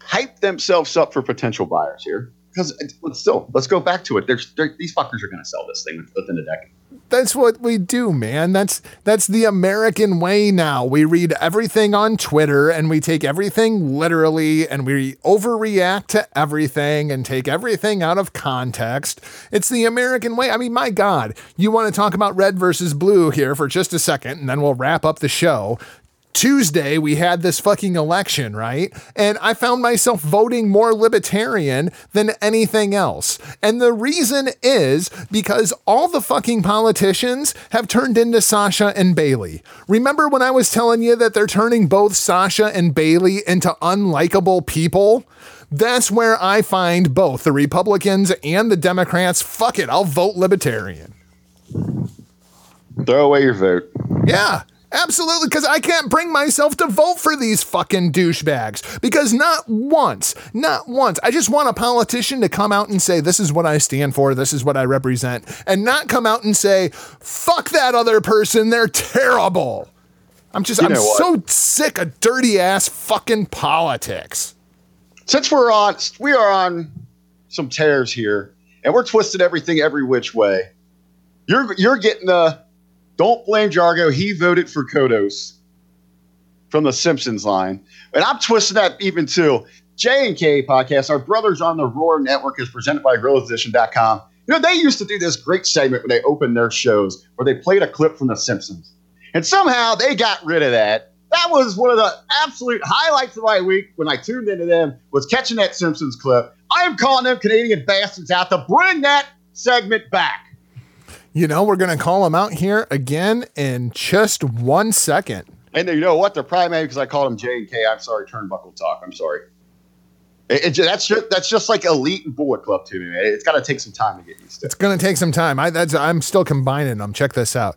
hype themselves up for potential buyers here. Because uh, let's still let's go back to it. There's there, these fuckers are going to sell this thing within a decade. That's what we do, man. That's that's the American way now. We read everything on Twitter and we take everything literally and we overreact to everything and take everything out of context. It's the American way. I mean, my God, you want to talk about red versus blue here for just a second and then we'll wrap up the show. Tuesday, we had this fucking election, right? And I found myself voting more libertarian than anything else. And the reason is because all the fucking politicians have turned into Sasha and Bayley. Remember when I was telling you that they're turning both Sasha and Bayley into unlikable people? That's where I find both the Republicans and the Democrats. Fuck it, I'll vote libertarian. Throw away your vote. Yeah. Absolutely, because I can't bring myself to vote for these fucking douchebags. Because not once, not once, I just want a politician to come out and say, This is what I stand for, this is what I represent, and not come out and say, Fuck that other person, they're terrible. I'm just, You I'm so sick of dirty ass fucking politics. since we're on we are on some tears here and we're twisting everything every which way you're you're getting the don't blame jargo. He voted for kodos from the simpsons line. And i'm twisting that even too j and k podcast. Our brothers on the roar network is presented by growthedition.com you know they used to do this great segment when they opened their shows where they played a clip from the simpsons. And somehow they got rid of that. That was one of the absolute highlights of my week when I tuned into them was catching that Simpsons clip. I am calling them Canadian bastards out to bring that segment back. You know, we're going to call them out here again in just one second. And you know what? They're probably mad because I called them J and K. I'm sorry, turnbuckle talk. I'm sorry. It, it that's just that's just like elite and bullet club to me, man. It's got to take some time to get used to. It's going to take some time. I, that's, I'm still combining them. Check this out.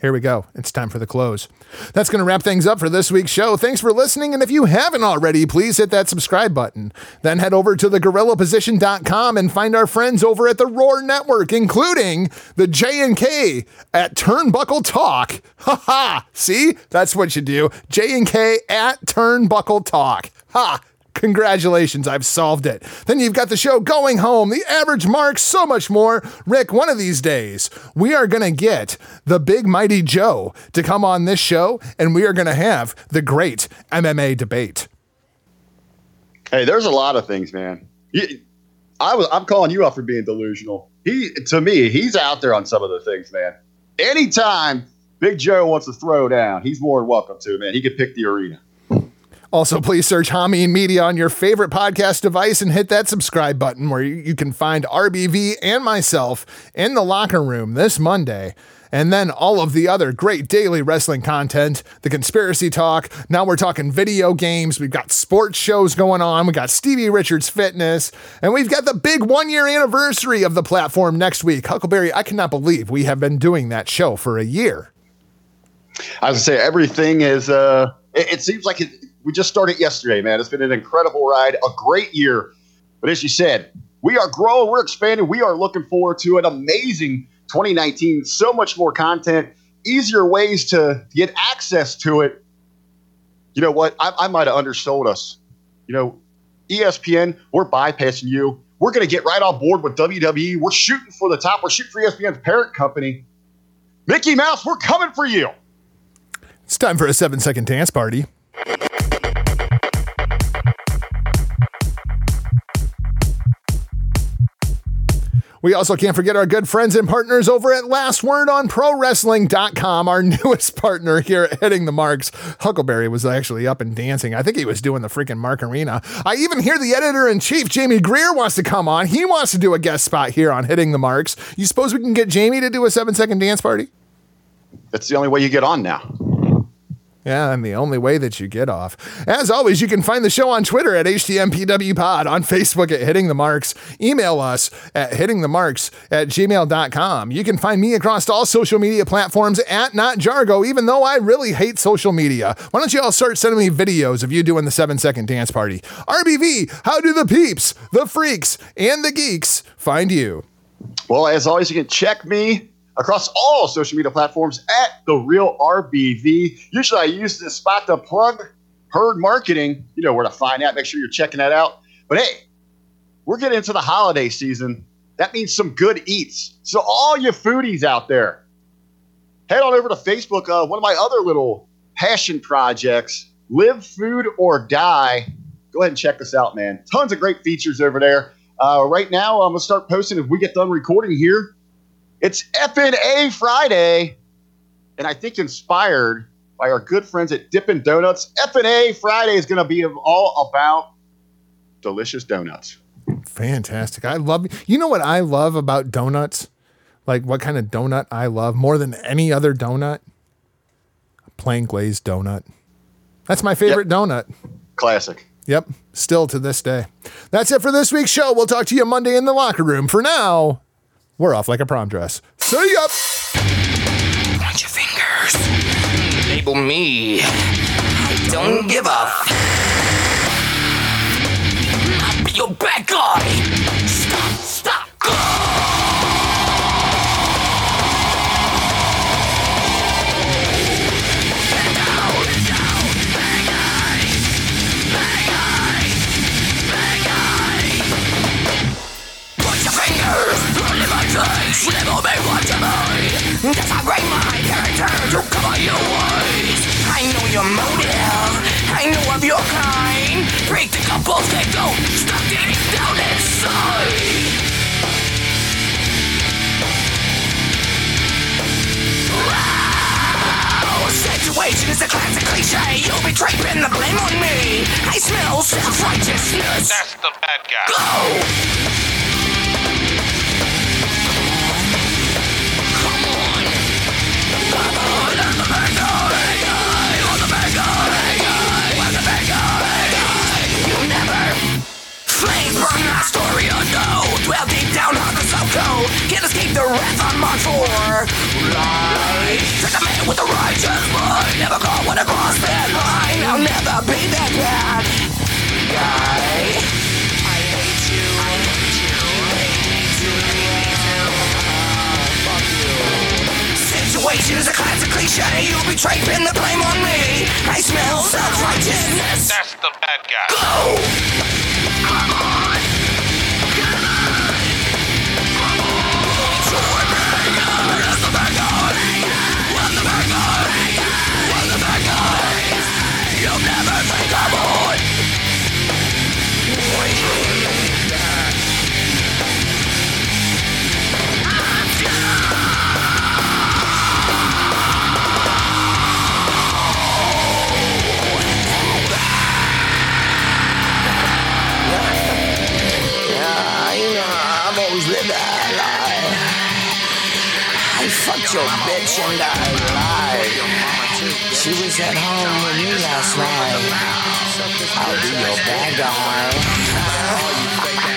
Here we go. It's time for the close. That's going to wrap things up for this week's show. Thanks for listening. And if you haven't already, please hit that subscribe button. Then head over to thegorillaposition.com and find our friends over at the Roar Network, including the J and K at Turnbuckle Talk. Ha ha. See? That's what you do. J and K at Turnbuckle Talk. Ha. Congratulations, I've solved it. Then you've got the show Going Home, The Average Mark, so much more. Rick, one of these days, we are going to get the big mighty Joe to come on this show, and we are going to have the great MMA debate. Hey, there's a lot of things, man. I was I'm calling you out for being delusional. he to me, he's out there on some of the things, man. Anytime Big Joe wants to throw down, he's more than welcome to, man. He could pick the arena. Also, please search Hami Media on your favorite podcast device and hit that subscribe button where you, can find RBV and myself in the locker room this Monday. And then all of the other great daily wrestling content, the conspiracy talk. Now we're talking video games. We've got sports shows going on. We got Stevie Richards Fitness. And we've got the big one year anniversary of the platform next week. Huckleberry, I cannot believe we have been doing that show for a year. I gonna say everything is. Uh, it, it seems like it, we just started yesterday, man. It's been an incredible ride, a great year. But as you said, we are growing, we're expanding, we are looking forward to an amazing 2019. So much more content, easier ways to get access to it. You know what? I, I might have undersold us. You know, ESPN, we're bypassing you. We're going to get right on board with WWE. We're shooting for the top. We're shooting for ESPN's parent company. Mickey Mouse, we're coming for you. It's time for a seven second dance party. We also can't forget our good friends and partners over at Last Word on our newest partner here at Hitting the Marks. Huckleberry was actually up and dancing. I think he was doing the freaking Macarena. I even hear the editor in chief, Jamie Greer, wants to come on. He wants to do a guest spot here on Hitting the Marks. You suppose we can get Jamie to do a seven second dance party? That's the only way you get on now. Yeah, and the only way that you get off. As always, you can find the show on Twitter at HTMPWPod, on Facebook at Hitting the Marks. Email us at hittingthemarks at gmail.com. You can find me across all social media platforms at Not Jargo, even though I really hate social media. Why don't you all start sending me videos of you doing the seven second dance party? RBV, how do the peeps, the freaks, and the geeks find you? Well, as always, you can check me across all social media platforms at the real RBV. Usually, I use this spot to plug Herd Marketing. You know where to find that. Make sure you're checking that out. But hey, we're getting into the holiday season. That means some good eats. So all you foodies out there, head on over to Facebook. Uh, one of my other little passion projects, Live Food or Die. Go ahead and check this out, man. Tons of great features over there. Uh, right now, I'm gonna start posting if we get done recording here. It's FNA Friday, and I think inspired by our good friends at Dippin' Donuts. FNA Friday is gonna be all about delicious donuts. Fantastic. I love you know what I love about donuts? Like what kind of donut I love more than any other donut? A plain glazed donut. That's my favorite donut. Classic. Yep, still to this day. That's it for this week's show. We'll talk to you Monday in the locker room. For now, we're off like a prom dress. See ya. Point your fingers. Label me. I don't give up. I'll be your bad guy. Stop, stop, go. My face. Label me what you mean. That's my character to cover your ways. I know your motive. I know of your kind. Break the couples that go stuck deep down inside. Situation is a classic cliche. You'll be draping the blame on me. I smell self-righteousness. That's the bad guy. Go! Flames burn that story oh unknown Dwell deep down on the subcode Can't escape the wrath I'm on for Life Just a man with a righteous mind Never caught when I cross that line. I'll never be that bad guy. I hate you. I hate you. Hate you hate you Fuck you Situation is a classic cliche. You'll be draping the blame on me. I smell self-righteousness. That's the bad guy. Fucked your bitch and I lied. She was at home with me last night. I'll be your bad guy.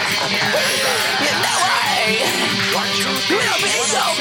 You know I your bad